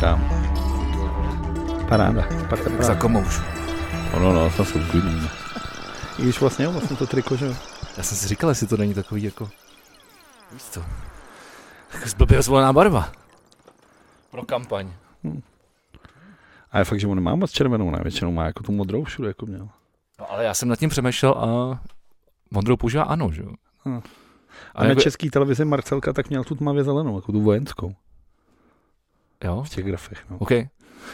chystám. Paráda. Parta, Tak za paráda. komouš. No, no, to jsou klidný. I když vlastně, jo, vlastně to triko, že jo. Já jsem si říkal, jestli to není takový jako... Víš co? Tak zblbě zvolená barva. Pro kampaň. A je fakt, že on nemá moc červenou, ne? Většinou má jako tu modrou všude, jako měl. No, ale já jsem nad tím přemýšlel a modrou používá ano, že jo? Hm. A A na jako- české televizi Marcelka tak měl tu tmavě zelenou, jako tu vojenskou Jo? v těch grafech. No. OK.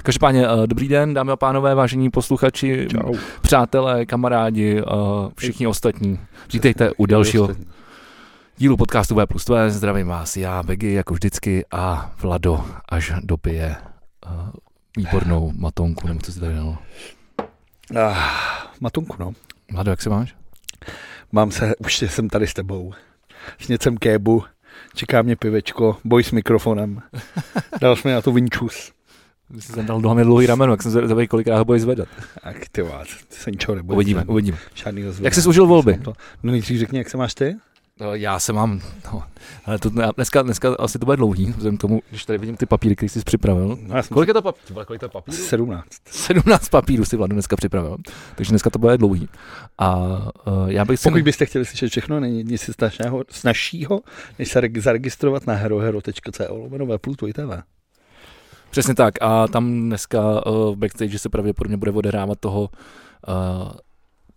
Každopádně, uh, dobrý den, dámy a pánové, vážení posluchači, Čau. přátelé, kamarádi, uh, všichni ostatní. Vítejte u dalšího dílu podcastu V plus V. Zdravím vás, já, Begy, jako vždycky, a Vlado, až dopije uh, výbornou matonku, nebo co si tady dalo. Ah, matunku, no. Vlado, jak se máš? Mám se, už jsem tady s tebou. S něcem kébu, čeká mě pivečko, boj s mikrofonem. Dal jsi mi na to vinčus. Ty jsi dal nohami dlouhý rameno, jak jsem zvědavý, kolikrát ho budeš zvedat. Tak ty vás, se ničeho nebude. Uvidíme, uvidíme. Žádný Jak jsi užil volby? To. No nejdřív řekni, jak se máš ty? No, já se mám, no, ale to, dneska, dneska asi to bude dlouhý, vzhledem k tomu, když tady vidím ty papíry, které jsi připravil. No, Kolik je to papíru? Kolik je to papíru? 17. 17 papírů si Vlado dneska připravil, takže dneska to bude dlouhý. A uh, já bych si... Pokud byste chtěli slyšet všechno, není nic snažšího, snažšího než se reg- zaregistrovat na herohero.co lomeno V plus TV. Přesně tak. A tam dneska uh, v backstage se pravděpodobně bude odehrávat toho uh,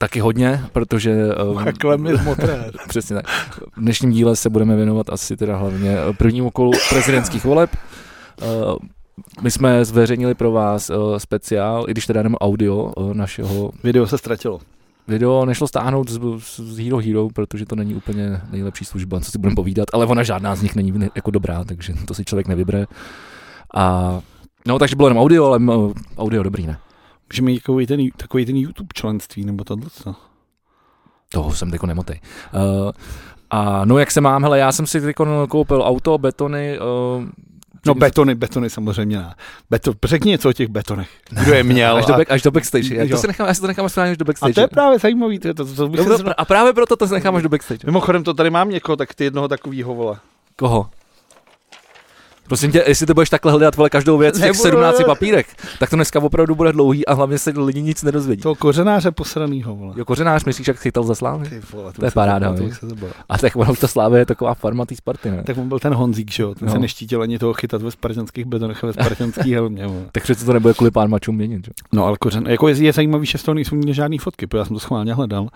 taky hodně, protože Takhle z motré. přesně tak. V dnešním díle se budeme věnovat asi teda hlavně eh, prvnímu kolu prezidentských voleb. Uh, my jsme zveřejnili pro vás uh, speciál, i když teda jenom audio našeho Video se ztratilo. video nešlo stáhnout z, z Hero Hero, protože to není úplně nejlepší služba, co si budeme povídat, ale ona žádná z nich není ne- jako dobrá, takže to si člověk nevybere. A no, takže bylo jenom audio, ale audio dobrý, ne? Můžeme mít takový ten, takový ten YouTube členství, nebo tohle co? Toho jsem jako nemotej. Uh, a no jak se mám, hele, já jsem si teď koupil auto, betony, uh, No betony, betony samozřejmě ne. Beto, řekni něco o těch betonech. Kdo je měl? až, do a, back, až do backstage. Já, to si nechám, já si to nechám až do a backstage. to je právě zajímavý. To, je to, to, to bych Dobro, se a právě proto to si nechám až do backstage. Mimochodem, to tady mám někoho, tak ty jednoho takovýho vole. Koho? Prosím tě, jestli to budeš takhle hledat vole každou věc v těch Nebudu. 17 papírech, tak to dneska opravdu bude dlouhý a hlavně se lidi nic nedozvědí. Toho kořenáře posranýho, vole. Jo, kořenář, myslíš, jak chytal za slávy? Ty vole, To je bych se paráda, to. A tak ono ta slávy je taková farma té Sparty, ne? Tak on byl ten Honzík, že jo? Ten No. se neštítil ani toho chytat ve spartanských betonech ve spartanských helmě. vole. Tak přece to nebude kvůli pár mačům měnit, že? No ale kořen, jako je, je zajímavý, že z toho nejsou žádný fotky, protože já jsem to schválně hledal.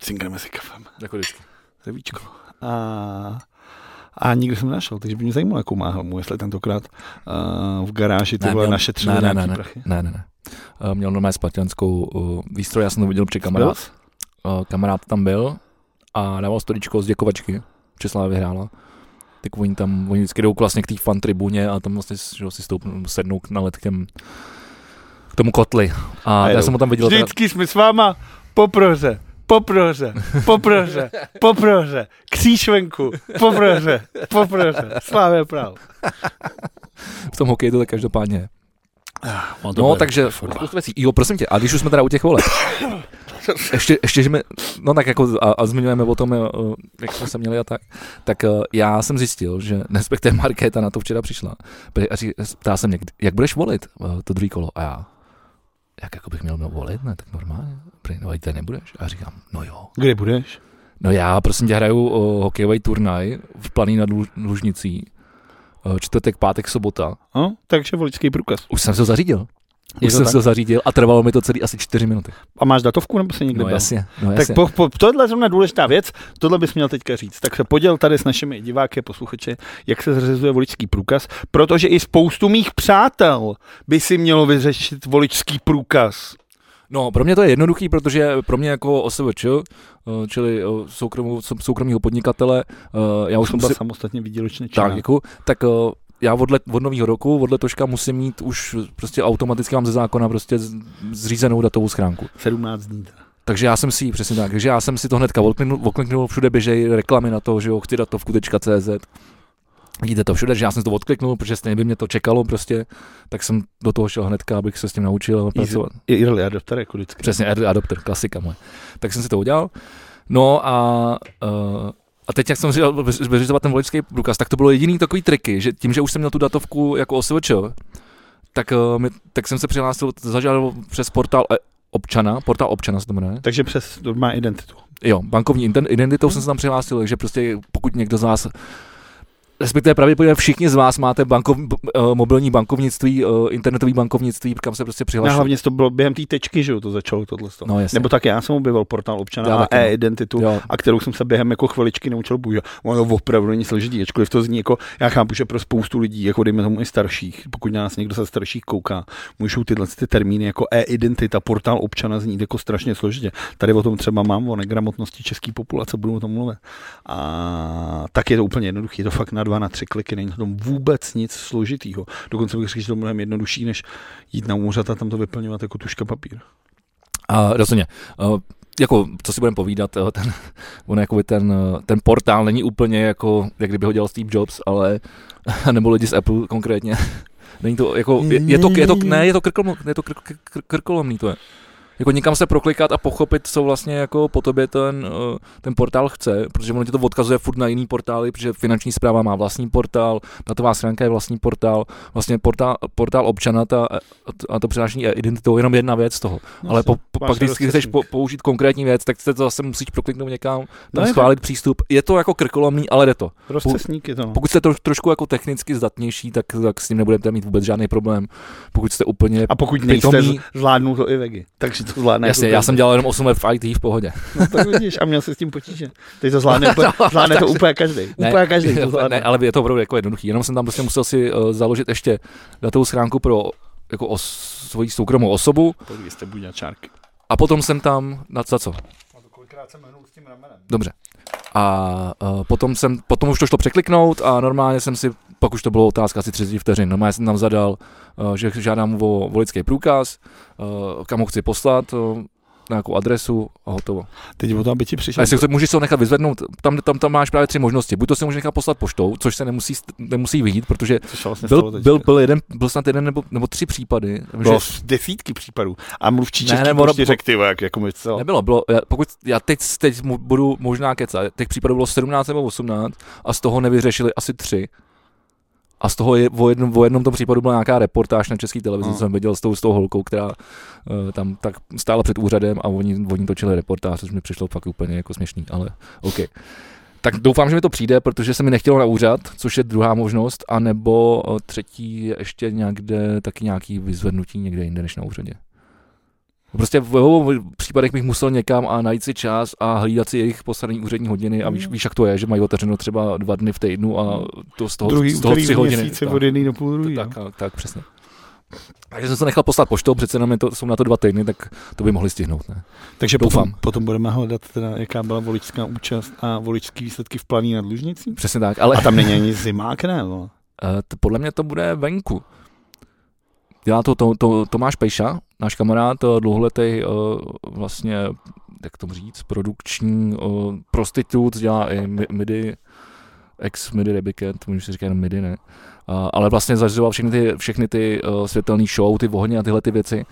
Cinkneme si kafem. Jako vždycky. Zevíčko. A, a nikdo jsem nenašel, takže by mě zajímalo, jakou má helmu, jestli tentokrát uh, v garáži Ne, tyhle měl- našetřili ne, ne, ne, ne. prachy. Ne, ne, ne. Uh, měl normálně spartianskou uh, výstroj, já jsem to viděl při kamarád. Uh, kamarád tam byl a dával storičko z děkovačky, Česlava vyhrála. Tak oni tam, oni vždycky jdou vlastně k té fan tribuně a tam vlastně že si stoupnou, sednou na let k těm k tomu kotli. A, A já jsem ho tam viděl. Teda, Vždycky jsme s váma po proře, po proře, po proře, po proře, kříž venku, po proře, po proře, slávě prál. v tom hokeji to tak každopádně. Je. No, No, takže věcí. Jo, prosím tě, a když už jsme teda u těch voleb, ještě, ještě že my, no tak jako a, a zmiňujeme o tom, uh, jak jsme se měli a tak, tak uh, já jsem zjistil, že respektive Markéta na to včera přišla. Ptá- a ptá se mě, jak budeš volit uh, to druhý kolo? A já, jak jako bych měl volit, ne, tak normálně, no a ty nebudeš a říkám, no jo, Kde budeš? no já prosím tě hraju uh, hokejový turnaj v Planý nad Lu- Lužnicí, čtvrtek, pátek, sobota, No, takže voličský průkaz. už jsem se to zařídil. Už jsem tak? se to zařídil a trvalo mi to celý asi čtyři minuty. A máš datovku nebo se někde No jasně, no Tak jasně. po, po, tohle je zrovna důležitá věc, tohle bys měl teďka říct. Tak se poděl tady s našimi diváky a posluchači, jak se zřizuje voličský průkaz, protože i spoustu mých přátel by si mělo vyřešit voličský průkaz. No, pro mě to je jednoduchý, protože pro mě jako OSVČ, eh, čili eh, soukromou, soukromého podnikatele, eh, já už Jsem byl samostatně výdělečně tak, činná. děkuju, tak já od, let, od nového roku, od letoška musím mít už prostě automaticky mám ze zákona prostě zřízenou datovou schránku. 17 dní. teda. Takže já jsem si ji přesně tak, takže já jsem si to hnedka odkliknul, odkliknul všude běžej reklamy na to, že jo, chci datovku.cz. Vidíte to všude, že já jsem to odkliknul, protože stejně by mě to čekalo prostě, tak jsem do toho šel hnedka, abych se s tím naučil pracovat. Je early adopter jako vždycky. Přesně, early adopter, klasika moje. Tak jsem si to udělal. No a, uh, a teď, jak jsem dal vyřizovat ten voličský průkaz, tak to bylo jediný takový triky, že tím, že už jsem měl tu datovku jako OSVČ, tak, my, tak jsem se přihlásil, zažádal přes portál e, občana, portál občana se to jmenuje. Takže přes normální identitu. Jo, bankovní identitou jsem se tam přihlásil, takže prostě pokud někdo z vás respektive pravděpodobně všichni z vás máte bankov, uh, mobilní bankovnictví, uh, internetový bankovnictví, kam se prostě přihlašujete. No, hlavně to bylo během té tečky, že jo, to začalo tohle. No, jasně. Nebo tak já jsem objevil portál občana já a no. e-identitu, jo. a kterou jsem se během jako chviličky naučil používat. Ono opravdu není složitý, ačkoliv to zní jako, já chápu, že pro spoustu lidí, jako dejme tomu i starších, pokud nás někdo se starších kouká, můžou tyhle ty termíny jako e-identita, portál občana zní jako strašně složitě. Tady o tom třeba mám o negramotnosti české populace, budu o tom mluvit. A tak je to úplně jednoduché, je to fakt na dva, na tři kliky, není to tom vůbec nic složitýho. Dokonce bych řekl, že to mnohem jednodušší, než jít na úřad a tam to vyplňovat jako tuška papír. A rozhodně. Uh, jako, co si budeme povídat, ten, on jakoby ten, ten portál není úplně jako, jak kdyby ho dělal Steve Jobs, ale, nebo lidi z Apple konkrétně. Není to, jako, je, je to, je to, ne, je to, krkolom, je to kr, kr, krkolomný to je jako někam se proklikat a pochopit, co vlastně jako po tobě ten, eh, ten portál chce, protože ono ti to odkazuje furt na jiný portály, protože finanční zpráva má vlastní portál, datová schránka je vlastní portál, vlastně portál, portál občana ta, a to přinášení identitou je jenom jedna věc z toho. No, Ale po, po, pak, když chceš po, použít konkrétní věc, tak se to zase musíš prokliknout někam, tam no, schválit přístup. Je to jako krkolomný, ale jde to. Rozcesník je to. Pokud jste to, trošku jako technicky zdatnější, tak, tak s tím nebudete mít vůbec žádný problém. Pokud jste úplně A pokud nejste, pitomí, zvládnou to i vegy. Takže to zvládne. Jasně, já jsem dělal jenom 8 let v IT v pohodě. No tak vidíš, a měl jsi s tím potíže. Teď to zvládne, úplně, zvládne to úplně každý. Ne, úplně každý to zvládne. Ne, ale je to opravdu jako jednoduchý. Jenom jsem tam prostě musel si uh, založit ještě datovou schránku pro jako os, svoji soukromou osobu. jste buďačárky. A potom jsem tam, na za co? A to kolikrát jsem s tím ramenem. Dobře. A uh, potom, jsem, potom už to šlo překliknout a normálně jsem si, pak už to bylo otázka asi 30 vteřin, normálně jsem tam zadal, uh, že žádám o volický průkaz, uh, kam ho chci poslat, uh, nějakou adresu a hotovo. Teď o to, aby ti přišel. A jestli můžeš se ho nechat vyzvednout, tam, tam, tam máš právě tři možnosti. Buď to si můžeš nechat poslat poštou, což se nemusí, nemusí vyjít, protože vlastně byl, byl, byl, jeden, byl snad jeden nebo, nebo tři případy. Bylo že... desítky případů. A mluvčí český ne, nebo, poště řekl, ty, jak, jako mi co? Nebylo, bylo, já, pokud, já teď, teď budu možná kecat, těch případů bylo 17 nebo 18 a z toho nevyřešili asi tři. A z toho je, o, jednom, o jednom tom případu byla nějaká reportáž na české televizi, co jsem viděl s tou, s tou holkou, která uh, tam tak stála před úřadem a oni, oni točili reportáž, což mi přišlo fakt úplně jako směšný, ale OK. Tak doufám, že mi to přijde, protože se mi nechtělo na úřad, což je druhá možnost, anebo třetí je ještě někde taky nějaký vyzvednutí někde jinde než na úřadě. Prostě v obou případech bych musel někam a najít si čas a hlídat si jejich poslední úřední hodiny a víš, hmm. víš, jak to je, že mají otevřeno třeba dva dny v týdnu a to z toho, Druhý, z toho tři hodiny. Měsíce od jedný do půl druhý, tak, tak, tak, přesně. Takže jsem se nechal poslat poštou, přece jenom to, jsou na to dva týdny, tak to by mohli stihnout. Ne? Takže Doufám. Potom, potom budeme hledat, teda, jaká byla voličská účast a voličský výsledky v planí nad Lužnicí. Přesně tak. Ale... A tam není ani zimák, ne? No. Uh, to, podle mě to bude venku. Dělá to, to, to Tomáš Pejša, náš kamarád, eh, dlouholetý uh, vlastně, jak to říct, produkční uh, prostitut, dělá i MIDI, ex MIDI Rebiket, můžu si říkat jenom MIDI, ne? Ale vlastně zařizoval všechny ty, všechny ty světelné show, ty ohně a tyhle ty věci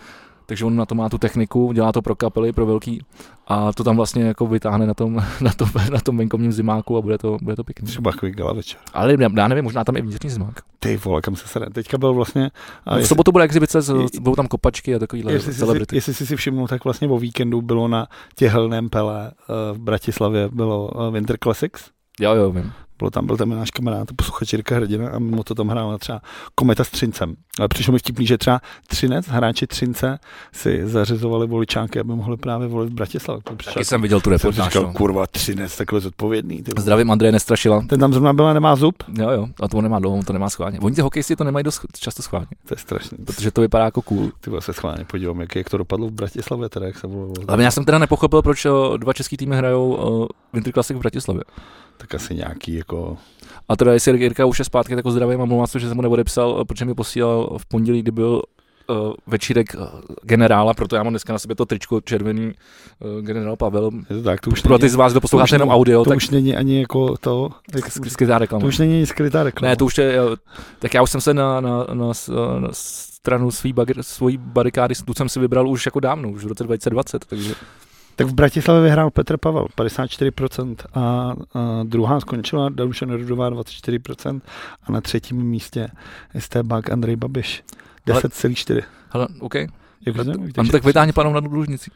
takže on na to má tu techniku, dělá to pro kapely, pro velký a to tam vlastně jako vytáhne na tom, na tom, na tom venkovním zimáku a bude to, bude to pěkný. Třeba gala večer. Ale já nevím, možná tam je vnitřní zimák. Ty vole, kam se sere. Teďka byl vlastně... A v sobotu bude exibice, budou tam kopačky a takovýhle jestli celebrity. Si, jestli jsi si všimnul, tak vlastně o víkendu bylo na těhelném pele eh, v Bratislavě bylo eh, Winter Classics. Jo, jo, vím. Bylo tam, byl tam náš kamarád, posluchač Jirka Hrdina a mimo to tam hrál třeba Kometa s Třincem. Ale přišlo mi vtipný, že třeba Třinec, hráči Třince si zařizovali voličánky, aby mohli právě volit v Bratislavě. Taky jsem viděl tu reportáž. Říkal, no. kurva, Třinec, takhle zodpovědný. Ty Zdravím Andreje Nestrašila. Ten tam zrovna byla, nemá zub. Jo, jo, a to nemá dlouho, to nemá schválně. Oni ty hokejisti to nemají dost často schválně. To je strašný. Protože to vypadá jako cool. Ty se schválně podívám, jak, jak to dopadlo v Bratislavě, teda jak se volilo. Ale já jsem teda nepochopil, proč dva český týmy hrajou uh, Winter Classic v Bratislavě. Tak asi nějaký jako a teda jestli Jirka už je zpátky, tak ho zdravím a mluvám že jsem mu neodepsal, protože mi posílal v pondělí, kdy byl uh, večírek uh, generála, proto já mám dneska na sebe to tričko červený uh, generál Pavel. Je to tak, to už Pro ty z vás, kdo posloucháte jenom audio. To tak... už není ani jako to... Jak, skrytá reklama. To už není ani skrytá reklama. Ne, to už je, tak já už jsem se na, na, na, na stranu svý bagr, svojí barikády, tu jsem si vybral už jako dávno, už v roce 2020, takže... Tak v Bratislavě vyhrál Petr Pavel 54% a, a druhá skončila Daruša Nerudová 24% a na třetím místě ST Bag Andrej Babiš 10,4. Hele, OK. Jak Tak, zajímavý, tak, vytáhně panou na dlužnici.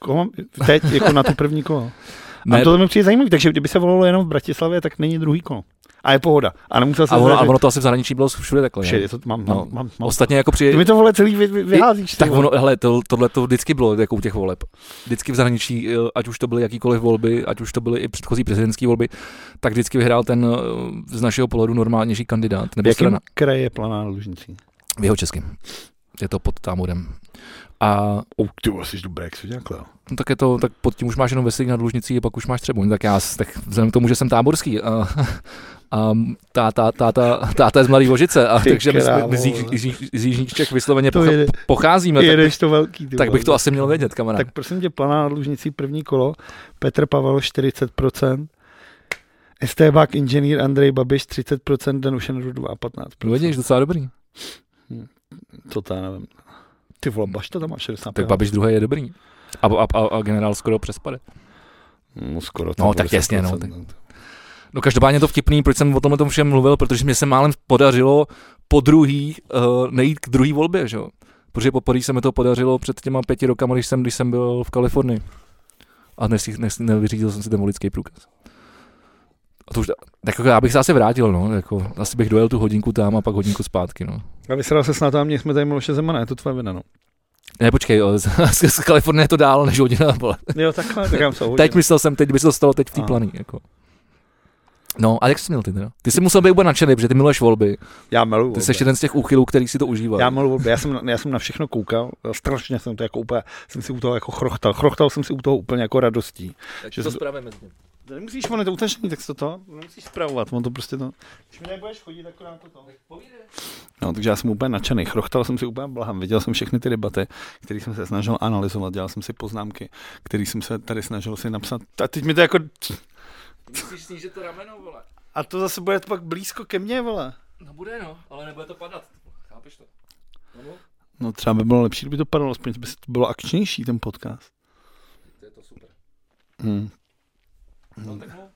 Koho? Teď, jako na to první kolo. A to mi přijde zajímavý, takže kdyby se volalo jenom v Bratislavě, tak není druhý kolo. A je pohoda. A nemusel se a, ono, a ono to asi v zahraničí bylo všude takhle. Všude, to mám, No. mám, mám, mám. Ostatně jako při... Ty mi to vole celý vy, vy, vyházíš. Tak ono, hele, to, tohle to vždycky bylo jako u těch voleb. Vždycky v zahraničí, eh, ať už to byly jakýkoliv volby, ať už to byly i předchozí prezidentské volby, tak vždycky vyhrál ten eh, z našeho pohledu normálnější kandidát nebo V jakém strana. kraji je planá Lužnicí? V jeho českém. Je to pod támorem. A Oh, ty jsi dobrý, jak jsi no, tak je to, tak pod tím už máš jenom veselý na dlužnicí a pak už máš třeba. Tak já, tak vzhledem k tomu, že jsem táborský a, a táta, táta, táta je z Mladý Vožice, a Ty takže my, my z, z, jich, z Jižních Čech vysloveně To pocha- jede, pocházíme, tak, to velký. Ty tak bych to asi měl vědět, kamarád. Tak prosím tě, planá na Lužnicí první kolo, Petr Pavel 40%, Estébák inženýr Andrej Babiš 30%, Danuše Nerudová 15%. No vidíš, docela dobrý. Co to já nevím. Ty vole, Bašta tam má 60. Tak Babiš druhý je dobrý. A, a, a, a generál skoro přespade. No skoro. No, tak jasně, no, tak- No každopádně je to vtipný, proč jsem o tomhle tom všem mluvil, protože mě se málem podařilo po druhý uh, nejít k druhý volbě, že jo. Protože poprvé se mi to podařilo před těma pěti rokama, když jsem, když jsem byl v Kalifornii. A dnes, dnes nevyřídil jsem si ten volický průkaz. A to už, tak jako já bych se asi vrátil, no, jako, asi bych dojel tu hodinku tam a pak hodinku zpátky, no. A vysral se snad a mě jsme tady Miloše Zemana, je to tvoje vina, no. Ne, počkej, jo, z, z, z Kalifornie je to dál než hodina, vole. Jo, takhle, tak já se Teď myslel jsem, teď by se to stalo teď v té planý, jako. No, a jak jsi měl ty teda? Ty jsi musel být úplně nadšený, protože ty miluješ volby. Já miluju Ty jsi jeden z těch úchylů, který si to užíval. Já miluju volby, já jsem, na- já jsem na všechno koukal, strašně jsem to jako úplně, jsem si u toho jako chrochtal, chrochtal jsem si u toho úplně jako radostí. tak že to spravím mezi. Nemusíš, on je to utažený, tak to to, nemusíš zpravovat, on to prostě to, když mi nebudeš chodit, tak nám to to. No, takže já jsem úplně nadšený, chrochtal jsem si úplně blaham, viděl jsem všechny ty debaty, které jsem se snažil analyzovat, dělal jsem si poznámky, které jsem se tady snažil si napsat. A teď mi to jako, Musíš snížit to rameno, vole. a to zase bude pak blízko ke mně, vole. No bude no, ale nebude to padat. Chápeš to? No, No třeba by bylo lepší, kdyby to padalo, aspoň by to bylo akčnější ten podcast. to je to super. Hmm. No, tak no.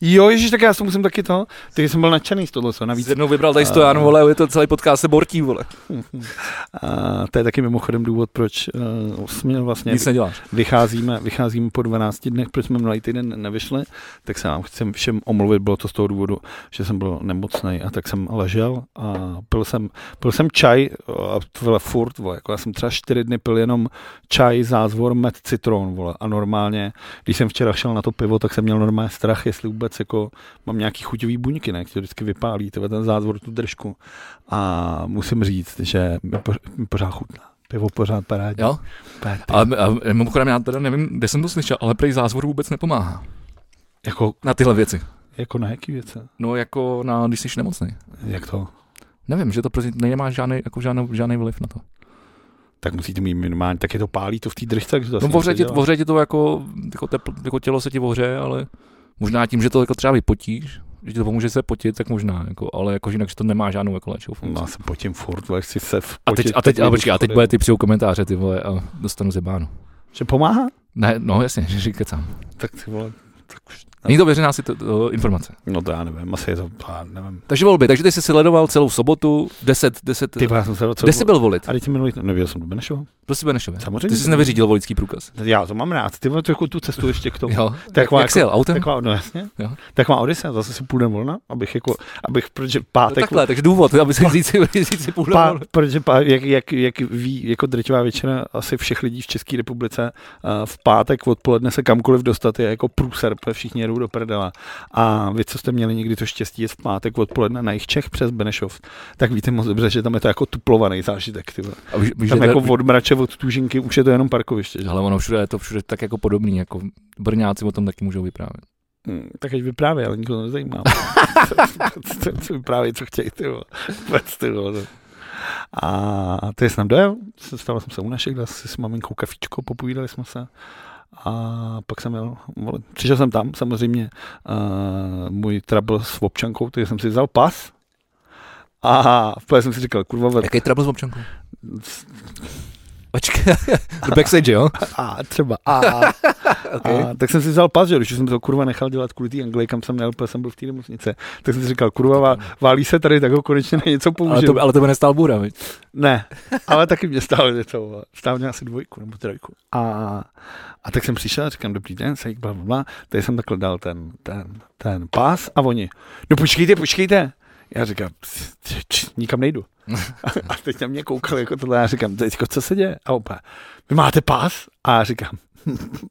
Jo, ježiš, tak já to musím taky to. Takže jsem byl nadšený z tohle, co navíc. Víc jednou vybral tady Stojanu, vole, je to celý podcast se bortí, vole. A to je taky mimochodem důvod, proč uh, jsme vlastně Nic neděláš. vycházíme, vycházíme po 12 dnech, proč jsme minulý týden nevyšli, tak se vám chci všem omluvit, bylo to z toho důvodu, že jsem byl nemocný a tak jsem ležel a pil jsem, pil jsem čaj a to vole furt, vole, jako já jsem třeba čtyři dny pil jenom čaj, zázvor, med, citron, vole, a normálně, když jsem včera šel na to pivo, tak jsem měl normálně strach, jestli vůbec jako mám nějaký chuťový buňky, ne, které vždycky vypálí, tyhle, ten zázvor, tu držku a musím říct, že mi, po, mi pořád chutná. Pivo pořád parádní. Jo? Ty- A, mimochodem já teda nevím, kde jsem to slyšel, ale prej zázvor vůbec nepomáhá. Jako, Na tyhle věci. jako na jaký věci? No jako na, když jsi nemocný. Jak to? Nevím, že to prostě nemá žádný, jako žádný, žádný vliv na to. Tak musíte mít minimálně, tak je to pálí to v té držce, to No voře ti, to jako, jako, tepl, jako tělo se ti voře, ale možná tím, že to jako třeba vypotíš, že ti to pomůže se potit, tak možná, jako, ale jako jinak, že to nemá žádnou jako léčivou funkci. No, já se potím furt, vole, chci se v a teď, a teď, a počkej, a teď bude ty přijou komentáře, ty vole, a dostanu zebánu. Že pomáhá? Ne, no jasně, že říkat sám. Tak ty vole, tak už, Není to věřená si to, to, informace. no to já nevím, asi je to, já nevím. Takže volby, takže ty jsi sledoval celou sobotu, 10, 10, Ty já jsem se kde jsi byl volit? A teď minulý, nevěděl jsem do Benešova. Prostě Benešově. Samozřejmě. Ty jsi nevyřídil volický průkaz. Já to mám rád, ty vole, to jako tu cestu ještě k tomu. Jo, Taková jak jsi jako- jel, autem? Taková, no jasně. Jo. Taková odisa, zase si půl den volna, abych jako, abych, protože No pátek, takhle, takže důvod, aby se říct, si půl Pá, protože pá, jak, jak, jak, ví jako drtivá většina asi všech lidí v České republice, uh, v pátek odpoledne se kamkoliv dostat je jako průser, všichni jedou do prdela. A vy, co jste měli někdy to štěstí jet v pátek odpoledne na jich Čech přes Benešov, tak víte moc dobře, že tam je to jako tuplovaný zážitek. Ty. A víš, víš, tam že jako to- od Mrače, od Tužinky, už je to jenom parkoviště. Že? Ale ono všude je to všude tak jako podobný, jako Brňáci o tom taky můžou vyprávět. Hmm, tak ať vyprávěj, ale nikoho to nezajímá. co, co, vyprávěj, co chtějí, ty vole. Vůbec, ty vole. A ty jsi nám dojel, stalo jsem se u našich, dal si s maminkou kafičko, popovídali jsme se. A pak jsem jel, přišel jsem tam, samozřejmě uh, můj trouble s občankou, takže jsem si vzal pas. A v jsem si říkal, kurva, ve- Jaký trouble s občankou? Počkej, do backstage, jo? A třeba. A, okay. a, tak jsem si vzal pas, že když jsem to kurva nechal dělat kvůli té Anglii, kam jsem nejel, protože jsem byl v té nemocnici. Tak jsem si říkal, kurva, vá, válí se tady, tak ho konečně na něco použiju. Ale to, ale to by nestál bůra, viď? Ne, ale taky mě stálo něco. Stál mě asi dvojku nebo trojku. A, a tak jsem přišel a říkám, dobrý den, sejk, bla, bla, bla. Tady jsem takhle dal ten, ten, ten pás a oni, no počkejte, počkejte. Já říkám, "Č- č- nikam nejdu. A teď na mě koukal jako tohle, já říkám, teďko, co se děje? A opět, vy máte pás? A já říkám,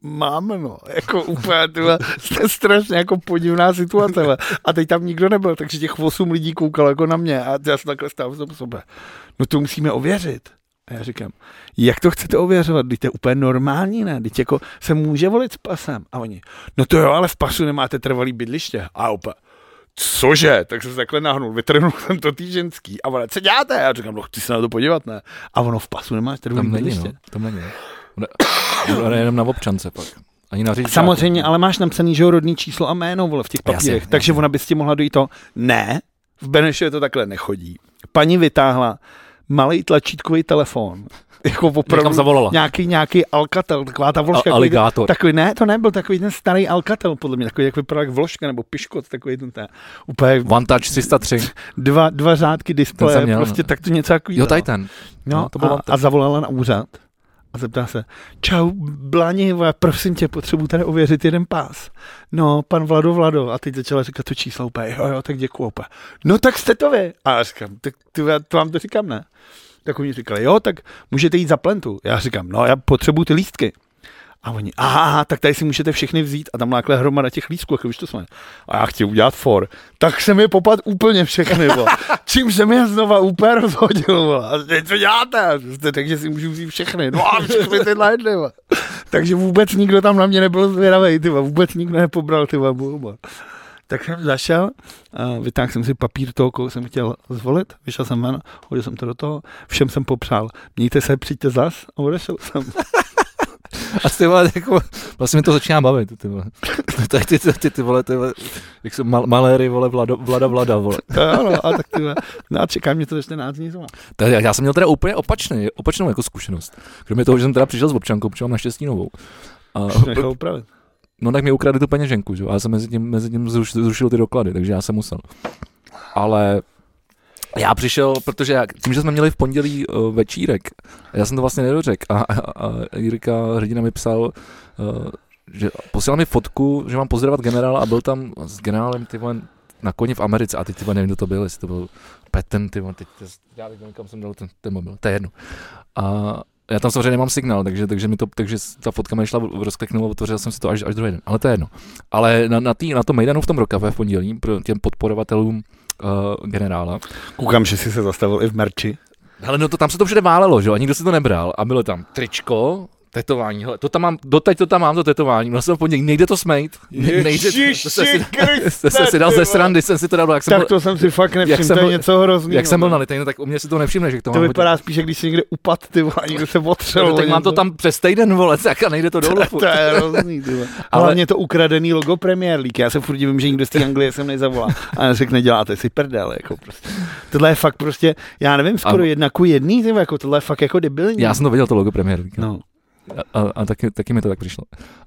máme no, jako úplně, tyhle, jste strašně jako podivná situace, ale. a teď tam nikdo nebyl, takže těch osm lidí koukalo jako na mě a já jsem takhle stál v sobě. No to musíme ověřit. A já říkám, jak to chcete ověřovat? Teď to je úplně normální, ne? Teď jako se může volit s pasem. A oni, no to jo, ale v pasu nemáte trvalý bydliště. A úplně, cože? Tak jsem se takhle nahnul, vytrhnul jsem to tý ženský. A ona, co děláte? A já říkám, no chci se na to podívat, ne? A ono v pasu nemáš trvalý Tam není, no. Tam není. no. Ona- Ona je jenom na občance pak. Ani na řidičáku. Samozřejmě, ale máš napsaný, že jo, rodný číslo a jméno, vole, v těch Jasně, papírech. jasně. takže ona by s tím mohla dojít to, ne, v Benešově to takhle nechodí. Paní vytáhla malý tlačítkový telefon, jako opravdu zavolala. nějaký, nějaký Alcatel, taková ta vložka. A- takový- aligátor. Takový, ne, to nebyl takový ten starý Alcatel, podle mě, takový, jak vypadal jak vložka nebo piškot, takový ten, ten úplně One Touch 303. dva, dva řádky displeje, měl, prostě no. tak to něco takový. Jo, tady ten. No, No, to byl a, a zavolala na úřad a zeptá se, čau, Blani, prosím tě, potřebuji tady ověřit jeden pás. No, pan Vlado, Vlado. A teď začala říkat to číslo úplně, jo, jo, tak děkuju úplně. No, tak jste to vy. A já říkám, tak ty, já to vám to říkám, ne? Tak oni říkali, jo, tak můžete jít za plentu. Já říkám, no, já potřebuju ty lístky. A oni, aha, tak tady si můžete všechny vzít a tam nákle hromada těch lístků, jako už to jsme. A já chci udělat for. Tak se mi popad úplně všechny, bo. Čím se mi znova úplně rozhodil, bo. A teď co děláte? Jste, takže si můžu vzít všechny. No a všechny tyhle jedny, bo. Takže vůbec nikdo tam na mě nebyl zvědavý, ty. Vůbec nikdo nepobral, ty bo. Tak jsem zašel, vytáhl jsem si papír toho, koho jsem chtěl zvolit, vyšel jsem ven, hodil jsem to do toho, všem jsem popřál, mějte se, přijďte zas a odešel jsem. A ty vole, jako, vlastně mi to začíná bavit, ty vole. Tady ty, ty, ty, ty, vole, ty vole, jak jsou mal, maléry, vole, vlado, vlada, vlada, vole. To jo, no, a tak ty vole. No a čeká mě to za 14 dní zima. To, já, já jsem měl teda úplně opačný, opačnou jako zkušenost. Kromě toho, že jsem teda přišel s občankou, protože mám naštěstí novou. A, Nechal upravit. No tak mi ukradli tu peněženku, že? a já jsem mezi tím, mezi tím zruš, zrušil ty doklady, takže já jsem musel. Ale já přišel, protože já, tím, že jsme měli v pondělí uh, večírek, já jsem to vlastně nedořekl a, a, a Jirka Hrdina mi psal, uh, že posílal mi fotku, že mám pozdravovat generála a byl tam s generálem ty vole, na koni v Americe a ty vole, nevím, kdo to byl, jestli to byl Petten, ty vole, teď, já nevím, kam jsem dal ten, ten mobil, to je jedno. A já tam samozřejmě nemám signál, takže, takže, mi to, takže ta fotka mi šla, rozkliknula, otevřel jsem si to až, až druhý den, ale to je jedno. Ale na, na, tý, na tom Mejdanu v tom Rokave v pondělí pro těm podporovatelům uh, generála, Koukám, že jsi se zastavil i v merči. Hele, no to tam se to všude válelo, že jo, a nikdo si to nebral a bylo tam tričko, tetování, hele, to tam mám, doteď to tam mám, to tetování, měl jsem v pondělí, nejde to smejt, Ne- nejde, to jsem si, to jsem si dal ze srandy, jsem si to dal, jak jsem, Tak byl, to jsem si fakt nevšiml, jsem to je byl- něco hrozného. jak jsem byl na no tak u mě si to nevšimne, že to, To mám vypadá spíš, jak když si někde upad, ty vole, někdo se otřel. No, tak mám to tam přes týden, vole, tak a nejde to dolů. To je hrozný, ty. Ale- mě to ukradený logo Premier League. Já se furt divím, že nikdo z té Anglie sem nezavolá. A řekne, děláte si prdel, jako prostě. Tohle je fakt prostě, já nevím, skoro jedna ku jedný, jako tohle je fakt jako debilní. Já jsem to viděl, to logo Premier League. No. A, a taky, taky, mi to tak přišlo.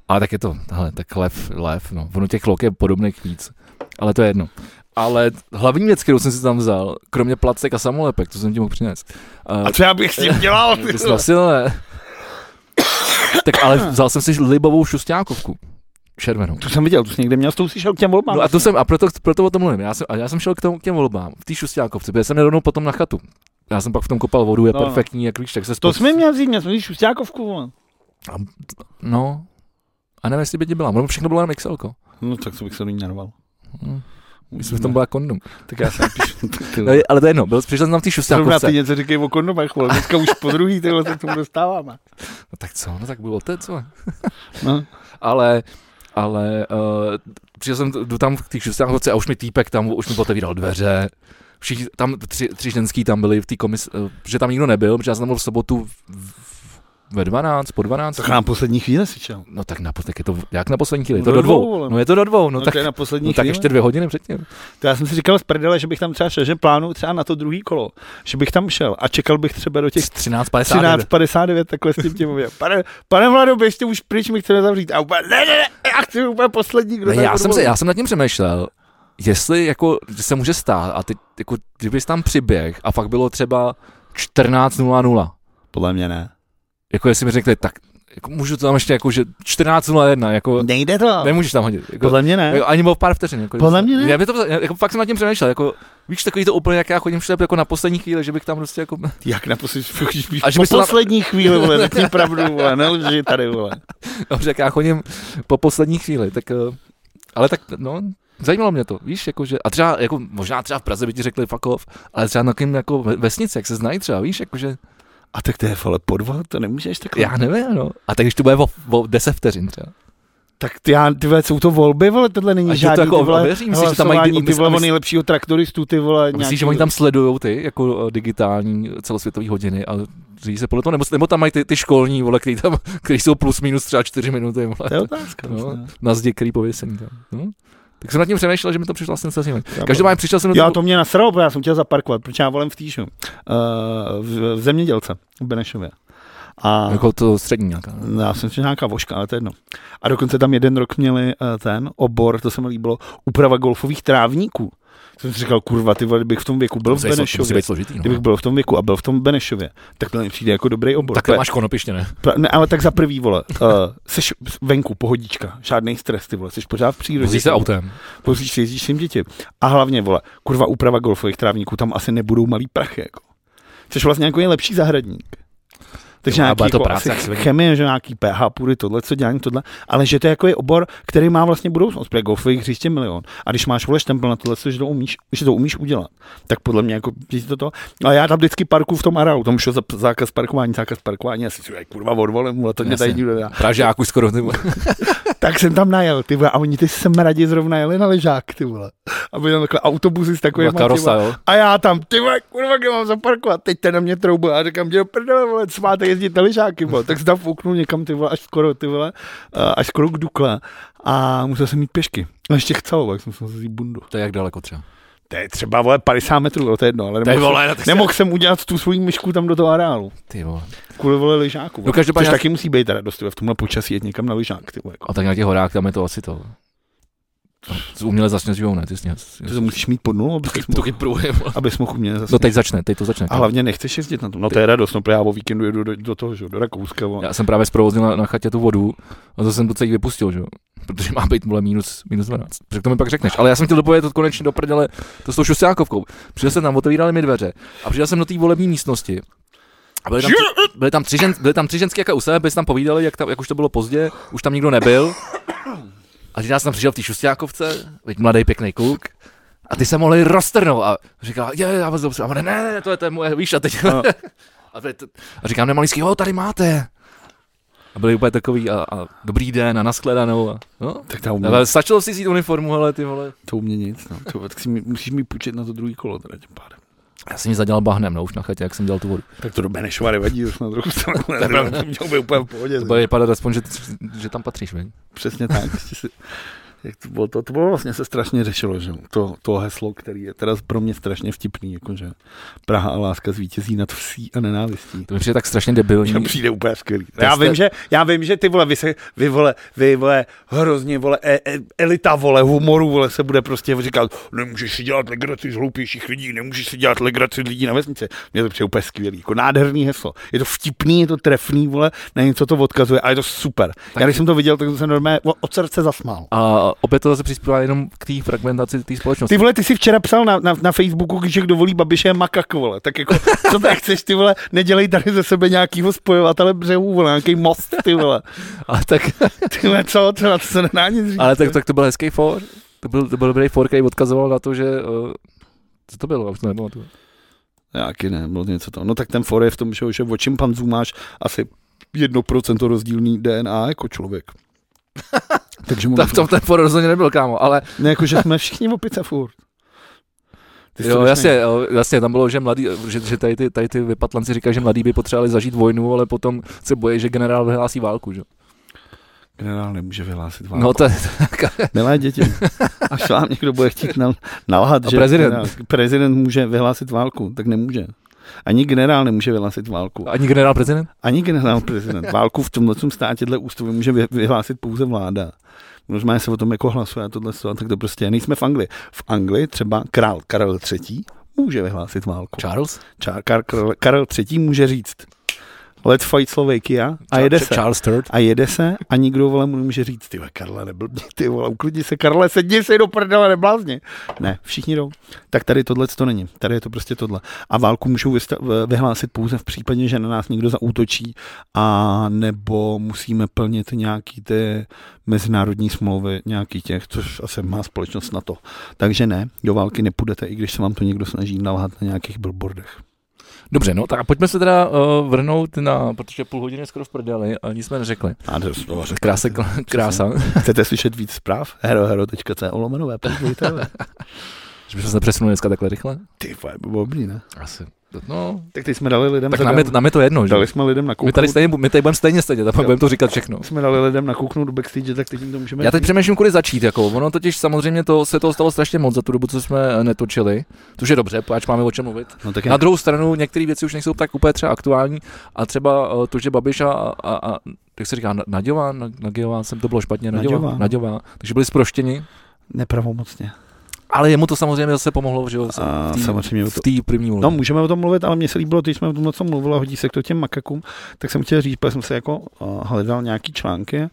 Ale tak je to, hele, tak lev, lev, no. Ono těch log je podobných víc. Ale to je jedno. Ale hlavní věc, kterou jsem si tam vzal, kromě placek a samolepek, to jsem ti mohl přinést. Uh, A co já bych s tím dělal? ty to nasilné. tak ale vzal jsem si libovou šustákovku. Červenou. Tu jsem viděl, tu jsi někde měl, s tou jsi šel k těm volbám. No a, to jsem, a proto, proto o tom mluvím. Já jsem, a já jsem šel k, tomu, k těm volbám, v té šustákovce, protože jsem nerovnou potom na chatu. Já jsem pak v tom kopal vodu, je No. perfektní, jak víš, tak se To spod- jsme měl vzít, měl jsme vzít šustákovku, vole. No. A nevím, jestli by ti byla. Ono všechno bylo jenom XLko. No tak to bych se do ní narval. Hm. Myslím, že v tom byla kondom. Tak já jsem píšu. No, ale to je jedno, byl, přišel jsem tam v té Zrovna šustákovce. ty něco říkej o kondomech, vole. Dneska už po druhý, tyhle se tomu dostáváme. No tak co, no tak bylo to, co? No. Ale, ale uh, přišel jsem, jdu tam v té šustákovce a už mi týpek tam, už mi otevíral dveře. Všichni, tam tři, tři ženský tam byli v té komis, uh, že tam nikdo nebyl, protože já jsem tam byl v sobotu v, ve 12, po 12. Tak na poslední chvíli si čel. No tak na, tak je to, jak na poslední chvíli? Je No to do do dvou, dvou. No je to do dvou, no, No, tak, na poslední no tak ještě dvě hodiny předtím. To já jsem si říkal z prdele, že bych tam třeba šel, že plánu třeba na to druhý kolo, že bych tam šel a čekal bych třeba do těch 13.59. 13.59 takhle s tím tím mluvím. Pane, pane Vlado, běžte už pryč, my chceme zavřít. A úplně, ne, ne, ne, já chci úplně poslední, kdo Ne, já, jsem se, já jsem nad tím přemýšlel, jestli jako, se může stát a ty, jako, kdybys tam přiběh a fakt bylo třeba 14.00, Podle mě ne. Jako jestli mi řekli, tak jako můžu to tam ještě jako, že 14.01, jako Nejde to. nemůžeš tam hodit. Jako, Podle mě ne. jako, ani o pár vteřin. Jako, Podle mě ne. Já by to, jako, fakt jsem nad tím přemýšlel, jako, víš, takový to úplně, jak já chodím všude jako na poslední chvíli, že bych tam prostě jako, Jak na poslední, A že po to tam- poslední chvíli, vole, řekni pravdu, vole, nelži tady, vole. dobře, jak já chodím po poslední chvíli, tak, eh, ale tak, no, Zajímalo mě to, víš, jakože, a třeba, jako, možná třeba v Praze by ti řekli fuck off, ale třeba na kým, jako ve- vesnici, jak se znají třeba, víš, jakože, A tak to je, vole, podvod, to nemůžeš takhle. já nevím, no. A tak když to bude o, o 10 vteřin třeba. Tak ty, já, ty vole, jsou to volby, vole, tohle není A že to žádný, jako ty vole, ověří? Myslíš, že tam mají- ty vole, o myslíš- nejlepšího traktoristu, ty vole, Myslíš, nějaký- že oni tam sledují ty, jako eh, digitální celosvětové hodiny a říjí se podle toho, nebo, nebo tam mají ty, ty školní, vole, který, tam, který jsou plus minus třeba 4 minuty, vole, To je otázka. No. vlastně. na zdi, který pověsený tam. No. Tak jsem nad tím přemýšlel, že mi to přišlo vlastně zajímavé. Každopádně přišel jsem do Já to mě nasralo, protože já jsem chtěl zaparkovat, protože já volím v týžu. Uh, v, v zemědělce v Benešově. A Jako to střední nějaká. No, já jsem si nějaká voška, ale to je jedno. A dokonce tam jeden rok měli uh, ten obor, to se mi líbilo, úprava golfových trávníků. Jsem si říkal, kurva, ty vole, kdybych v tom věku byl v být- musí Benešově, být složitý. No. kdybych byl v tom věku a byl v tom Benešově, tak to mi přijde jako dobrý obor. tak To máš konopiště, ne? pra- ne, ale tak za prvý, vole, uh, seš venku, pohodička, žádný stres, ty vole, jsi pořád v přírodě. Vozíš se autem. Vozíš, jezdíš svým děti. A hlavně, vole, kurva, úprava golfových trávníků, tam asi nebudou malý prachy, jako. Jsi vlastně jako nejlepší zahradník. Takže Jo, nějaký to jako práce, asi chemie, že nějaký pH půdy, tohle, co dělání, tohle, ale že to je jako je obor, který má vlastně budoucnost, protože golfových hřiště milion. A když máš vole štempel na tohle, že to umíš, že to umíš udělat, tak podle mě jako to to. A já tam vždycky parku v tom areálu, tam šel za zákaz parkování, zákaz parkování, asi si kurva odvolím, ale to mě tady nikdo nedá. Pražáku skoro. Vole. Tak jsem tam najel, ty vole, a oni ty jsem radě zrovna jeli na ležák, ty vole. A byly tam takhle autobusy s takovými, Byla karosa, a já tam, ty vole, kurva, kde mám zaparkovat, teď ten na mě troubu, a říkám, že prdele, vole, co máte jezdit na lyžáky, vole. tak tam fouknul někam, ty vole, až skoro, ty vole, eh, až skoro k Dukle a musel jsem mít pěšky. A ještě chcelo, tak jsem si vzít bundu. To je jak daleko třeba. To je třeba, vole, 50 metrů, to je jedno, ale nemohl, vole, no jsem, nemohl jsem udělat tu svoji myšku tam do toho areálu. Ty vole. Kvůli vole lyžáku. No, každopádně Což taky musí být teda dost, v tomhle počasí jet někam na lyžák, ty vole. Jako. A tak na těch horách tam je to asi to. Z uměle zasněžujou, ne? Ty sněh. To musíš mít pod nulou, abys mohl, Tuchy průjem. abys mohl umět zase. No teď začne, teď to začne. A hlavně nechceš jezdit na tom. No to je radost, no já o víkendu jedu do, do toho, že, jo, do Rakouska. Já jsem právě zprovoznil na, na chatě tu vodu a to jsem to celý vypustil, že jo. Protože má být vole minus, minus 12. Protože to mi pak řekneš. Ale já jsem chtěl dopovědět to konečně do prdele, to s tou šusákovkou. Přišel jsem tam, otevírali mi dveře a přišel jsem do té volební místnosti. A byly tam, tři, byly tam tři, žen, byly tam tři ženské jaké u sebe, byli tam povídali, jak, tam, jak už to bylo pozdě, už tam nikdo nebyl. A teď já jsem přišel v té šustiákovce, teď mladý pěkný kluk, a ty se mohli roztrhnout a říkal, je, já vás dobře, a on, ne, ne, to je, to je moje, víš, a teď, No. a, teď, a říkám, nemalýský, jo, tady máte. A byli úplně takový, a, a dobrý den, a nashledanou. A, no. Tak umí, Ale stačilo si vzít uniformu, ale ty vole. to umí nic. No. To, tak si mi- musíš mi půjčit na to druhý kolo. Teda, tím pádem. Já jsem ji zadělal bahnem, no, už na chatě, jak jsem dělal tu vodu. Tak to do Benešova nevadí, zase na druhou stranu. Ne, to mělo by úplně v pohodě. To bude vypadat aspoň, že, že tam patříš, veď? Přesně tak. Jak to, bylo, to, to bylo vlastně se strašně řešilo, že to, to heslo, který je teda pro mě strašně vtipný, jakože Praha a láska zvítězí nad vsí a nenávistí. To mi přijde tak strašně debilní. To přijde úplně skvělý. Já jste- vím, že, já vím, že ty vole, vy, se, vy vole, vy vole, hrozně vole, e, e, elita vole, humoru vole, se bude prostě říkat, nemůžeš si dělat legraci z hloupějších lidí, nemůžeš si dělat legraci z lidí na vesnici. Mně to přijde úplně skvělý, jako nádherný heslo. Je to vtipný, je to trefný, vole, na něco to odkazuje a je to super. Tak... Já když jsem to viděl, tak jsem se normálně od srdce zasmál. A opět to zase přispívá jenom k té fragmentaci té společnosti. Ty vole, ty jsi včera psal na, na, na Facebooku, že kdo volí Babiše je makak, vole. Tak jako, co tak chceš, ty vole, nedělej tady ze sebe nějakýho spojovatele břehů, vole, nějaký most, ty vole. Ale tak, Ty vole, co, to, na to se nedá nic říct. ale tak, tak to byl hezký for. To byl, to byl dobrý for, který odkazoval na to, že... Uh, co to bylo? Už to nebylo. Jaký ne, bylo něco to. No tak ten for je v tom, že, že od šimpanzů máš asi 1% rozdílný DNA jako člověk. Takže mu Tak v tom ten for rozhodně nebyl, kámo, ale ne, jako, že jsme všichni opice furt. Ty Jo, jasně, jo, jasně, tam bylo, že mladý, že, že tady, ty, tady ty vypatlanci říkají, že mladí by potřebovali zažít vojnu, ale potom se bojí, že generál vyhlásí válku, že? Generál nemůže vyhlásit válku. No to je, Milé děti, až vám někdo bude chtít nal, nalhat, A že prezident. generál- prezident může vyhlásit válku, tak nemůže. Ani generál nemůže vyhlásit válku. ani generál prezident? Ani generál prezident. Válku v tomhle státě dle ústavy může vy- vyhlásit pouze vláda. Možná se o tom jako hlasuje a tohle, a tak to prostě. Nejsme v Anglii. V Anglii třeba král Karel III. může vyhlásit válku. Charles? Čár, Kar, Karel, Karel III. může říct let's fight Slovakia a jede se. Charles III? A jede se a nikdo vole mu nemůže říct, ty Karle, neblbni, ty vole, uklidni se, Karle, sedni si do prdele, neblázni. Ne, všichni jdou. Tak tady tohle to není. Tady je to prostě tohle. A válku můžou vysta- vyhlásit pouze v případě, že na nás někdo zaútočí a nebo musíme plnit nějaký ty mezinárodní smlouvy, nějaký těch, což asi má společnost na to. Takže ne, do války nepůjdete, i když se vám to někdo snaží nalhat na nějakých billboardech. Dobře, no tak a pojďme se teda uh, vrhnout na, protože půl hodiny skoro v prdeli a nic jsme neřekli. A to. Krása, krása. Chcete slyšet víc zpráv? herohero.co lomenové. Že bychom se přesunuli dneska takhle rychle? Ty by bylo dobrý, ne? Asi. No, Tak teď jsme dali lidem tak nám je, nám je to jedno, že? dali jsme lidem na My tady, stejně, my tady budeme stejně sedět a pak Jo. budeme to říkat všechno. jsme dali lidem nakouknout do backstage, tak teď jim to můžeme Já teď přemýšlím, kudy začít. Jako. Ono totiž samozřejmě to, se toho stalo strašně moc za tu dobu, co jsme eh, netočili. Což je dobře, páč máme o čem mluvit. No tak Na druhou stranu některé věci už nejsou tak úplně třeba aktuální a třeba eh, to, že Babiš a, a, a jak se říká, Na- Naďová, Na- Naďová, jsem to bylo špatně, Naďová, Naďová. Naďová, takže byli zproštěni, nepravomocně. Ale jemu to samozřejmě zase pomohlo, že jo, A v té- samozřejmě v té první No, volbě. můžeme o tom mluvit, ale mně se líbilo, když jsme o tom co mluvili, a hodí se to těm makakům, tak jsem chtěl říct, protože jsem se jako uh, hledal nějaký články, uh,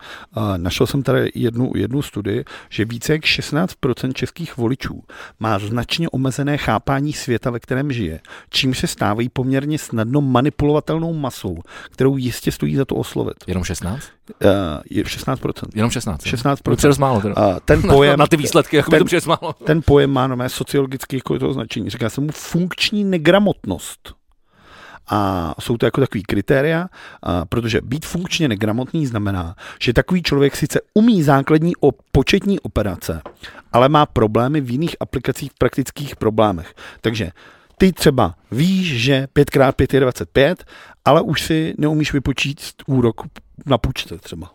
našel jsem tady jednu, jednu studii, že více jak 16% českých voličů má značně omezené chápání světa, ve kterém žije, čím se stávají poměrně snadno manipulovatelnou masou, kterou jistě stojí za to oslovit. Jenom 16? Uh, je 16%. Jenom 16. 16%. To je přes málo teda. Ten pojem, na ty výsledky, jako by ten- to přes málo. ten pojem má nové sociologické jako to označení. Říká se mu funkční negramotnost. A jsou to jako takový kritéria, a protože být funkčně negramotný znamená, že takový člověk sice umí základní o početní operace, ale má problémy v jiných aplikacích v praktických problémech. Takže ty třeba víš, že 5x5 je 25, ale už si neumíš vypočíst úrok na půjčce třeba.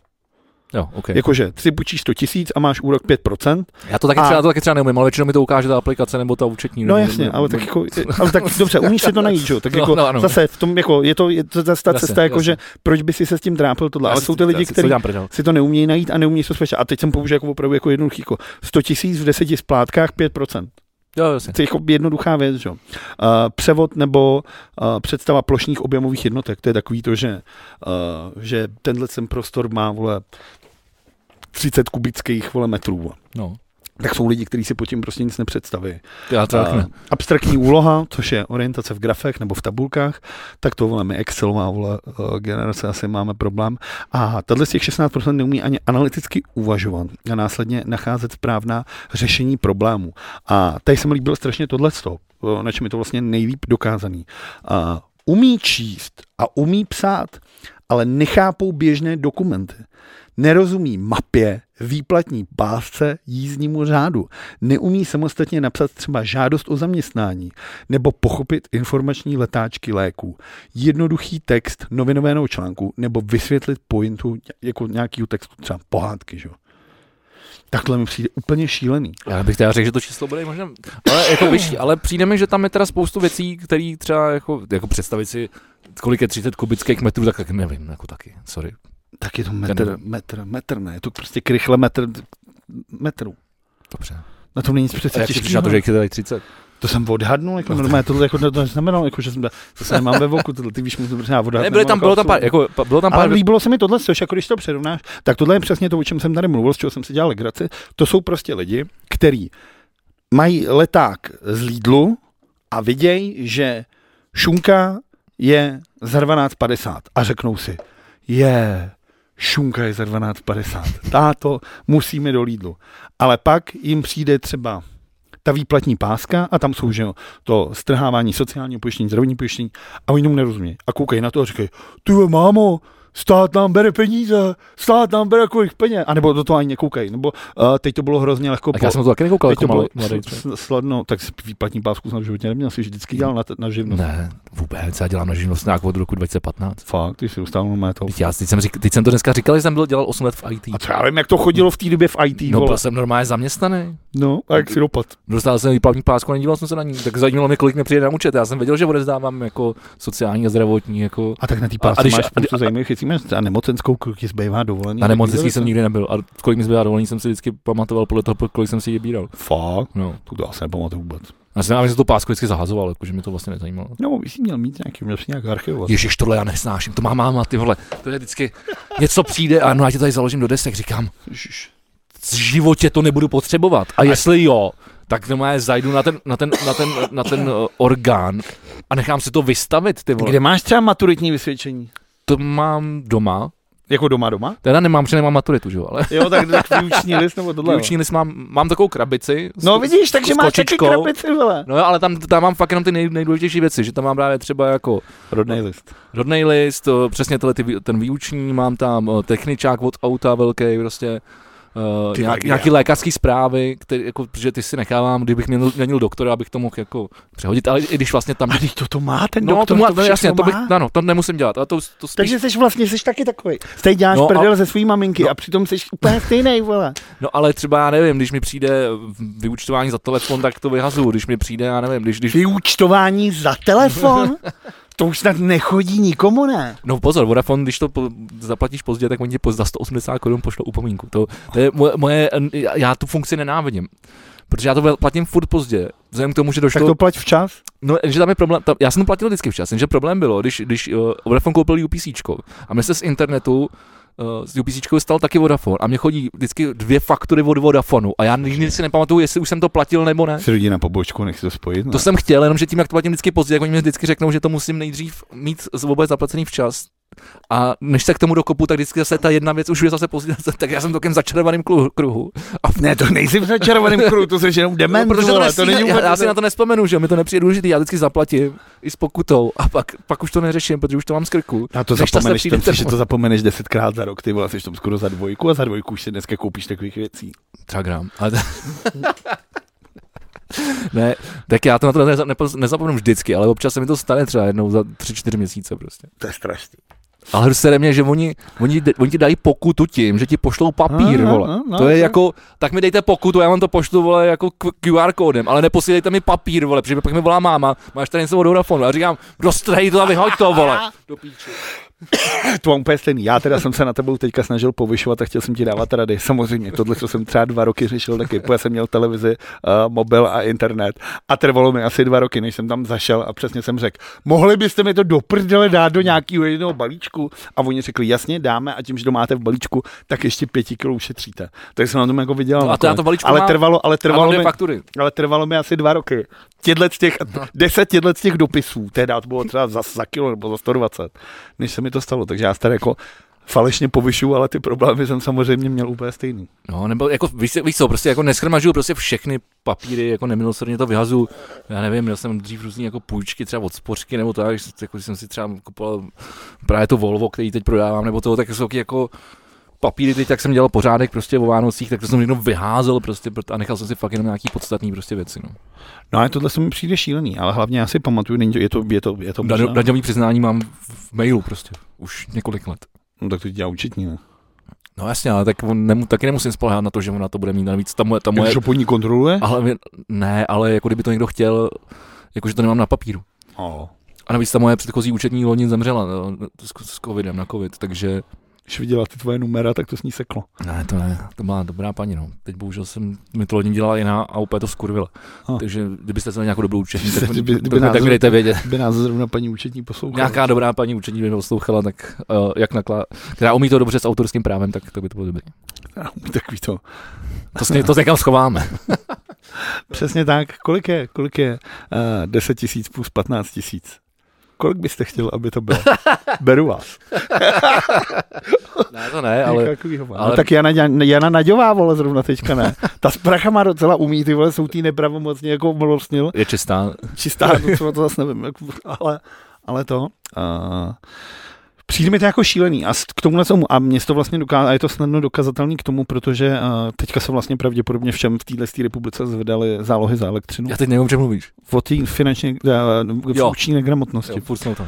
Jo, okay. Jakože ty půjčíš 100 tisíc a máš úrok 5%, Já to taky, A- třeba, to taky třeba neumím, ale většinou mi to ukáže ta aplikace nebo ta účetní. No jasně, nebo- ale tak jako, ale tak dobře, umíš si to najít, že jo? Tak No, jako no, ano. zase v tom, jako, je to, je to zase ta Jasně, cesta, jako, jasně. že proč by si se s tím trápil tohle, ale Já si- jsou ty lidi, kteří si to neumějí najít a neumějí to spočítat. A teď jsem použil jako opravdu jako jednoduchý, jako 100 tisíc v deseti splátkách 5%. Jo, jasně. To je jako jednoduchá věc, že. Uh, převod nebo uh, představa plošních objemových jednotek, to je takový to, že, uh, že tenhle ten prostor má, vole, 30 kubických vole metrů. No. Tak jsou lidi, kteří si pod tím prostě nic nepředstaví. Já to tak ne. abstraktní úloha, což je orientace v grafech nebo v tabulkách, tak to vole, my Excelová vole, eh, generace asi máme problém. A tahle z těch 16% neumí ani analyticky uvažovat a následně nacházet správná řešení problémů. A tady se mi líbilo strašně tohle, na čem je to vlastně nejlíp dokázaný. A umí číst a umí psát, ale nechápou běžné dokumenty. Nerozumí mapě, výplatní pásce, jízdnímu řádu. Neumí samostatně napsat třeba žádost o zaměstnání nebo pochopit informační letáčky léků. Jednoduchý text novinového článku nebo vysvětlit pointu jako nějakého textu, třeba pohádky. Že? Takhle mi přijde úplně šílený. Já bych teda řekl, že to číslo bude možná, ale jako vyšší, ale přijde mi, že tam je teda spoustu věcí, které třeba jako, jako představit si, kolik je 30 kubických metrů, tak, tak nevím, jako taky, sorry. Tak je to Ten- metr, metr, metr, ne, je to prostě krychle metr, metrů. Dobře. Na tom není nic přece jak těžkého. na to, že jich je tady 30? To jsem odhadnul, jako normálně, tohle jako, to, znamenalo, jako, že jsem, to se nemám ve voku, tohle, ty víš, mu to prostě odhadnout. Ne, byly tam, bylo tam pár, jako, bylo tam Ale pár, líbilo se mi tohle, což jako když to přerovnáš, tak tohle je přesně to, o čem jsem tady mluvil, z čeho jsem si dělal legraci. To jsou prostě lidi, kteří mají leták z Lidlu a vidějí, že šunka je za 12,50 a řeknou si, je, šunka je za 12,50. Táto, musíme do Lidlu. Ale pak jim přijde třeba ta výplatní páska a tam jsou, že jo, to strhávání sociálního pojištění, zdravotní pojištění a oni tomu nerozumějí. A koukají na to a říkají, ty mámo, stát nám bere peníze, stát nám bere kolik peněz. A nebo do toho ani nekoukej. Nebo uh, teď to bylo hrozně lehko. Tak já jsem to taky nekoukal teď jako to bylo malý, mladý sladno, tak výplatní pásku jsem v životě neměl, jsi vždycky dělal na, na živnost. Ne, vůbec, já dělám na živnost nějak od roku 2015. Fakt, ty jsi dostal na to. Teď, já, teď, jsem řík, teď jsem to dneska říkal, že jsem byl, dělal 8 let v IT. A co já vím, jak to chodilo v té době v IT, No, vole. byl jsem normálně zaměstnaný. No, a jak si dopad? Dostal jsem výplatní pásku a nedíval jsem se na ní. Tak zajímalo mě, kolik mi přijde na účet. Já jsem věděl, že odezdávám jako sociální a zdravotní. Jako... A tak na té A- pásce a máš a- spoustu zajímavých věcí, máš a nemocenskou, kolik ti zbývá dovolený. Na nemocenský jsem nikdy nebyl. A kolik mi zbývá dovolení, jsem si vždycky pamatoval podle toho, kolik jsem si je bíral. Fakt? No. To já se nepamatuju vůbec. Já jsem že to pásku vždycky zahazoval, jakože mi to vlastně nezajímalo. No, bys měl mít nějaký, měl jsi nějak archivovat. Ježiš, tohle já nesnáším, to má máma, ty vole. To je vždycky, něco přijde a no já tě tady založím do desek, říkám, Ježiš. v životě to nebudu potřebovat. A jestli jo, tak to má zajdu na ten, na ten, na ten, na ten uh, orgán a nechám si to vystavit, ty vole. Kde máš třeba maturitní vysvědčení? To mám doma, Jako doma doma? teda nemám, protože nemám maturitu, že jo, ale Jo, tak, tak výuční list nebo tohle. výuční list mám, mám takovou krabici. s- No vidíš, takže máš taky krabici, vole. No jo, ale tam, tam mám fakt jenom ty nej, nejdůležitější věci, že tam mám právě třeba jako Rodný list. rodný list, přesně tyhle ty, ten výuční, mám tam techničák od auta velký, prostě Uh, nějak, nějaký lékařský zprávy, který, jako, protože ty si nechávám, kdybych měl, měl doktora, abych to mohl jako přehodit, ale i když vlastně tam... A teď to, to má ten no, doktor, to, má, to jasně, všechno to bych, má. ano, to nemusím dělat, ale to, to spíš, Takže jsi vlastně jsi taky takový. Stej děláš No, prdel a- ze svý maminky no. a přitom jsi úplně stejný, vole. No ale třeba já nevím, když mi přijde vyučtování za telefon, tak to vyhazuju. Když mi přijde, já nevím, když, když Vyúčtování za telefon? to už snad nechodí nikomu, ne? No pozor, Vodafone, když to po, zaplatíš pozdě, tak oni ti po- za 180 korun pošlou upomínku. To, to je moje, moje, já- tu funkci nenávidím. Protože já to platím furt pozdě. Vzhledem k tomu, že došlo... Tak to plať včas. No, že tam je problém, tam, já jsem to platil vždycky včas, jenže problém bylo, když, když uh, Vodafone koupil UPC a mě se z internetu s UPC stal taky Vodafone a mě chodí vždycky dvě faktury od Vodafonu a já nikdy si nepamatuju, jestli už jsem to platil nebo ne. Si lidi na pobočku, nechci to spojit. No. To jsem chtěl, jenomže tím, jak to platím vždycky pozdě, jak oni mi vždycky řeknou, že to musím nejdřív mít z vůbec zaplacený včas. A než se k tomu dokopu, tak vždycky zase ta jedna věc už je zase pozdě, tak já jsem takovým začarovaným kruhu. A Ne, to nejsi v začarovaném kruhu, to jsi jenom dement, no, protože to, nesmí, to není já, vůbec... já, si na to nespomenu, že mi to nepřijde důležitý, já vždycky zaplatím i s pokutou a pak, pak už to neřeším, protože už to mám z krku. Na to Než zapomeneš, přijde to, že to zapomeneš desetkrát za rok, ty vole, jsi tam skoro za dvojku a za dvojku už si dneska koupíš takových věcí. Třeba gram. Ale to... ne, tak já to na to nezapomenu vždycky, ale občas se mi to stane třeba jednou za tři, čtyři měsíce prostě. To je strašný. Ale sere mě, že oni, oni, oni ti dají pokutu tím, že ti pošlou papír, No, no, vole. no, no, to je to- jako, tak mi dejte pokutu, já vám to pošlu, vole, jako QR kódem, ale neposílejte mi papír, vole, protože pak mi volá máma, máš tady něco od Vodafonu. A říkám, dostrej to a vyhoď to, vole. Do píči. To mám úplně stejný. Já teda jsem se na tebou teďka snažil povyšovat a chtěl jsem ti dávat rady. Samozřejmě, tohle, co jsem třeba dva roky řešil taky. Já jsem měl televizi, uh, mobil a internet a trvalo mi asi dva roky, než jsem tam zašel a přesně jsem řekl, mohli byste mi to do prdele dát do nějakého jednoho balíčku? A oni řekli, jasně, dáme a tím, že to máte v balíčku, tak ještě pěti kilo ušetříte. Tak jsem na tom jako vydělal. No a to já to ale trvalo, ale Trvalo mi, faktury. ale trvalo mi asi dva roky. Těhle z těch, deset těchto z těch dopisů, teda to bylo třeba za, za kilo nebo za 120, než se mi to stalo. Takže já se tady jako falešně povyšu, ale ty problémy jsem samozřejmě měl úplně stejný. No, nebo jako, víš, víš co, prostě jako neschromažuju prostě všechny papíry, jako nemilosrdně to vyhazu. Já nevím, měl jsem dřív různý jako půjčky třeba od spořky nebo tak, jako jsem si třeba kupoval právě to Volvo, který teď prodávám, nebo to, tak jsou jako papíry, teď tak jsem dělal pořádek prostě o Vánocích, tak to jsem jenom vyházel prostě a nechal jsem si fakt jenom nějaký podstatný prostě věci. No. No ale tohle se mi přijde šílený, ale hlavně já si pamatuju, není to, je to, je to, je to možná, daňový přiznání mám v mailu prostě, už několik let. no, tak to dělá účetní, ne? No jasně, ale tak on nemu, taky nemusím spolehat na to, že ona to bude mít navíc. Ta moje, ta moje. Když pod ní kontroluje? ale ne, ale jako kdyby to někdo chtěl, jakože to nemám na papíru. Oh. A navíc ta moje předchozí účetní loni zemřela no, s, s covidem na covid, takže Když viděla ty tvoje numera, tak to s ní seklo. ne, to ne, to byla dobrá paní, no. Teď bohužel jsem, mi to loni dělala jiná a úplně to skurvila. Takže kdybyste se nějakou dobrou účetní, tak, Kdyby- tak, kdyby tak, tak nás- mi dejte vědět. By nás zrovna paní účetní poslouchala. Nějaká dobrá paní účetní by mě poslouchala, tak uh, jak naklá, která umí to dobře s autorským právem, tak to by to bylo dobré. Takový to. To, to s někam schováme. Přesně tak. Kolik je, kolik je uh, 10 tisíc plus 15 tisíc? Kolik byste chtěl, aby to bylo? Beru vás. ne, to ne, ale mám. ale- No, tak Jana, Jana Naďová, vole, zrovna teďka ne. Ta s prachama docela umí, ty vole, jsou tý nepravomocně jako mluvnil. je čistá. Čistá, to, to, zase nevím, jak, ale, ale to. Uh, Přijde mi to jako šílený a k tomu tomu, a město vlastně dokáže, a je to snadno dokazatelný k tomu, protože uh, teďka se vlastně pravděpodobně všem v téhle republice zvedaly zálohy za elektřinu. Já teď nevím, o čem mluvíš. O té finanční, uh, Jo. funkční negramotnosti. Jo, furt tam.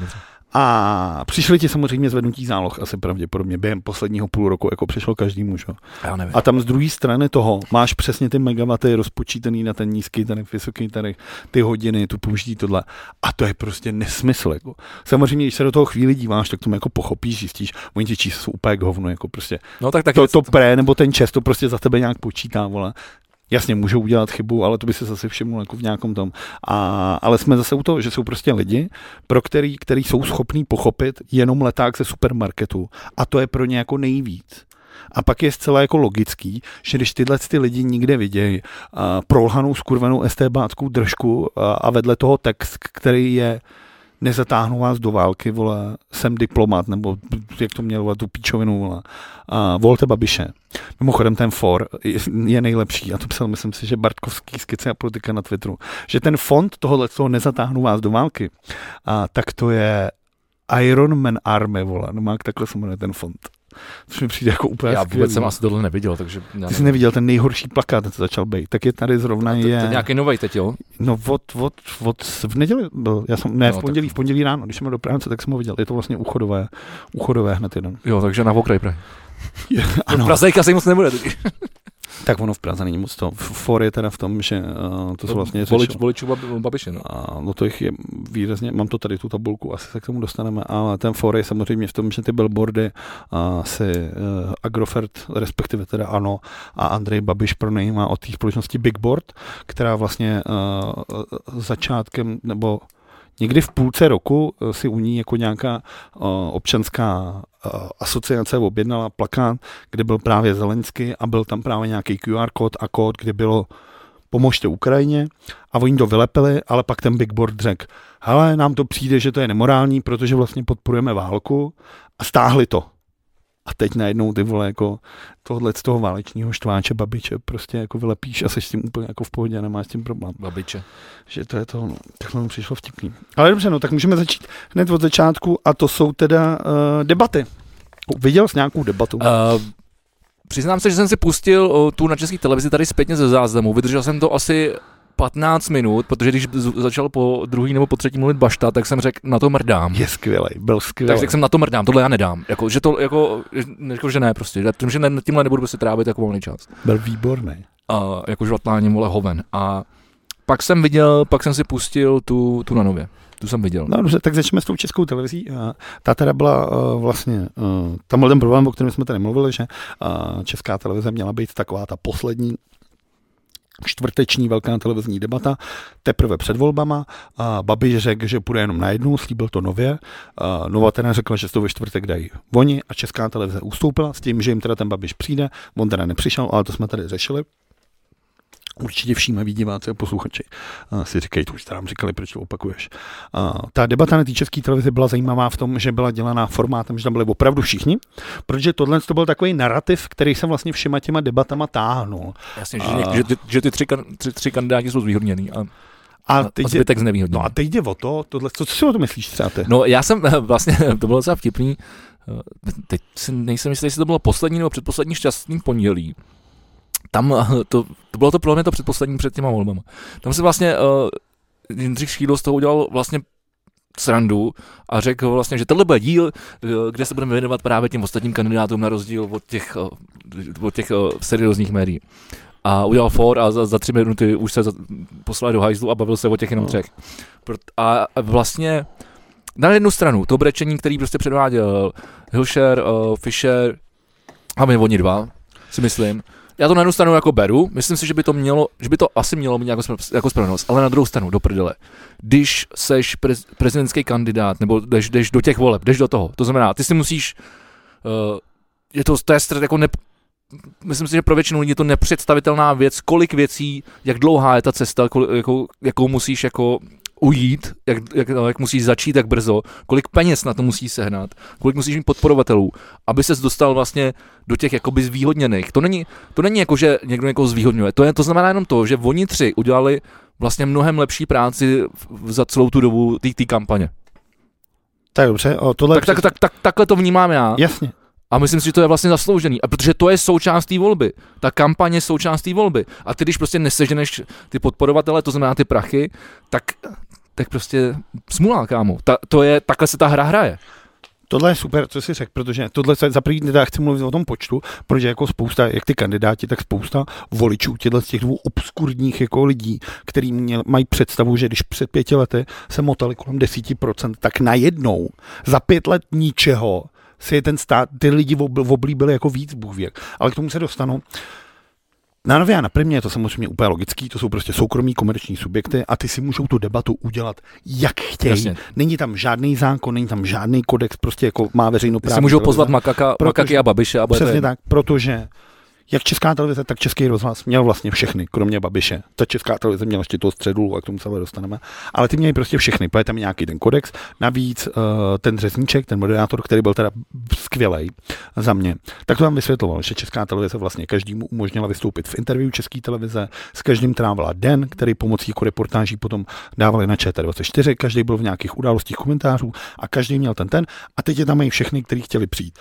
A přišli ti samozřejmě zvednutí záloh asi pravděpodobně během posledního půl roku, jako přišlo každý muž. jo. Já nevím. A tam z druhé strany toho máš přesně ty megawaty rozpočítaný na ten nízký tarif, vysoký tarif, ty hodiny, tu použití tohle. A to je prostě nesmysl. Jako. Samozřejmě, když se do toho chvíli díváš, tak tomu jako pochopíš, zjistíš, oni ti čísla jsou úplně k hovnu, jako prostě No tak tak to, to pré nebo ten čest to prostě za tebe nějak počítá, vole. Jasně, můžou udělat chybu, ale to by se zase všimnul jako v nějakom tom. A, ale jsme zase u toho, že jsou prostě lidi, pro který, který jsou schopní pochopit jenom leták ze supermarketu. A to je pro ně jako nejvíc. A pak je zcela jako logický, že když tyhle ty lidi nikde vidějí prolhanou skurvenou estébáckou držku uh, a vedle toho text, který je nezatáhnu vás do války, vole, jsem diplomat, nebo jak to mělo, tu píčovinu, vole, a volte Babiše. Mimochodem ten for je, je nejlepší, a to psal, myslím si, že Bartkovský skice a politika na Twitteru, že ten fond tohohle toho nezatáhnu vás do války, a tak to je Iron Man Army, vole, no má takhle se jmenuje ten fond. Což mi přijde jako úplně Já skvělý. vůbec jsem asi tohle neviděl, takže... Já Ty jsi neviděl ten nejhorší plakát, ten to začal být. Tak je tady zrovna to, je... to je nějaký nový teď, jo? No od, od, od, v neděli byl, já jsem, ne, No, v pondělí, tak- v pondělí ráno, když jsem byl do práce, tak jsem ho viděl. Je to vlastně uchodové, uchodové hned jeden. Jo, takže na okraj Prahy. V Ano, Praze jich asi moc nebude. Tak ono v Praze není moc to. For je teda v tom, že uh, to jsou vlastně něco, Volič, voličů Bab- Babiše, no. a no to jich je výrazně, mám to tady tu tabulku, asi se k tomu dostaneme, ale ten for je samozřejmě v tom, že ty billboardy uh, si uh, Agrofert, respektive teda ano, a Andrej Babiš pronajímá od té společnosti Bigboard, která vlastně uh, začátkem nebo někdy v půlce roku eh, si u ní jako nějaká uh, občanská uh, asociace objednala plakát, kde byl právě Zelensky a byl tam právě nějaký QR kód a kód, kde bylo pomožte Ukrajině a oni to vylepili, ale pak ten Big Board řekl, hele, nám to přijde, že to je nemorální, protože vlastně podporujeme válku a stáhli to. A teď najednou ty vole jako tohle z toho válečního štváče babiče prostě jako vylepíš a jsi s tím úplně jako v pohodě a nemáš s tím problém. Babiče. Že to je to, no, takhle mi přišlo vtipný. Ale dobře, no, tak můžeme začít hned od začátku a to jsou teda uh, debaty. Viděl jsi nějakou debatu? Uh, Uh, přiznám se, že jsem si pustil uh, tu na české televizi tady zpětně ze záznamu. Vydržel jsem to asi 15 minut, protože když začal po druhý nebo po třetí mluvit Bašta, tak jsem řekl, na to mrdám. je skvělý, byl Tak skvělý. řekl jsem, na to mrdám, tohle já nedám. Jako, že to, jako, jako, že ne prostě. Že tím, že ne, tímhle nebudu prostě trávit jako volný čas. Byl výborný. A jako žvatláním, vole, hoven. A pak jsem viděl, pak jsem si pustil tu, tu na nově. Tu jsem viděl. No dobře, tak začneme s tou českou televizí. A Ta teda byla uh, vlastně, uh, tam byl ten problém, o kterém jsme tady mluvili, že uh, česká televize měla být taková ta poslední čtvrteční velká televizní debata, teprve před volbama. A Babiš řekl, že půjde jenom na jednu, slíbil to nově. A Nova teda řekla, že to ve čtvrtek dají oni a česká televize ustoupila s tím, že jim teda ten Babiš přijde. On teda nepřišel, ale to jsme tady řešili. Určitě všímaví diváci a posluchači a si říkají, to už jste nám říkali, proč to opakuješ. A ta debata na té české televizi byla zajímavá v tom, že byla dělaná formátem, že tam byli opravdu všichni, protože tohle to byl takový narrativ, který se vlastně všema těma debatama táhnul. Jasně, že, A- že, ty, že ty tři, tři, tři kandidáti jsou zvýhodněný a, A a, teď, zbytek znevýhodněný. no a teď jde o to, tohle, co, co si o to myslíš třeba ty? No já jsem vlastně, to bylo docela vtipný, teď si nejsem jistý, jestli to bylo poslední nebo předposlední šťastný pondělí. Tam eh, to, to bylo to pro mě to předposlední před těma volbama. Tam se vlastně uh, Jindřich Šídlo z toho udělal vlastně srandu a řekl vlastně, že tohle bude díl, eh, kde se budeme věnovat právě těm ostatním kandidátům na rozdíl od těch, od těch seriózních médií. A udělal for a za, za tři minuty už se za, poslal do hajzlu a bavil se o těch jenom No. třech. A vlastně na jednu stranu to brečení, který prostě předváděl Hilšer, Fischer, hlavně oni dva, si myslím. Já to na jednu stranu jako beru, myslím si, že by to mělo, že by to asi mělo mít jako, jako spravedlnost, ale na druhou stranu, do prdele. Když seš prez, prezidentský kandidát, nebo jdeš, jdeš do těch voleb, jdeš do toho, to znamená, ty si musíš, uh, je to, to je str- jako ne, myslím si, že pro většinu lidí je to nepředstavitelná věc, kolik věcí, jak dlouhá je ta cesta, kol, jako, jakou musíš jako ujít, jak, jak, jak musíš začít tak brzo, kolik peněz na to musíš sehnat, kolik musíš mít podporovatelů, aby ses dostal vlastně do těch jakoby zvýhodněných. To není, to není jako, že někdo někoho zvýhodňuje. To, je, to znamená jenom to, že oni tři udělali vlastně mnohem lepší práci v- za celou tu dobu té kampaně. Tak dobře, o, tohle... Tak, tak, tak, tak, takhle to vnímám já. Jasně. A myslím si, že to je vlastně zasloužený. A protože to je součást té volby. Ta kampaně je součást té volby. A ty, když prostě neseženeš ty podporovatele, to znamená ty prachy, tak, tak prostě smulá, kámo. Ta, to je, takhle se ta hra hraje. Tohle je super, co jsi řekl, protože tohle se za první teda chci mluvit o tom počtu, protože jako spousta, jak ty kandidáti, tak spousta voličů těchto z těch dvou obskurních jako lidí, kteří měl, mají představu, že když před pěti lety se motali kolem 10%, tak najednou za pět let ničeho si je ten stát, ty lidi ob- oblíbili jako víc, Bůh ví. Ale k tomu se dostanu. Na Nově a na Primě je to samozřejmě úplně logický, to jsou prostě soukromí komerční subjekty a ty si můžou tu debatu udělat, jak chtějí. Jasně. Není tam žádný zákon, není tam žádný kodex, prostě jako má veřejnou Ty si můžou pozvat makaka, Protože- makaky a babiše a bude Přesně tak, protože jak Česká televize, tak Český rozhlas měl vlastně všechny, kromě Babiše. Ta Česká televize měla ještě toho středu, a k tomu se dostaneme. Ale ty měli prostě všechny, protože tam nějaký ten kodex. Navíc uh, ten řezníček, ten moderátor, který byl teda skvělý za mě, tak to tam vysvětloval, že Česká televize vlastně každému umožnila vystoupit v interview České televize, s každým trávila den, který pomocí jako reportáží potom dávali na ČT24, každý byl v nějakých událostích komentářů a každý měl ten ten a teď je tam mají všechny, kteří chtěli přijít.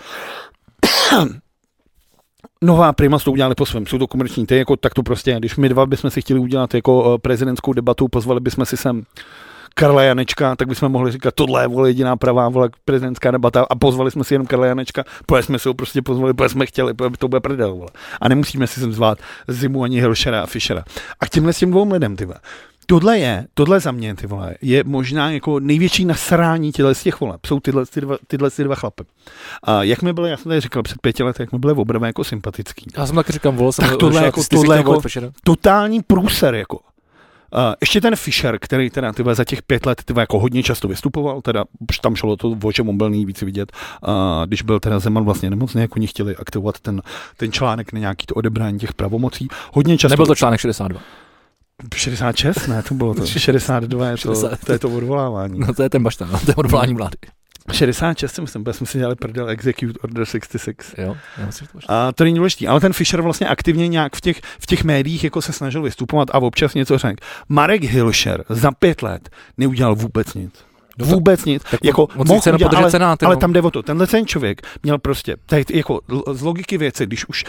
Nová Prima to udělali po svém, jsou to komerční, ty jako tak to prostě, když my dva bychom si chtěli udělat jako eh, prezidentskou debatu, pozvali bychom si sem Karla Janečka, tak bychom mohli říkat, tohle je vole jediná pravá vole prezidentská debata a pozvali jsme si jenom Karla Janečka, protože jsme si ho prostě pozvali, protože jsme chtěli, protože to bude prdel, vole. A nemusíme si sem zvát Zimu ani Hilšera a Fischera. A k těmhle s těm dvou lidem, ty vole. Tohle je, tohle za mě, ty vole, je možná jako největší nasrání těchto z těch voleb. Jsou tyhle, ty dva, tyhle ty dva chlapy. A jak mi byly, já jsem tady říkal před pěti lety, jak mi byly obrvé jako sympatický. Já jsem taky říkal, volil jsem Tak tohle jako- ty tohle jako- totální průser, jako. Uh, ještě ten Fischer, který teda tyhle, za těch pět let tyhle, jako hodně často vystupoval, teda už tam šlo to, o čem on byl nejvíc vidět, uh, když byl teda Zeman vlastně nemocný, jako oni chtěli aktivovat ten, ten článek na nějaký to odebrání těch pravomocí. Hodně často... Nebyl to článek 62. 66, ne, to bylo to. 62 je to, 60. to, je to odvolávání. No to je ten baštan, no, to je odvolání vlády. 66 si myslím, protože jsme si dělali prdel Execute Order 66. Jo, já myslím, to A to není důležité, ale ten Fischer vlastně aktivně nějak v těch, v těch médiích jako se snažil vystupovat a občas něco řekl. Marek Hilšer za pět let neudělal vůbec nic. No Vůbec nic. tak jako, on mohl udělat, ale, Senát, ale tam jde o to. Tenhle ten člověk měl prostě, tady, jako z logiky věci, když už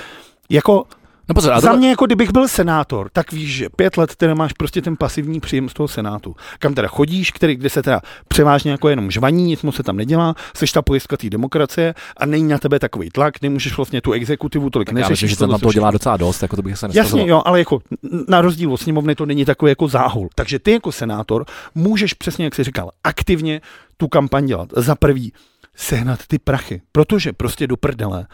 jako No pozor, a za to, mě, jako kdybych byl senátor, tak víš, že pět let teda máš prostě ten pasivní příjem z toho senátu. Kam teda chodíš, který, kde se teda převážně jako jenom žvaní, nic moc se tam nedělá, seš ta pojistka té demokracie a není na tebe takový tlak, nemůžeš vlastně tu exekutivu tolik já myslím, neřešit. že se tam toho dělá docela dost, jako to bych se Jasně, neskazoval. jo, ale jako na rozdíl od sněmovny to není takový jako záhul. Takže ty jako senátor můžeš přesně, jak jsi říkal, aktivně tu kampaň dělat. Za prvý sehnat ty prachy, protože prostě do prdele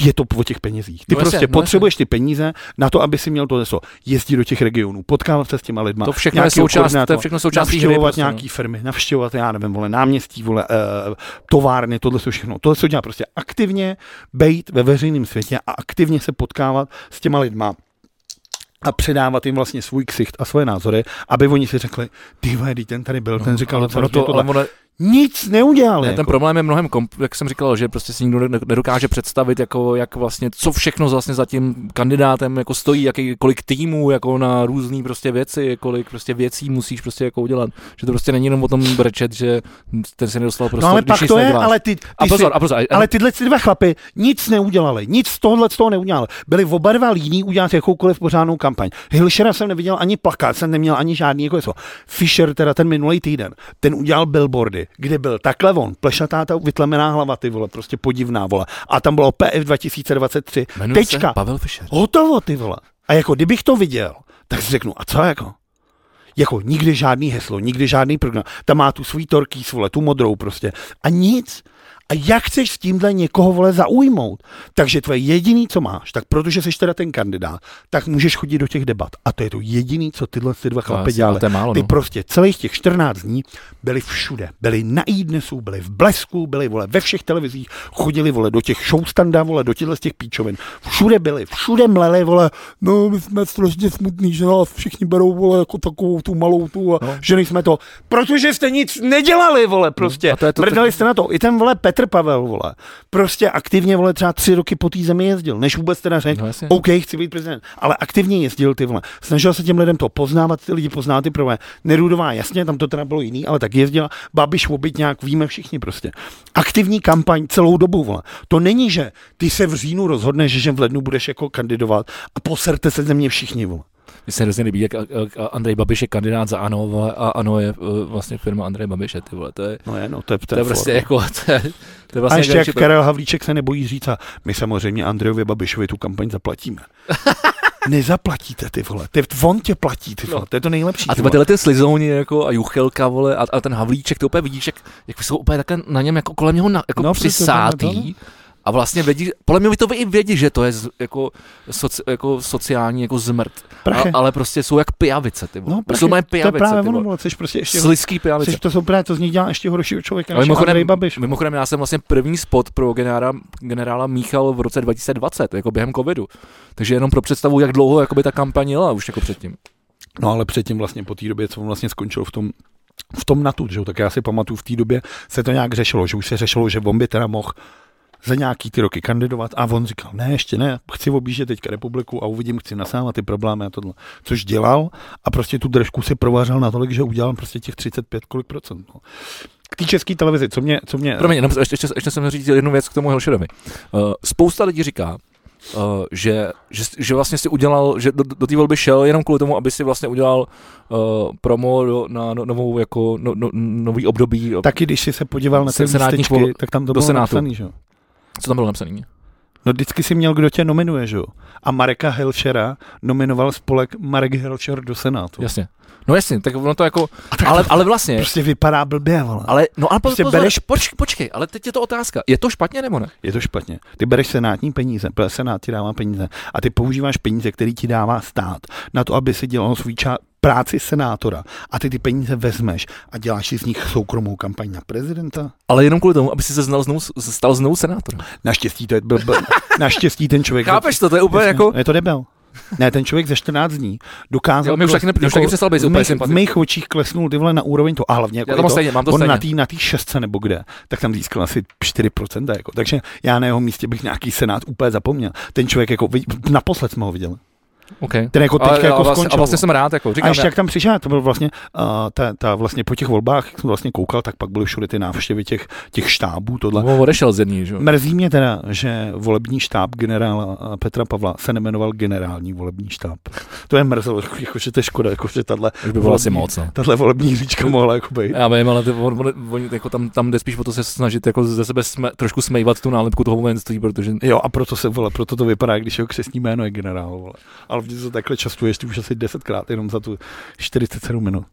je to o těch penězích. Ty No no prostě jasně, no potřebuješ ty peníze na to, aby si měl to něco. Jezdit do těch regionů, potkávat se s těma lidma. To všechno je součást, to je všechno součástí hry. navštěvovat Prostě, no. nějaký firmy, navštěvovat, já nevím, vole, náměstí, vole, uh, továrny, tohle jsou všechno. Tohle se dělá prostě aktivně bejt ve veřejném světě a aktivně se potkávat s těma lidma a předávat jim vlastně svůj ksicht a svoje názory, aby oni si řekli, ty vole, ten tady byl, ten říkal, ale, to, to, tohle. ale Nic neudělali. ne, jako. ten problém je mnohem, komp, jak jsem říkal, že prostě si nikdo ne- nedokáže představit, jako, jak vlastně, co všechno vlastně za tím kandidátem jako stojí, jaký, kolik týmů jako na různé prostě věci, kolik prostě věcí musíš prostě jako udělat. Že to prostě není jenom o tom brečet, že ten se nedostal prostě, no ale pak to je, ale ty, ty a pozor, si, a pozor, a, ale tyhle ty dva chlapy nic neudělali, nic z tohohle z toho neudělali. Byli oba dva líní udělat jakoukoliv pořádnou kampaň. Hilšera jsem neviděl ani plakát, jsem neměl ani žádný jako něco. Fischer, teda ten minulý týden, ten udělal billboardy, kde byl takhle on, plešatá ta vytlemená hlava, ty vole, prostě podivná vole. A tam bylo PF 2023. jmenuje se Tečka. Pavel Fischer. Hotovo, ty vole. A jako kdybych to viděl, tak si řeknu, a co jako? Jako nikdy žádný heslo, nikdy žádný program. Tam má tu svůj torkýs, vole, tu modrou prostě. A nic. A jak chceš s tímhle někoho, vole, zaujmout? Takže tvoje jediný, co máš, tak protože jsi teda ten kandidát, tak můžeš chodit do těch debat. A to je to jediný, co tyhle ty dva chlapy jasně, dělali. málo, Ty no. prostě celých těch 14 dní byli všude. Byli na iDnesu, byli v Blesku, byli vole ve všech televizích, chodili vole do těch showstanda, vole do těchto z těch píčovin. Všude byli, všude mleli, vole, no my jsme strašně smutní, že nás všichni berou, vole, jako takovou tu malou tu, a No. že nejsme to. Protože jste nic nedělali, vole, prostě. a to je to- Mrdali jste na to. I ten, vole, Petr Pavel, vole, prostě aktivně, vole, třeba tři roky po té zemi jezdil, než vůbec teda řekl, No, jasně. OK, chci být prezident, ale aktivně jezdil ty vole. Snažil se těm lidem to poznávat, ty lidi poznávat ty problémy. Nerudová, jasně, tam to teda bylo jiný, ale tak jezdila. Babiš obyt nějak víme všichni prostě. Aktivní kampaň celou dobu, vole. To není, že ty se v říjnu rozhodneš, že v lednu budeš jako kandidovat a poserte se ze mě všichni, vole. Mně se hrozně líbí, jak a- a- Andrej Babiš je kandidát za ANO a ANO je uh, vlastně firma Andrej Babiše, ty vole, to je, No je, no, to je, to je prostě for, jako, to je, to je a vlastně ještě jak jak Karel Havlíček se nebojí říct, a my samozřejmě Andrejovi Babišovi tu kampaň zaplatíme. Nezaplatíte ty vole, ty, on tě platí ty vole, No. to je to nejlepší. A ty tyhle ty slizouni jako a Juchelka, vole, a, a ten Havlíček, to úplně vidíš, jak, jak jsou úplně takhle na něm jako kolem něho na, jako No, no, přesně, přisátý. A vlastně vědí, podle mě by to i vědí, že to je z, jako, soci, jako sociální jako zmrt. A, ale prostě jsou jak pijavice, ty vole. No, to jsou moje to je pijavice, právě ty ono, jsi prostě ještě Slizký pijavice. Což to jsou právě, to z nich dělá ještě horšího člověka, Ale než mimochodem, Andrej Babiš. mimochodem, já jsem vlastně první spot pro generála, generála Míchal v roce 2020, jako během covidu. Takže jenom pro představu, jak dlouho jakoby, ta kampaň jela už jako předtím. No ale předtím vlastně po té době, co on vlastně skončil v tom, v tom NATO, že jo, tak já si pamatuju, v té době se to nějak řešilo, že už se řešilo, že on by teda mohl za nějaký ty roky kandidovat a on říkal, ne, ještě ne, chci objíždět teďka republiku a uvidím, chci nasávat ty problémy a tohle. Což dělal a prostě tu držku si provářel natolik, že udělal prostě těch 35 kolik procent. No. K té české televizi, co mě, co mě Promiň, jenom, ještě, ještě, ještě jsem říct jednu věc k tomu Helšerovi. Uh, spousta lidí říká, uh, že, že, že, vlastně si udělal, že do, do té volby šel jenom kvůli tomu, aby si vlastně udělal uh, promo do, na no, novou jako no, no, nový období. Taky když jsi se podíval na ty lístečky, vol- tak tam to do bylo Senátu. napsaný, že jo. Co tam bylo napsané? No vždycky si měl, kdo tě nominuje, že jo. A Mareka Helšera nominoval spolek Marek Helšer do Senátu. Jasně. No jasně, tak ono to jako, tak ale, ale vlastně, prostě vypadá blbě, vole. ale, no ale prostě pozor, bereš- poč, počkej, ale teď je to otázka, je to špatně nebo ne? Je to špatně. Ty bereš senátní peníze, protože senát ti dává peníze a ty používáš peníze, který ti dává stát na to, aby si dělal svůj ča- práci senátora a ty ty peníze vezmeš a děláš si z nich soukromou kampaň na prezidenta? Ale jenom kvůli tomu, aby si se znal znovu, stal znovu senátorem. Naštěstí to je byl, byl, naštěstí ten člověk... Chápeš to, to je úplně jako, Je to debil. Ne, ten člověk za 14 dní dokázal... Jo, mi už taky ne- už taky přestal být úplně mých, v mých očích klesnul ty vole na úroveň to. A hlavně jako já to mám to, stejně, mám to on stejně. na té na tý šestce nebo kde, tak tam získal asi 4%. Jako. Takže já na jeho místě bych nějaký senát úplně zapomněl. Ten člověk jako, naposled jsme ho viděli. Okay. Ten jako a, teďka a, jako vlastně, skončil. a vlastně jsem rád, jako a říkám, ještě já, jak tam přišel, to byl vlastně, uh, ta, ta, vlastně po těch volbách, jak jsem vlastně koukal, tak pak byly všude ty návštěvy těch, těch štábů, tohle. on odešel z jedný, že jo. Mrzí mě teda, že volební štáb generála Petra Pavla se nemenoval generální volební štáb. To je mrzelo, jako, jako, že to je škoda, jako, že tahle, by bylo asi moc, no. tahle volební říčka mohla jako být. Já vím, ale ty, on, on, on, jako tam, tam jde spíš o to se snažit jako ze sebe jsme, trošku smejvat tu nálepku toho vojenství, protože Jo, a proto se vole, proto to vypadá, když jeho křesní jméno je generál, vole. Ale vždy to takhle častuješ, ty už asi desetkrát, jenom za tu 47 minut.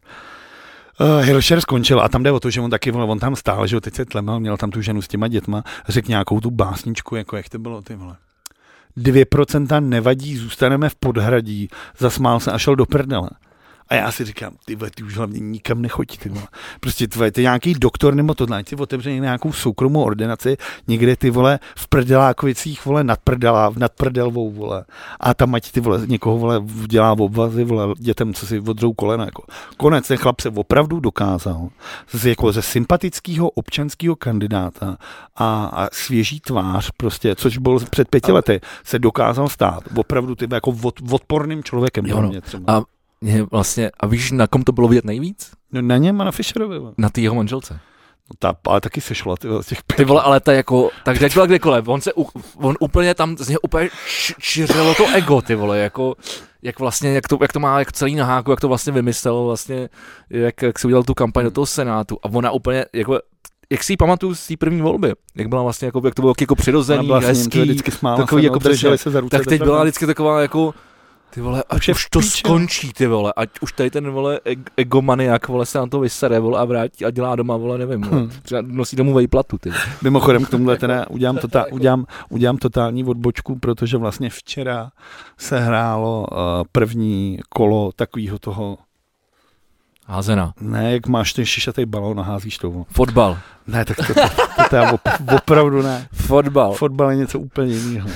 Uh, Hilšer skončil a tam jde o to, že on taky, on tam stál, že jo, teď se tlemal, měl tam tu ženu s těma dětma, řekl nějakou tu básničku, jako jak to bylo, ty vole. 2% nevadí, zůstaneme v podhradí, zasmál se a šel do prdele. A já si říkám, ty vole, ty už hlavně nikam nechodí, ty vole. Prostě tvoje, ty nějaký doktor nebo to, ať si otevře nějakou soukromou ordinaci, někde ty vole v prdelákovicích, vole nad prdelá, nad prdelvou, vole. A tam ať ty vole někoho vole dělá obvazy, vole dětem, co si odřou kolena, jako. Konec, ten chlap se opravdu dokázal z, jako ze sympatického občanského kandidáta a, a svěží tvář, prostě, což byl před pěti lety, se dokázal stát opravdu ty jako od, odporným člověkem. Jo, no. mě třeba. a vlastně, a víš, na kom to bylo vidět nejvíc? No, na něm a na Fischerovi. vole. Na té jeho manželce. No, ta, ale taky sešla ty, vole, těch Ty vole, ale je jako, tak jak byla kdekoliv, on se, on úplně tam, z něho úplně č- čiřilo to ego, ty vole, jako, jak vlastně, jak to, jak to má, jak celý na háku, jak to vlastně vymyslel, vlastně, jak, jak si udělal tu kampaň do toho Senátu a ona úplně, jako, jak si ji pamatuju z té první volby, jak byla vlastně, jako, jak to bylo jako přirozený, hezký, vždycky smála takový se, jako no, přesně. se za ruce. tak teď byla vždycky taková jako, ty vole, ať Už to píče. skončí, ty vole, ať už tady ten, vole, eg- egomaniak, vole, se na to vysere, vole, a vrátí a dělá doma, vole, nevím, vole. Hm. Třeba nosí domů vejplatu, ty. Mimochodem k tomuhle teda udělám, tota, udělám, udělám totální odbočku, protože vlastně včera se hrálo uh, první kolo takového toho Házená. Ne, jak máš ten šišatý balón a házíš to. Fotbal. Ne, tak to, to, to, to, to já op, opravdu ne. Fotbal. Fotbal je něco úplně jiného.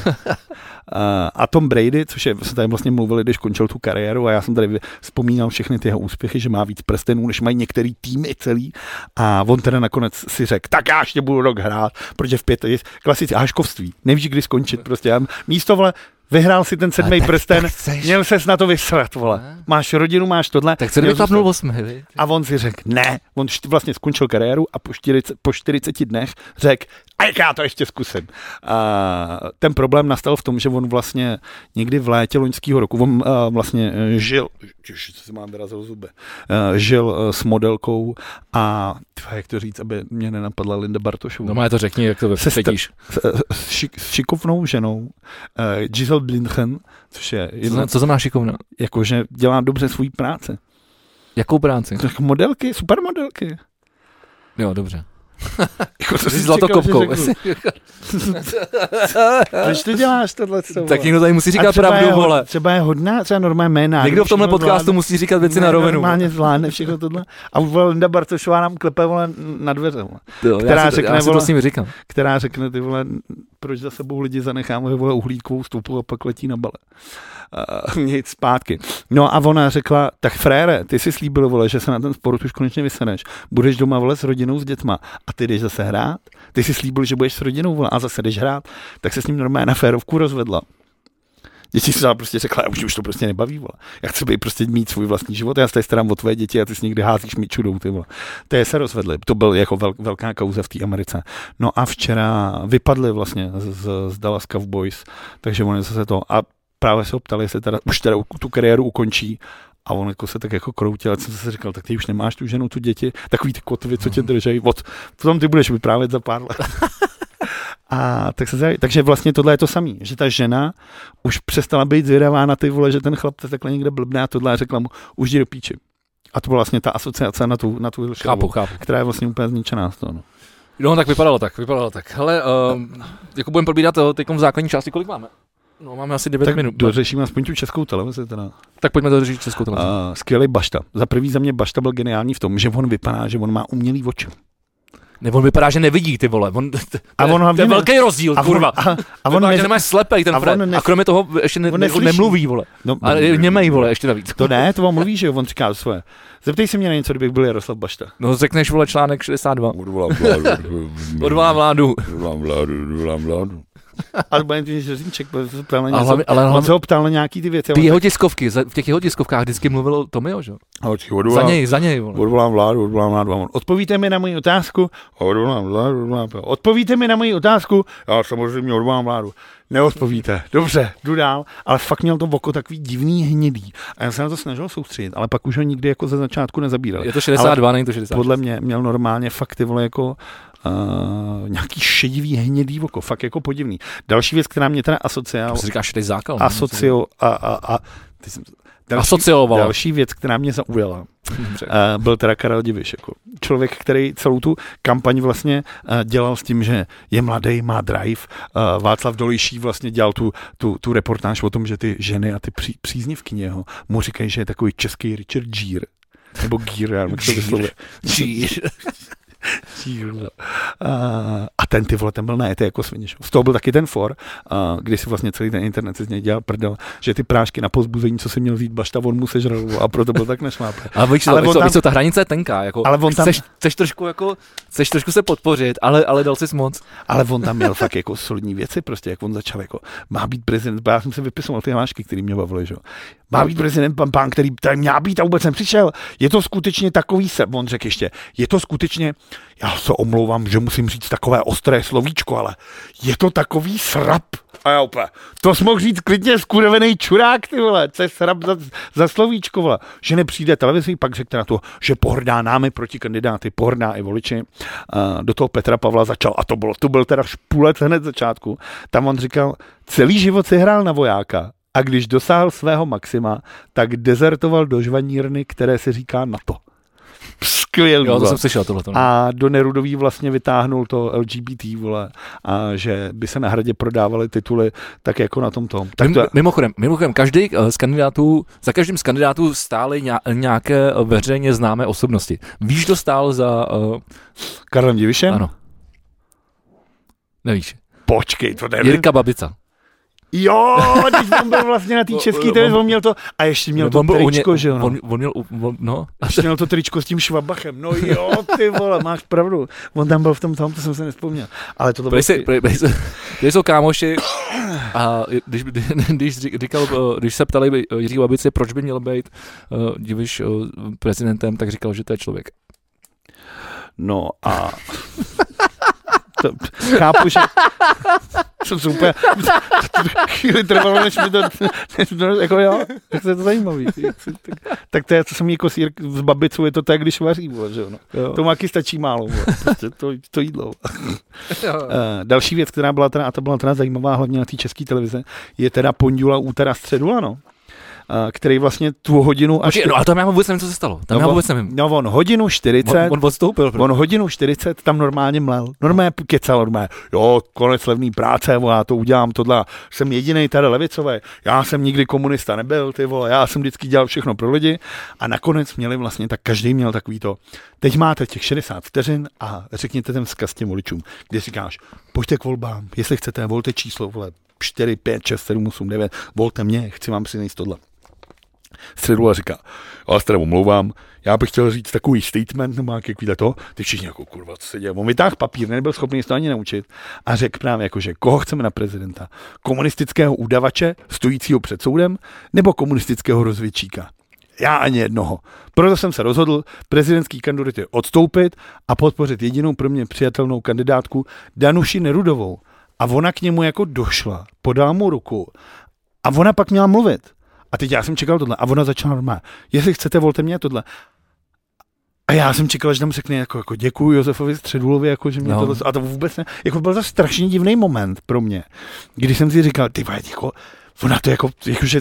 a Tom Brady, což je, jsme tady vlastně mluvili, když končil tu kariéru a já jsem tady vzpomínal všechny ty jeho úspěchy, že má víc prstenů, než mají některý týmy celý a on teda nakonec si řekl, tak já ještě budu rok hrát, protože v pět je klasické háškovství, nevíš, kdy skončit, prostě já, místo vole, vyhrál si ten sedmý prsten, chceš- měl ses na to vysrat, vole. Ne. Máš rodinu, máš tohle. Tak klapnul zůstat. osmi? A on si řekl, ne, on vlastně skončil kariéru a po 40, po 40 dnech řekl, a jak já to ještě zkusím. A ten problém nastal v tom, že on vlastně někdy v létě loňského roku, on a, vlastně eh, žil, co se mám vyrazil zuby, Eh, žil eh, s modelkou a jak to říct, aby mě nenapadla Linda Bartošová. No má to řekni, jak to vysvětíš. s, s, šik, s šikovnou ženou, uh, Giselle Blindchen, což je Co, jedna, co znamená šikovna? jakože dělá dobře svůj práci. Jakou práci? Tak modelky, supermodelky. Jo, dobře. Jako to Jsi zlatokopkou. Proč ty děláš tohle? tak někdo tady musí říkat pravdu, je, vole. Třeba je hodná, třeba normálně jména. Někdo v tomhle podcastu zvládne. musí říkat věci Ne, na rovinu. Normálně zvládne všechno tohle. A vole, Linda Bartošová nám klepe vole, na dveře, vole, Jo, která já si, řekne, já si to vole- s nimi říkám. která řekne, ty vole, proč za sebou lidi zanecháme vole, uhlíkovou stopu a pak letí na bale. Uh, nic zpátky. No a ona řekla, tak frére, ty si slíbil, vole, že se na ten sport už konečně vyseneš. Budeš doma, vole, s rodinou, s dětma a ty jdeš zase hrát. Ty si slíbil, že budeš s rodinou, vole, a zase jdeš hrát. Tak se s ním normálně na férovku rozvedla. Děti si prostě řekla, už, už to prostě nebaví, vole. Já chci být prostě mít svůj vlastní život, já se tady starám o tvoje děti a ty si někdy házíš mi čudou, ty vole. To je se rozvedli. To byl jako vel, velká kauza v té Americe. No a včera vypadli vlastně z, z, z Dallas Cowboys, takže oni zase to, a právě se ho ptali, jestli teda, už teda tu kariéru ukončí, a on jako se tak jako kroutil, a jsem si říkal, tak ty už nemáš tu ženu, tu děti, takový ty kotvy, co tě držej, od, potom ty budeš vyprávět za pár let. A tak se, zjistí- takže vlastně tohle je to samý, že ta žena už přestala být zvědavá na ty vole, že ten chlap to takhle někde blbne a tohle a řekla mu, už jdi do píči. A to byla vlastně ta asociace na tu, na tu Chápu, chápu. která je vlastně úplně zničená z toho. No. No tak vypadalo tak, vypadalo tak. Hele, uh, jako budeme probírat teď v základní části, kolik máme? No máme asi 9 Tak minut. dořešíme aspoň tu českou televizi teda. tak pojďme to řešit českou televizi. Uh, skvělý Bašta. Za prvý za mě Bašta byl geniální v tom, že on vypadá, že on má umělý oči. Ne, on vypadá, že nevidí ty vole. On, A on to hlavně je ne- velký rozdíl, A kurva. on, a, a on, Vypadá, ne, že nemáš slepej ten a on Fred. ne- A kromě toho ještě ne, on neslyší. nemluví, vole. no, Ale je němej, vole, ještě navíc. To ne, to on mluví, že jo, on říká svoje. Zeptej se mě na něco, kdybych byl Jaroslav Bašta. No řekneš, vole, článek 62. Odvolám vládu. Odvolá vládu. Odvolám vládu, odvolám vládu. Ale bude ptal na A něco. hlavně, ale On se ho ptal na nějaký ty věci. ty jeho tiskovky, za- v těch jeho tiskovkách vždycky mluvil o Tomio, že? A říká, Za odvolám, něj, za něj, vole. odvolám vládu, odvolám vládu. On, Odpovíte mi na moji otázku? Odvolám vládu, odvolám vládu. Odpovíte mi na moji otázku? Já samozřejmě odvolám vládu. Neodpovíte. Dobře, jdu dál. Ale fakt měl to oko takový divný hnědý. A já se na to snažil soustředit, ale pak už ho nikdy jako ze začátku nezabíral. Je to 62, není to 60. Podle mě měl normálně fakt ty vole jako uh, nějaký šedivý hnědý oko, fakt jako podivný. Další věc, která mě teda asociál, To se říká šedý zákal. asocio a, a, a ty jsem, další, Asocioval. další věc, která mě zaujala, Dobře. uh, byl teda Karel Diviš. Jako člověk, který celou tu kampaň vlastně uh, dělal s tím, že je mladý, má drive. Uh, Václav Dolejší vlastně dělal tu, tu, tu reportáž o tom, že ty ženy a ty pří, příznivkyně jeho mu říkají, že je takový český Richard Gere. Nebo Gere, já nevím, jak to vyslovuje. Gere. Uh, a ten ty vole, ten byl je jako svině. Z toho byl taky ten for, uh, kdy si vlastně celý ten internet si z něj dělal prdel, že ty prášky na pozbuzení, co si měl vzít bašta, on mu sežral a proto byl tak nešlápl. Ale víš, Ale co, tam- víš co, ta hranice je tenká, jako, Ale on tam- chceš, chceš, trošku jako, chceš trošku se podpořit, ale, ale dal jsi moc. Ale on tam měl fakt jako solidní věci, prostě, jak on začal jako, má být prezident, já jsem si vypisoval ty hlášky, který mě bavily, že jo. Má být prezident pan pán, který tady měl být a vůbec nepřišel. Je to skutečně takový se, on řekl ještě, je to skutečně, já se omlouvám, že musím říct takové ostré slovíčko, ale je to takový srap. A já úplně, to jsi mohl říct klidně skurvený čurák, ty vole, co je srap za, za slovíčko, vole. Že nepřijde televizí, pak řekne na to, že pohrdá námi proti kandidáty, pohrdá i voliči. A do toho Petra Pavla začal, a to bylo, to byl teda špulec hned začátku, tam on říkal, celý život si hrál na vojáka, a když dosáhl svého maxima, tak dezertoval do žvanírny, které se říká NATO. Skvělý. Jo, to jsem slyšel tohle. A do Nerudový vlastně vytáhnul to LGBT, vole, a že by se na hradě prodávaly tituly tak jako na tom tom. Tak Mim, to, mimochodem, mimochodem, každý eh, z kandidátů, za každým z kandidátů stály ně- nějaké veřejně známé osobnosti. Víš, kdo stál za... Uh, Karlem Divišem? ano. Nevíš. Počkej, to nevím. Jirka Babica. Jo, když on byl vlastně na té české On- televizi, on měl to, a ještě měl to tričko, že jo, no. On, on měl, on, no, A ještě měl to tričko s tím švabachem. No jo, ty vole, máš pravdu. On tam byl v tom tom, to jsem se nespomněl. Ale to, bylo... Se, prej jsou kámoši a když, když, říkal, eh, když se ptali Jiří Babice, proč by měl být uh, diviš uh, prezidentem, tak říkal, že to je člověk. No a... To, chápu, že... Jsem se úplně... Chvíli trvalo, než mi to... Než to jako jo, tak to je to zajímavý. Tak, tak to je, co jsem jako sír s babicou, je to tak, když vaří, vole, že jo. No. Jo. To taky stačí málo, vole. Prostě to, to jídlo. Uh, další věc, která byla teda, a to byla teda zajímavá, hlavně na té české televize, je teda pondula, útera, středula, no. Který vlastně tu hodinu až... Počkej, no ale tam já vůbec nevím, co se stalo. Tam No, já vůbec nevím. No on hodinu 40, On, on odstoupil. On hodinu 40 tam normálně mlel. Normálně kecal, normálně, jo, konec levný práce, vole, já to udělám, tohle. Jsem jediný tady levicový. Já jsem nikdy komunista nebyl, ty vole, já jsem vždycky dělal všechno pro lidi. A nakonec měli vlastně, tak každý měl takový to, teď máte těch 60 vteřin a řekněte ten vzkaz těm voličům, kde říkáš, pojďte k volbám, jestli chcete, volte číslo, vole, 4, 5, 6, 7, 8, 9, volte mě, chci vám přinést tohle. Středula říká, já se teda omlouvám, já bych chtěl říct takový statement nebo nějaký takovýhle to, ty všichni jako kurva, co se děje. On vytáhl papír, nebyl schopný se to ani naučit a řekl právě jako, že koho chceme na prezidenta. Komunistického udavače, stojícího před soudem, nebo komunistického rozvědčíka. Já ani jednoho. Proto jsem se rozhodl prezidentský kandidatě odstoupit a podpořit jedinou pro mě přijatelnou kandidátku Danuši Nerudovou. A ona k němu jako došla, podala mu ruku a ona pak měla mluvit. A teď já jsem čekal tohle. A ona začala normálně. Jestli chcete, volte mě tohle. A já jsem čekal, že tam řekne jako, jako děkuji Josefovi Středulovi, jako, že mě No. tohle, a to vůbec ne, jako byl to strašně divný moment pro mě, když jsem si říkal, ty vole, jako, ona to jako, jako že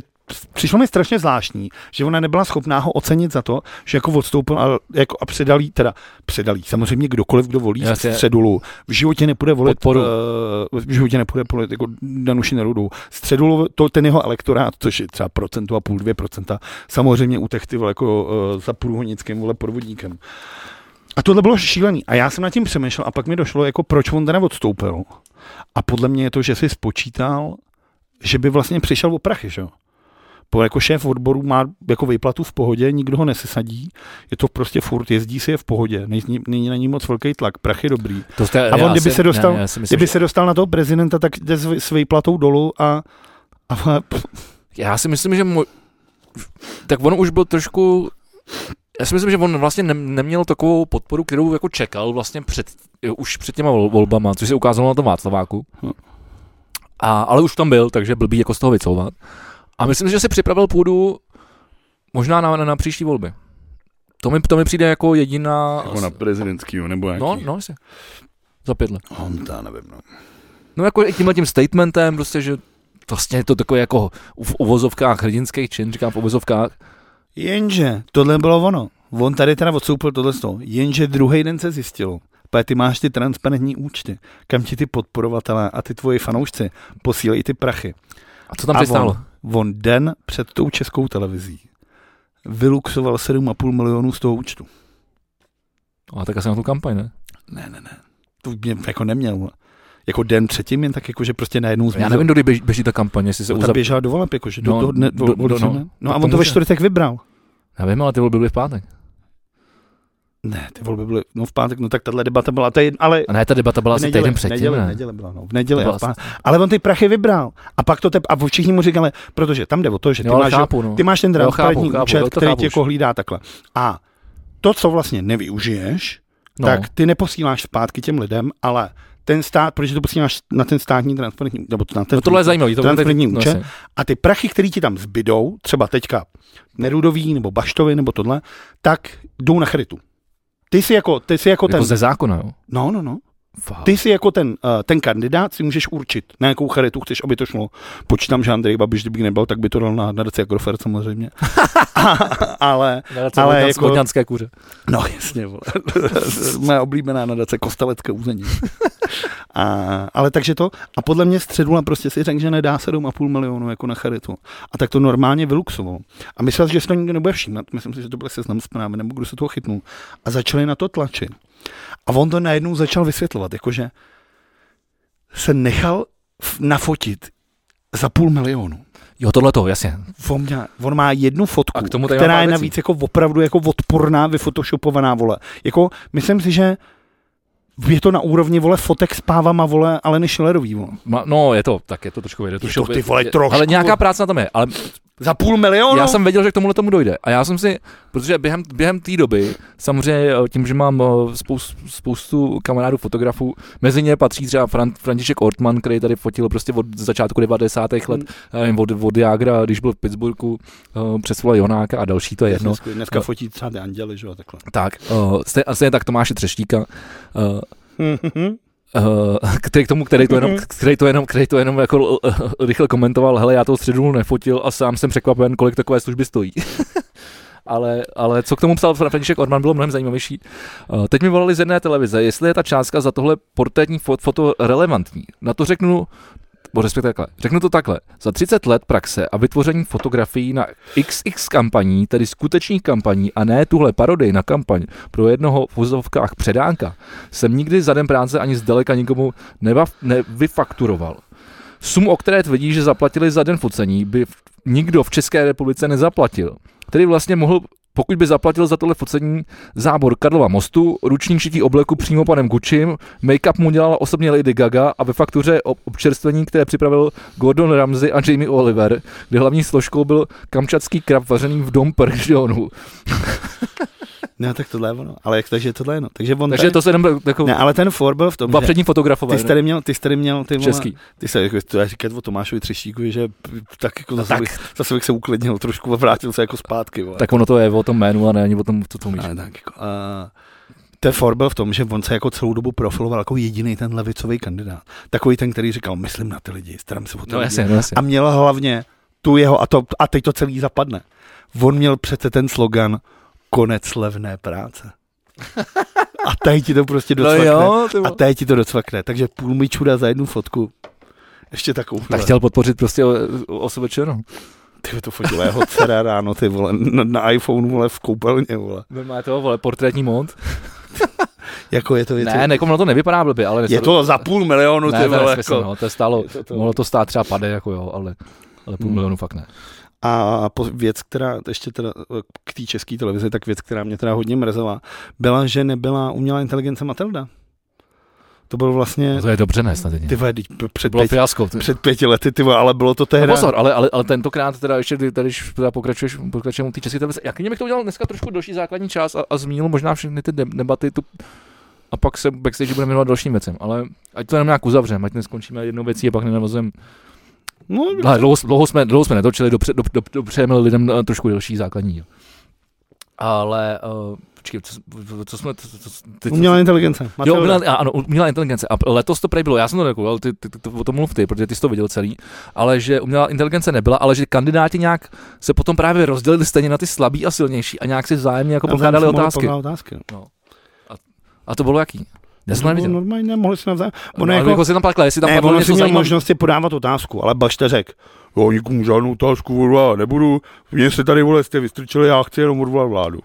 přišlo mi strašně zvláštní, že ona nebyla schopná ho ocenit za to, že jako odstoupil a, jako, a předal jí, teda předal jí, samozřejmě kdokoliv, kdo volí Jasně. středulu, v životě nepůjde volit, Podporu. Uh, v životě nepůjde volit jako Danuši Nerudu. Středulu, to, ten jeho elektorát, což je třeba procentu a půl, dvě procenta, samozřejmě u těch ty vole, jako uh, za průhonickým vole podvodníkem. A tohle bylo šílený. A já jsem nad tím přemýšlel a pak mi došlo, jako proč on teda odstoupil. A podle mě je to, že si spočítal, že by vlastně přišel o prachy, že jo? Jako šéf odboru má jako výplatu v pohodě, nikdo ho nesesadí, je to prostě furt, jezdí si je v pohodě, není, není na ní moc velký tlak, prachy dobrý. To jste, A on, kdyby si- se dostal- Ne, myslím, Kdyby že, se dostal na toho prezidenta, tak jde s, s výplatou dolů a, a já si myslím, že mo, tak on už byl trošku já si myslím, že on vlastně ne, neměl takovou podporu, kterou jako čekal vlastně před, už před těma vol- volbama, což se ukázalo na tom Václaváku. Hm. A, ale už tam byl, takže blbý jako z toho vycouvat. A myslím si, že si připravil půdu možná na, na, na příští volby. To mi, to mi přijde jako jediná... Jako na prezidentskýho, nebo jaký? no, no, asi. Za pět let. On to nevím, no. No jako i tímhle tím statementem, prostě, že vlastně je to takové jako v uvozovkách hrdinský čin, říkám v uvozovkách. jenže tohle bylo ono. On tady teda odstoupil tohle z toho. Jenže druhý den se zjistilo, Protože ty máš ty transparentní účty, kam ti ty podporovatelé a ty tvoji fanoušci posílají ty prachy. A co tam A přistálo? On den před tou českou televizí vyluxoval 7,5 milionů z toho účtu. A tak asi na tu kampaň, ne? Ne, ne, ne. To mě jako neměl. Jako den předtím, jen tak jako, že prostě najednou Já nevím, kdy běží, běží ta kampaň, jestli se No, běžela do voleb, jakože do, No, do, dne, do- do, do- do, no. no, no a on to ve čtvrtek vybral. Já vím, ale ty volby byly v pátek. Ne, ty volby byly, no v pátek, no tak tahle debata byla, je, ale A ne, ta debata byla asi týden v předtím, neděli, ne? neděli byla, no, v neděli, byla v pá... ale on ty prachy vybral. A pak to te, a všichni mu říkali, protože tam jde o to, že ty, Jo, máš, chápu, no. ty máš ten chápu, transparentní chápu, účet, to který chápu tě jako hlídá takhle. A to, co vlastně nevyužiješ, No. tak ty neposíláš zpátky těm lidem, ale ten stát, protože to posíláš na ten státní transparentní, nebo na ten no tohle je zajímavý. To transparentní no, účet, jasně. a ty prachy, které ti tam zbydou, třeba teďka Nerudový nebo Baštovi nebo tohle, tak jdou na charitu. Ty jsi jako, ty jsi jako, Jako ten, ze zákona, jo. no, no, no. Fakt. Ty si jako ten, uh, ten kandidát si můžeš určit, na jakou charitu chceš, aby to šlo. Počítám, že Andrej Babiš, kdyby nebyl, tak by to dal na nadaci Agrofert samozřejmě. A, ale, Nadace ale jako- Vodňanské kuře. no jasně. Moje oblíbená nadace Kostelecké území. A, ale takže to, a podle mě středula prostě si řekl, že nedá 7,5 milionu jako na charitu. A tak to normálně vyluxoval. A myslel, že se to nikdo nebude všímat. Myslím si, že to byl seznam zprávy, nebo kdo se toho chytnul. A začali na to tlačit. A on to najednou začal vysvětlovat, jakože se nechal nafotit za půl milionu. Jo, tohle to, jasně. On, měl, on má jednu fotku, A k tomu která je navíc jako opravdu jako odporná, vyfotoshopovaná, vole. Jako, myslím si, že je to na úrovni, vole, fotek s pávama, vole, Aleny Schillerový, vole. Ma, no, je to, tak je to trošku vyjde. to, ty vole, trošku. Ale nějaká práce na tom je. Ale Za půl milionu? já jsem věděl, že k tomuhle tomu dojde. A já jsem si, protože během, během té doby, samozřejmě eh, tím, že mám eh, spoustu, spoustu kamarádů fotografů, mezi ně patří třeba Fran, František Ortman, který tady fotil prostě od začátku 90. let, Hmm. nevím, od, od Jágra, když byl v Pittsburghu, přes vole Jonáka a další, to je jedno. Dneska, dneska fotí třeba ty anděly, že jo, takhle. Tak, uh, stejně, tak Tomáše Třeštíka, uh, Uh, který k tomu, který to jenom, který to jenom, který to jenom jako uh, rychle komentoval, hele, já to středu nefotil a sám jsem překvapen, kolik takové služby stojí. ale, ale co k tomu psal František Orman, bylo mnohem zajímavější. Uh, teď mi volali z jedné televize, jestli je ta částka za tohle portrétní fot, foto relevantní. Na to řeknu, bo respektive takhle, řeknu to takhle. Za 30 let praxe a vytvoření fotografií na XX kampaní, tedy skutečných kampaní a ne tuhle parodii na kampaň pro jednoho v vozovkách předánka, jsem nikdy za den práce ani zdaleka nikomu nevyfakturoval. Sumu, o které tvrdí, že zaplatili za den focení, by nikdo v České republice nezaplatil. Tedy vlastně mohl pokud by zaplatil za tohle focení zábor Karlova mostu, ruční šití obleku přímo panem Gučím, make-up mu dělala osobně Lady Gaga a ve faktuře ob- občerstvení, které připravil Gordon Ramsay a Jamie Oliver, kde hlavní složkou byl kamčatský krab vařený v dom regionu. Ne, tak tohle je ono. Ale jak takže tohle je no. Takže on Takže tady, to se jenom jako Ne, ale ten for byl v tom, dva přední fotografové. ty jsi tady měl, ty jsi tady měl, ty vole, Český. ty se jako, to já říkat o Tomášovi Třeštíkovi, že tak jako zase, tak. Bych, zase bych se uklidnil trošku a vrátil se jako zpátky. Vole. Tak ono to je o tom jménu a ne ani o tom, co to umíš. Ale tak jako, uh, ten for byl v tom, že on se jako celou dobu profiloval jako jediný ten levicový kandidát. Takový ten, který říkal, myslím na ty lidi, starám se o ty No lidi. jasně, no jasně. A měl hlavně tu jeho, a, to, a teď to celý zapadne. On měl přece ten slogan konec levné práce. A tady ti to prostě No docvakne. jo, ty a tady ti to docvakne. Takže půl mi čuda za jednu fotku. Ještě takovou. tak chtěl podpořit prostě OSVČ, no. Ty to fotil jeho dcera ráno, ty vole, na, na iPhone, vole, v koupelně, vole. Má to, vole, portrétní mont. Jako je to, je to, Ne, nekomu to nevypadá blbě, ale... je to za půl milionu, ty ne, to vole, nesmysl, jako. no, to je stálo, Je to to. mohlo to stát třeba pade, jako jo, ale, ale půl Hmm. milionu fakt ne. A věc, která ještě teda k té české televizi, tak věc, která mě teda hodně mrzela, byla, že nebyla umělá inteligence Matilda. To bylo vlastně, No to je dobře, ne, snad ty vole, před, Bylo pět, fiasko. Ty. před pěti lety, ty vole, ale bylo to No tehdy. pozor, ale, ale, ale, tentokrát teda ještě, tady, když teda pokračuješ, pokračujeme u té české televize, jak bych to udělal dneska trošku další základní část a, a zmínil možná všechny ty de- debaty tu, a pak se backstage budeme věnovat dalším věcem, ale ať to jenom nějak uzavřeme, ať neskončíme jednou věcí a pak nenavazujeme. No, Ale dlouho, dlouho, jsme, dlouho jsme netočili, dopře, dop, dop, dopřejeme lidem eh, trošku delší základní. díl. Ale, uh, počkej, co, co jsme, co, co, ty, umělá inteligence. Jo, umělá, a- ano, umělá inteligence. A letos to prej bylo, já jsem to nekoukal, ale ty, ty, ty, to, o tom mluv ty, protože ty jsi to viděl celý, ale že umělá inteligence nebyla, ale že kandidáti nějak se potom právě rozdělili stejně na ty slabý a silnější a nějak si vzájemně jako pokládali otázky. otázky. no. A to bylo jaký? Já jsem to neviděl. Normálně nemohli si navzájem. No, Ono ale jako, jako si tam pakle, jestli tam ne, ono si měl zajímavého. možnost si podávat otázku, ale Bašte řekl, jo, nikomu žádnou otázku odvolat nebudu, mě se tady, vole, jste vystrčili, já chci jenom odvolat vládu.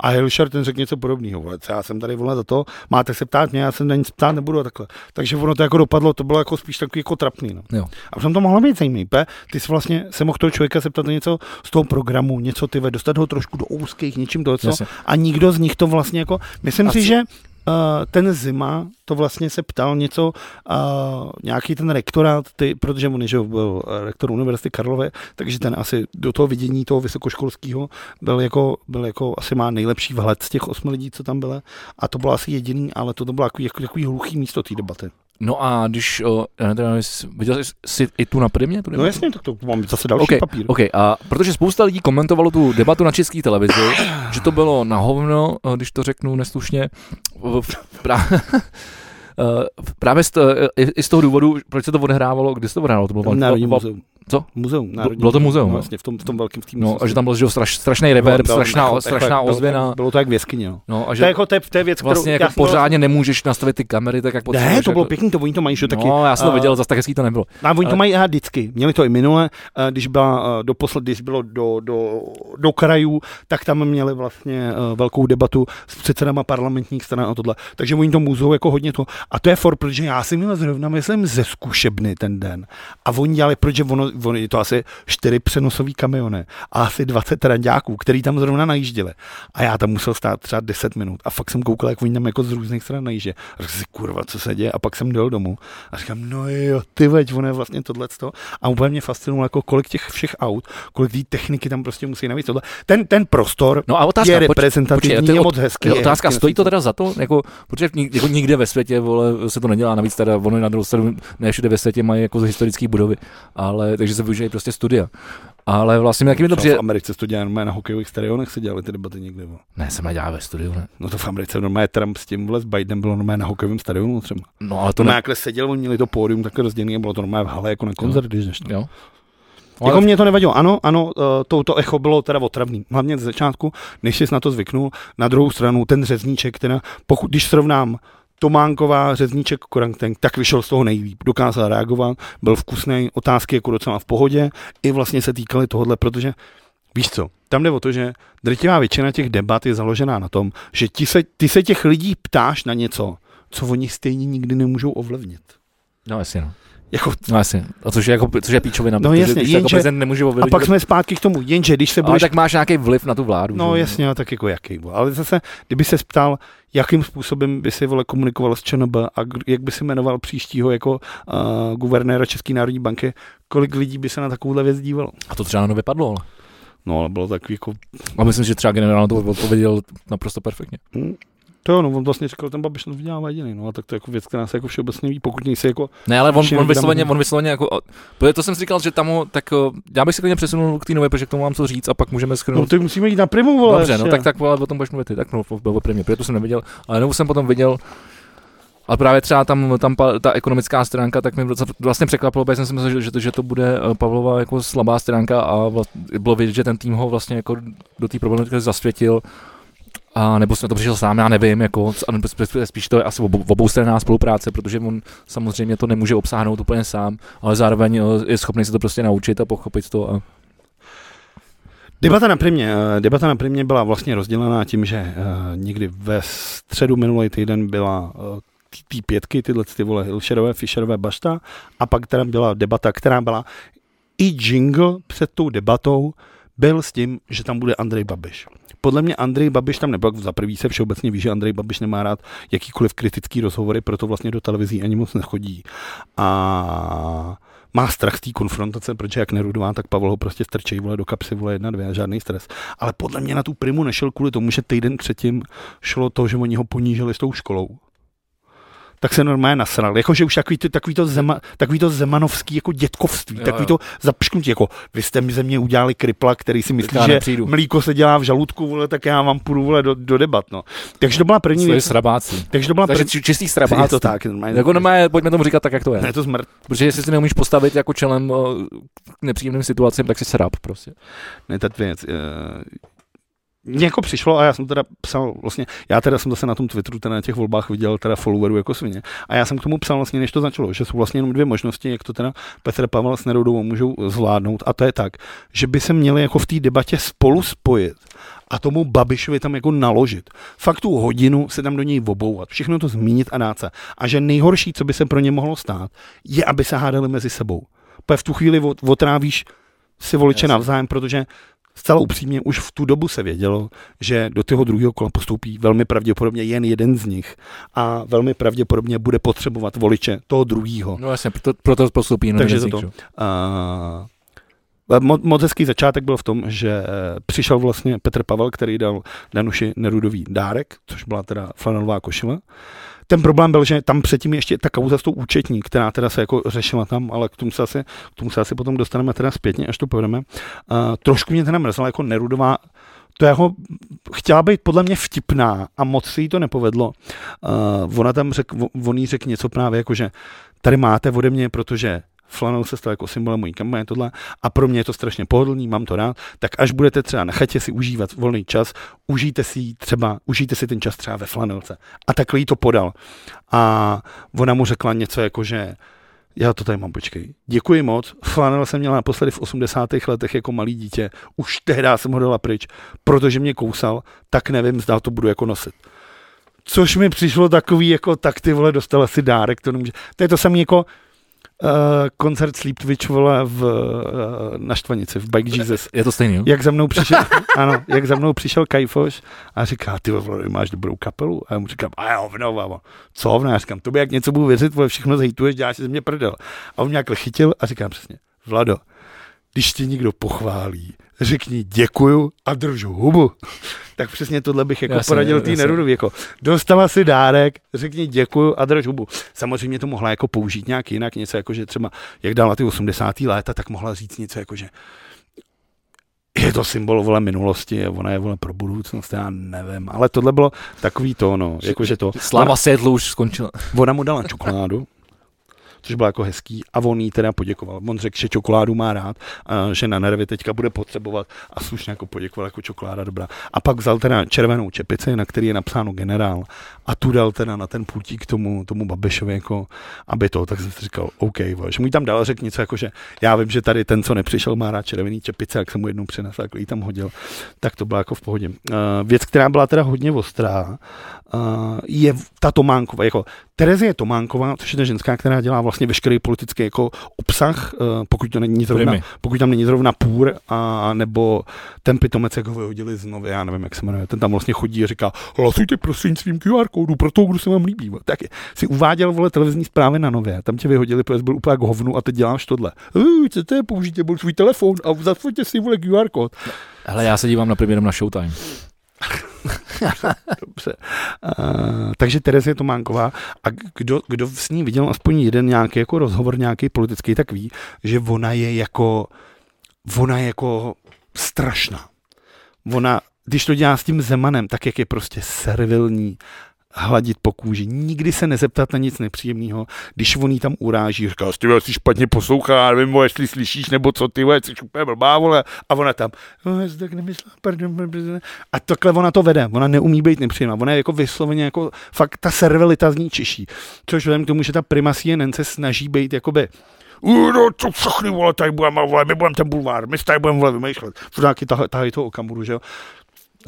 A Hilšar ten řekl něco podobného. Vole. Já jsem tady vole za to, máte se ptát mě, já se na nic ptát nebudu a takhle. Takže ono to jako dopadlo, to bylo jako spíš takový jako trapný. No. Jo. A v tom to mohlo být zajímavý. Pe, ty jsi vlastně se mohl toho člověka zeptat na něco z toho programu, něco ty ve, dostat ho trošku do úzkých, něčím to, co. A nikdo z nich to vlastně jako, myslím A si, co- že ten Zima to vlastně se ptal něco, uh, nějaký ten rektorát, ty, protože on že byl eh, rektor Univerzity Karlové, takže ten asi do toho vidění toho vysokoškolského byl jako, byl jako asi má nejlepší vhled z těch osmi lidí, co tam byly. A to bylo asi jediný, ale to, to bylo jako, jako, takový hluchý místo té debaty. No a když, já nevím, viděl jsi jsi i tu na primě? Tu No jasně, tak to mám zase další OK, papír. OK, a protože spousta lidí komentovalo tu debatu na české televizi, že to bylo na hovno, eh, když to řeknu neslušně, v- pra- právě z, to, i, z toho důvodu, proč se to odehrávalo, kdy se to odehrávalo? To bylo Národní muzeum. Co? Muzeum. Národní bylo to muzeum, No, vlastně v tom, v tom velkém v tým. No, a že tam byl že straš, strašný reverb, Bylo- bylo- strašná, jako- strašná jako- ozvěna. Bylo to jak v jeskyni, no. No, a To je že jako to je, to je věc, kterou vlastně jako jsem pořádně nemůžeš nastavit ty kamery, tak jak potřebuješ. Ne, to bylo jako- pěkný, to oni to mají, že taky. No, já jsem to a- viděl, zase tak hezký to nebylo. A oni to mají aha, vždycky. Měli to i minule, eh, když byla eh, doposled, když bylo do, do, do krajů, tak tam měli vlastně eh, velkou debatu s předsedama parlamentních stran a tohle. Takže oni to můžou jako hodně to. A to je for, protože já si měl zrovna, myslím, ze zkušebny ten den. A oni dělali, protože ono, ono je to asi čtyři přenosový kamiony a asi 20 randáků, který tam zrovna najížděli. A já tam musel stát třeba 10 minut. A fakt jsem koukal, jak oni tam jako z různých stran najíždě. A řekl si, kurva, co se děje? A pak jsem dojel domů. A říkám, no jo, ty veď, ono je vlastně tohle. A úplně mě fascinovalo, jako kolik těch všech aut, kolik té techniky tam prostě musí navíc. Tohle. Ten, ten prostor No a otázka, je reprezentativní, počkej, je moc hezký. je otázka, hezký stojí to teda za to? Jako, protože jako nikde ve světě vole, se to nedělá, navíc teda ono na druhou stranu, ne všude ve světě mají jako historické budovy, ale takže se využívají prostě studia. Ale vlastně jaký mi to přijde... V Americe to dělá normálně na hokejových stadionech, se dělaly ty debaty někde. Bo. Ne, se má dělá ve studiu, ne? No to v Americe normálně Trump s tím s Bidenem bylo normálně na hokejovém stadionu třeba. No ale to ne... ne... seděl, oni měli to pódium takhle rozdělené bylo to normálně v hale jako na koncert, když než to. Jo. Jako mě to nevadilo. Ano, ano, eh, to, to echo bylo teda otravný. Hlavně ze začátku, než jsi na to zvyknul. Na druhou stranu ten řezníček, teda, pokud, když srovnám Tománková, řezníček, Korangtank, tak vyšel z toho nejlíp. Dokázal reagovat, byl vkusný, otázky jako docela v pohodě, i vlastně se týkaly tohohle, protože víš co, tam jde o to, že drtivá většina těch debat je založená na tom, že ti se, ty se těch lidí ptáš na něco, co oni stejně nikdy nemůžou ovlivnit. No jasně, no. Jako, No jasně. A což je, jako, což je píčovina, No jasně, když jako jenže- prezident nemůže a pak jsme zpátky k tomu, jenže když se ale budeš tak máš nějaký vliv na tu vládu. No že? jasně, no, tak jako jaký. Ale zase, kdyby se ptal, jakým způsobem by si vole komunikoval s ČNB a jak by si jmenoval příštího jako uh, guvernéra České národní banky, kolik lidí by se na takovouhle věc dívalo. A to třeba na vypadlo, ale. No ale bylo tak jako, A myslím, že třeba generál to odpověděl naprosto perfektně. hm, to jo, no, on vlastně říkal, ten Babiš to vydělává jediný, no a tak to je jako věc, která se jako všeobecně ví, pokud nejsi jako, Ne, ale on, on, vysloveně, on vysloveně jako, protože to jsem si říkal, že tam, ho- tak o, já bych se klidně přesunul k té nové, protože k tomu mám co říct a pak můžeme no schrnout. tak musíme jít na primu, vole. Dobře, no tak, tak ale o tom budeš mluvit ty, tak no, bylo prvně, protože to jsem neviděl, ale nebo jsem potom viděl, a právě třeba tam, tam pa- ta ekonomická stránka, tak docela- vlastně překvapilo, protože jsem si myslel, že, to, že to bude eh, Pavlova jako slabá stránka a bylo vidět, že ten tým ho vlastně jako do té problematiky zasvětil. A nebo jsem to přišel sám, já nevím, jako, spíš- to je asi obou, oboustraná spolupráce, protože on samozřejmě to nemůže obsáhnout úplně sám, ale zároveň eh, je schopný se to prostě naučit a pochopit to. A, Debata na primě, eh, debata na primě byla vlastně rozdělená tím, že eh, někdy ve středu minulý týden byla ty pětky, tyhle ty vole Hilšerové, Fischerové, Bašta a pak teda byla debata, která byla i jingle před tou debatou byl s tím, že tam bude Andrej Babiš. Podle mě Andrej Babiš tam nebyl, za prvý se všeobecně ví, že Andrej Babiš nemá rád jakýkoliv kritický rozhovory, proto vlastně do televizí ani moc nechodí. A má strach z té konfrontace, protože jak Nerudová, tak Pavel ho prostě strčí vole do kapsy, vole jedna, dvě, žádný stres. Ale podle mě na tu primu nešel kvůli tomu, že týden předtím šlo to, že oni ho ponížili s tou školou. Tak se normálně nasral. Jakože už takový to, takový to, zema, takový to zemanovský jako dětkovství, Jo, takový jo. to zapšknutí, jako vy jste mi ze mě udělali kripla, který si myslí, že nepřijdu. mlíko se dělá v žaludku, vole, tak já vám půjdu vole, do, do debat. No. Takže to byla první to je věc. srabáci. Takže to byla Takže první, či- čistý je srabáci. to tak. Normálně, Jako normálně, pojďme tomu říkat tak, jak to je. ne, to zmrt. Protože jestli si neumíš postavit jako čelem k nepříjemným situacím, tak si srab prostě. Ne, ta věc. Mně jako přišlo a já jsem teda psal vlastně, já teda jsem zase na tom Twitteru teda na těch volbách viděl teda followerů jako svině a já jsem k tomu psal vlastně, než to začalo, že jsou vlastně jenom dvě možnosti, jak to teda Petr Pavel s Nerudovou můžou zvládnout a to je tak, že by se měli jako v té debatě spolu spojit a tomu Babišovi tam jako naložit. Fakt tu hodinu se tam do něj obouvat, všechno to zmínit a dát se. A že nejhorší, co by se pro ně mohlo stát, je, aby se hádali mezi sebou. Protože v tu chvíli ot- otrávíš si voliče Jasně. navzájem, protože zcela upřímně už v tu dobu se vědělo, že do toho druhého kola postoupí velmi pravděpodobně jen jeden z nich a velmi pravděpodobně bude potřebovat voliče toho druhého. No jasně, proto, proto postoupí jenom Takže jeden to. A mo- moc hezký začátek byl v tom, že eh, přišel vlastně Petr Pavel, který dal Danuši Nerudový dárek, což byla teda flanelová košile. Ten problém byl, že tam předtím ještě ta kauza s tou účetní, která teda se jako řešila tam, ale k tomu se asi, k tomu se asi potom dostaneme teda zpětně, až to povedeme. Uh, trošku mě teda mrzela jako Nerudová to jako chtěla být podle mě vtipná a moc se jí to nepovedlo. Uh, ona tam řek, on jí řekl něco právě jako, že tady máte ode mě, protože flanel se stal jako symbolem mojí kampaně tohle a pro mě je to strašně pohodlný, mám to rád, tak až budete třeba na chatě si užívat volný čas, užijte si třeba, užijte si ten čas třeba ve flanelce. A takhle jí to podal. A ona mu řekla něco jako, že já to tady mám, počkej. Děkuji moc. Flanel jsem měla naposledy v 80. letech jako malý dítě. Už tehdy jsem ho dala pryč, protože mě kousal, tak nevím, zda to budu jako nosit. Což mi přišlo takový, jako tak ty vole, dostala si dárek. To, nemůže. to je to samé jako, uh, koncert Sleep Twitch vole v, uh, na Štvanici, v Bike Jesus. Je to stejný, jo? Jak za mnou přišel, ano, jak za mnou přišel Kajfoš a říká, ty vole, máš dobrou kapelu? A já mu říkám, a jo, vno, babo. Co vno? Já říkám, tobě jak něco budu věřit, vole, všechno zhejtuješ, děláš si ze mě prdel. A on mě jakhle chytil a říkám přesně, Vlado, když tě někdo pochválí, řekni děkuju a drž hubu. tak přesně tohle bych jako jasně, poradil tý Nerudovi, jako dostala si dárek, řekni děkuju a drž hubu. Samozřejmě to mohla jako použít nějak jinak, něco jako, že třeba, jak dala ty 80. léta, tak mohla říct něco jako, že je to symbol vole minulosti a ona je vole pro budoucnost, já nevím, ale tohle bylo takový to, no, jakože to. Sláva světlu už skončila. Ona mu dala čokoládu, což bylo jako hezký a on jí teda poděkoval. On řekl, že čokoládu má rád, a že na nervy teďka bude potřebovat a slušně jako poděkoval jako čokoláda dobrá. A pak vzal teda červenou čepici, na který je napsáno generál a tu dal teda na ten pultík k tomu, tomu Babišovi, jako, aby to, tak jsem si říkal, OK, že mu tam dal, řekl něco jako, že já vím, že tady ten, co nepřišel, má rád červený čepice, jak jsem mu jednou přinesl, jak ji tam hodil, tak to bylo jako v pohodě. Uh, věc, která byla teda hodně ostrá, uh, je ta Tománková, jako Terezie Tománková, což je ta ženská, která dělá vlastně veškerý politický jako obsah, uh, pokud, to není zrovna, pokud tam není zrovna půr, a, nebo ten pitomec, jak ho vyhodili znovu, já nevím, jak se jmenuje, ten tam vlastně chodí a říká, hlasujte prosím svým QR kódu pro toho, kdo se vám líbí. Tak si uváděl vole televizní zprávy na nové, tam tě vyhodili, protože byl úplně jako hovnu a teď děláš tohle. Uh, co to je, použijte byl svůj telefon a zatvořte si vole QR kód. Ale já se dívám na premiérem na Showtime. Dobře. Uh, takže Terezie Tománková a kdo, kdo s ní viděl aspoň jeden nějaký jako rozhovor, nějaký politický, tak ví, že ona je jako ona je jako strašná. Ona, když to dělá s tím Zemanem, tak jak je prostě servilní, hladit po kůži, nikdy se nezeptat na nic nepříjemného, když on tam uráží, říká, ty si špatně poslouchá, nevím, jestli slyšíš, nebo co ty, jsi úplně blbá, vole, a ona tam, no, já tak nemyslela, pardon, pardon, a takhle ona to vede, ona neumí být nepříjemná, ona je jako vysloveně jako, fakt ta servilita z ní čiší, což vzhledem k tomu, že ta prima CNN se snaží být jakoby no, co všechny, vole, tady budeme, vole, my budeme ten bulvár, my tady budeme, vole, vymýšlet. Furt nějaký tahají toho okamuru, že jo.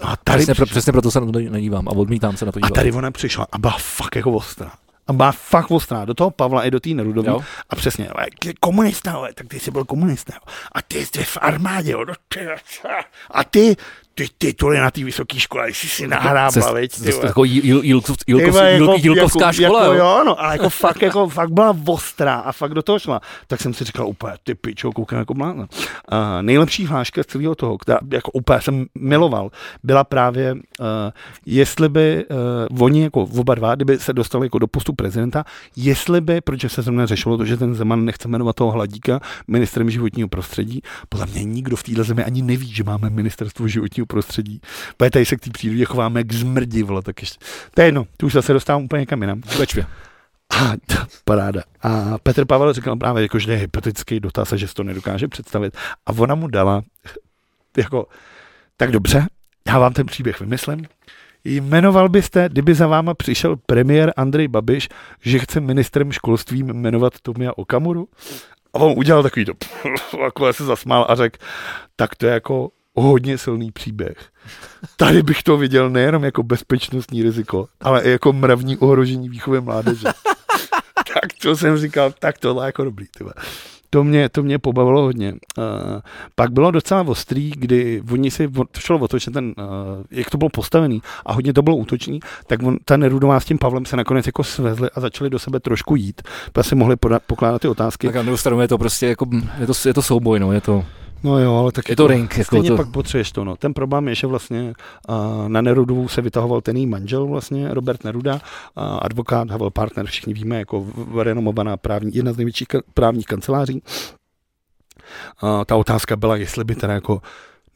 A tady přesně, pro, přesně proto se na to nedívám a odmítám se na to dívat. A tady ona přišla a byla fakt jako ostrá. A byla fakt ostrá. Do toho Pavla i do té Nerudové. A přesně, komunista, tak ty jsi byl komunista. A ty jsi v armádě. Jo. A ty, ty tituly na té vysoké škole, jestli si nahrával, veď. Jako Jílkovská škola, jako, jo, no, ale jako fakt, jako fakt byla ostrá a fakt do toho šla. Tak jsem si říkal úplně, ty pičo, koukám jako blázna. Uh, nejlepší hláška z celého toho, která jako úplně jsem miloval, byla právě, uh, jestli by uh, oni jako oba dva, kdyby se dostali jako do postu prezidenta, jestli by, protože se zrovna řešilo to, že ten Zeman nechce jmenovat toho hladíka ministrem životního prostředí, podle mě nikdo v téhle zemi ani neví, že máme ministerstvo životního životního prostředí. Protože tady se k té přírodě chováme jak zmrdi, vole, tak ještě. To je jedno, tu už zase dostávám úplně někam jinam. Bečvě. A, paráda. A Petr Pavel říkal právě, jako, že je hypotetický dotaz a že si to nedokáže představit. A ona mu dala, jako, tak dobře, já vám ten příběh vymyslím. Jmenoval byste, kdyby za váma přišel premiér Andrej Babiš, že chce ministrem školství jmenovat Tomia Okamuru? A on udělal takový to, jako se zasmál a řekl, tak to je jako hodně silný příběh. Tady bych to viděl nejenom jako bezpečnostní riziko, ale i jako mravní ohrožení výchovy mládeže. tak to jsem říkal, tak tohle jako dobrý. Tyba. To mě, to mě pobavilo hodně. Uh, pak bylo docela ostrý, kdy oni si šlo o to, že ten, uh, jak to bylo postavený a hodně to bylo útočný, tak on, ta Nerudová s tím Pavlem se nakonec jako svezli a začali do sebe trošku jít, protože si mohli poda- pokládat ty otázky. Tak a na je to prostě jako, je to, je to souboj, no, je to... No jo, ale tak je to ring. Jako stejně to... pak potřebuješ to. No. Ten problém je, že vlastně uh, na Nerudu se vytahoval ten její manžel vlastně, Robert Neruda, uh, advokát, Havel partner, všichni víme, jako renomovaná právní, jedna z největších právních kanceláří. Uh, ta otázka byla, jestli by teda jako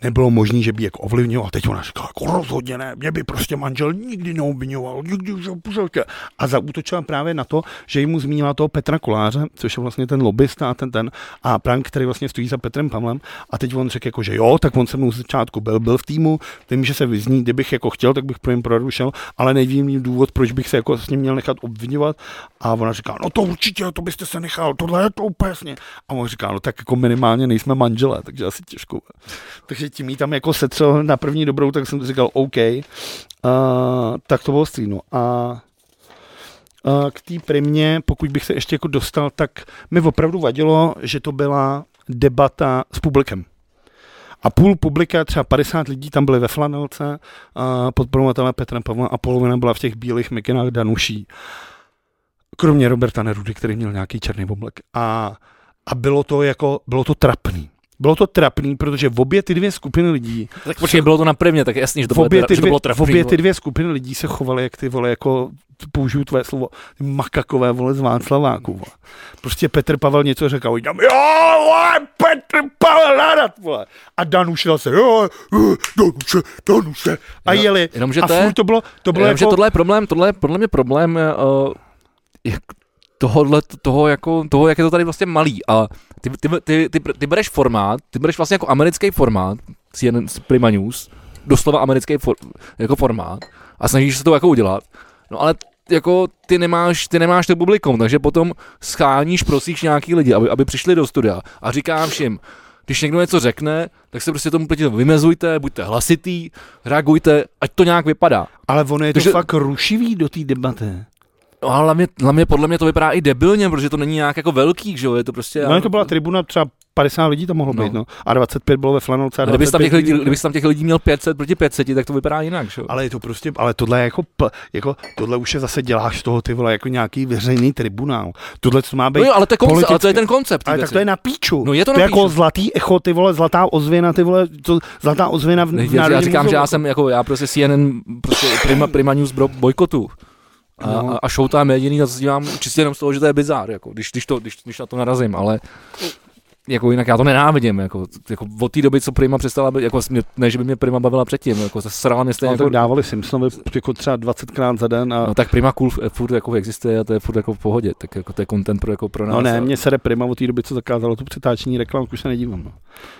nebylo možné, že by jako ovlivnil a teď ona říkala, jako rozhodně ne, mě by prostě manžel nikdy neobvinoval, nikdy že pušelka. A zaútočila právě na to, že jim mu zmínila toho Petra Koláře, což je vlastně ten lobbysta a ten ten, a právě který vlastně stojí za Petrem Pavlem. A teď on řekl, jako, že jo, tak on se mnou z začátku byl, byl v týmu, tím, že se vyzní, kdybych jako chtěl, tak bych pro něm prorušel, ale nevím důvod, proč bych se jako s ním měl nechat obvinovat. A ona říká, no to určitě, to byste se nechal, tohle je to úplně. A on říká, no tak jako minimálně nejsme manželé, takže asi těžko. Takže tím jí tam jako setřel na první dobrou, tak jsem říkal OK. Uh, tak to bylo stříno. A uh, k té primě, pokud bych se ještě jako dostal, tak mi opravdu vadilo, že to byla debata s publikem. A půl publika, třeba 50 lidí tam byli ve flanelce, uh, podporovatelé Petra Pavla a polovina byla v těch bílých mikinách Danuší. Kromě Roberta Nerudy, který měl nějaký černý oblek. A, a bylo to jako, bylo to trapný. Bylo to trapný, protože v obě ty dvě skupiny lidí... Tak počkej, bylo to na prvně, tak jasně, že to, v obě bylo, ty že to dvě, bylo v trapný. obě vole. ty dvě skupiny lidí se chovaly jak ty vole, jako použiju tvé slovo, makakové vole z Václaváku. Vole. Prostě Petr Pavel něco řekl, oni tam, jo, vole, Petr Pavel nadat, vole. A Danuš se, jo, Danuše, Danuše. A Jo, jeli. jenomže a to je- to bylo, to bylo Jenomže jako, tohle je problém, tohle je podle mě problém uh, jak tohohle, toho, jako, toho, jak je to tady vlastně malý. A ty, ty, ty, ty, ty bereš formát, ty bereš vlastně jako americký formát, CNN z Prima News, doslova americký for, jako formát a snažíš se to jako udělat. No ale jako ty nemáš, ty nemáš to publikum, takže potom scháníš, prosíš nějaký lidi, aby, aby přišli do studia a říkáš jim, když někdo něco řekne, tak se prostě tomu proti vymezujte, buďte hlasitý, reagujte, ať to nějak vypadá. ale ono je to Takže- fakt rušivý do té debaty. No, ale hlavně, hlavně podle mě to vypadá i debilně, protože to není nějak jako velký, že jo, je to prostě... No, to byla tribuna, třeba 50 lidí tam mohlo No. být, no. A 25 bylo ve flanelce. a ale kdybys tam, 25 těch lidí, kdybys tam těch lidí měl 500 proti 500, tak to vypadá jinak, že jo. Ale je to prostě, ale tohle je jako, jako, tohle už je zase děláš toho ty vole jako nějaký veřejný tribunál. Tohle co má být, No jo, ale to, je koncept, ale to je ten koncept. ale tak věci. to je na píču. No je to to na je jako zlatý echo, ty vole, zlatá ozvěna, ty vole, to, zlatá ozvěna v, v Ne, já, já říkám, muzeu. že já jsem jako, já prostě CNN, prostě Prima, Prima News bro, bojkotu. A, No. a, Showtime je jediný, co dívám čistě jenom z toho, že to je bizár, jako, když, když, to, když, když na to narazím, ale jako jinak já to nenávidím, jako, jako od té doby, co Prima přestala být, jako, ne, že by mě Prima bavila předtím, jako se srala mě stejně Ale jako, tak dávali Simpsonovi jako třeba 20krát za den a No tak Prima cool f- furt jako existuje a to je furt jako v pohodě, tak jako to je content pro, jako pro nás. No ne, a- mě sere Prima od té doby, co zakázalo tu přetáčení reklam, už se nedívám. No.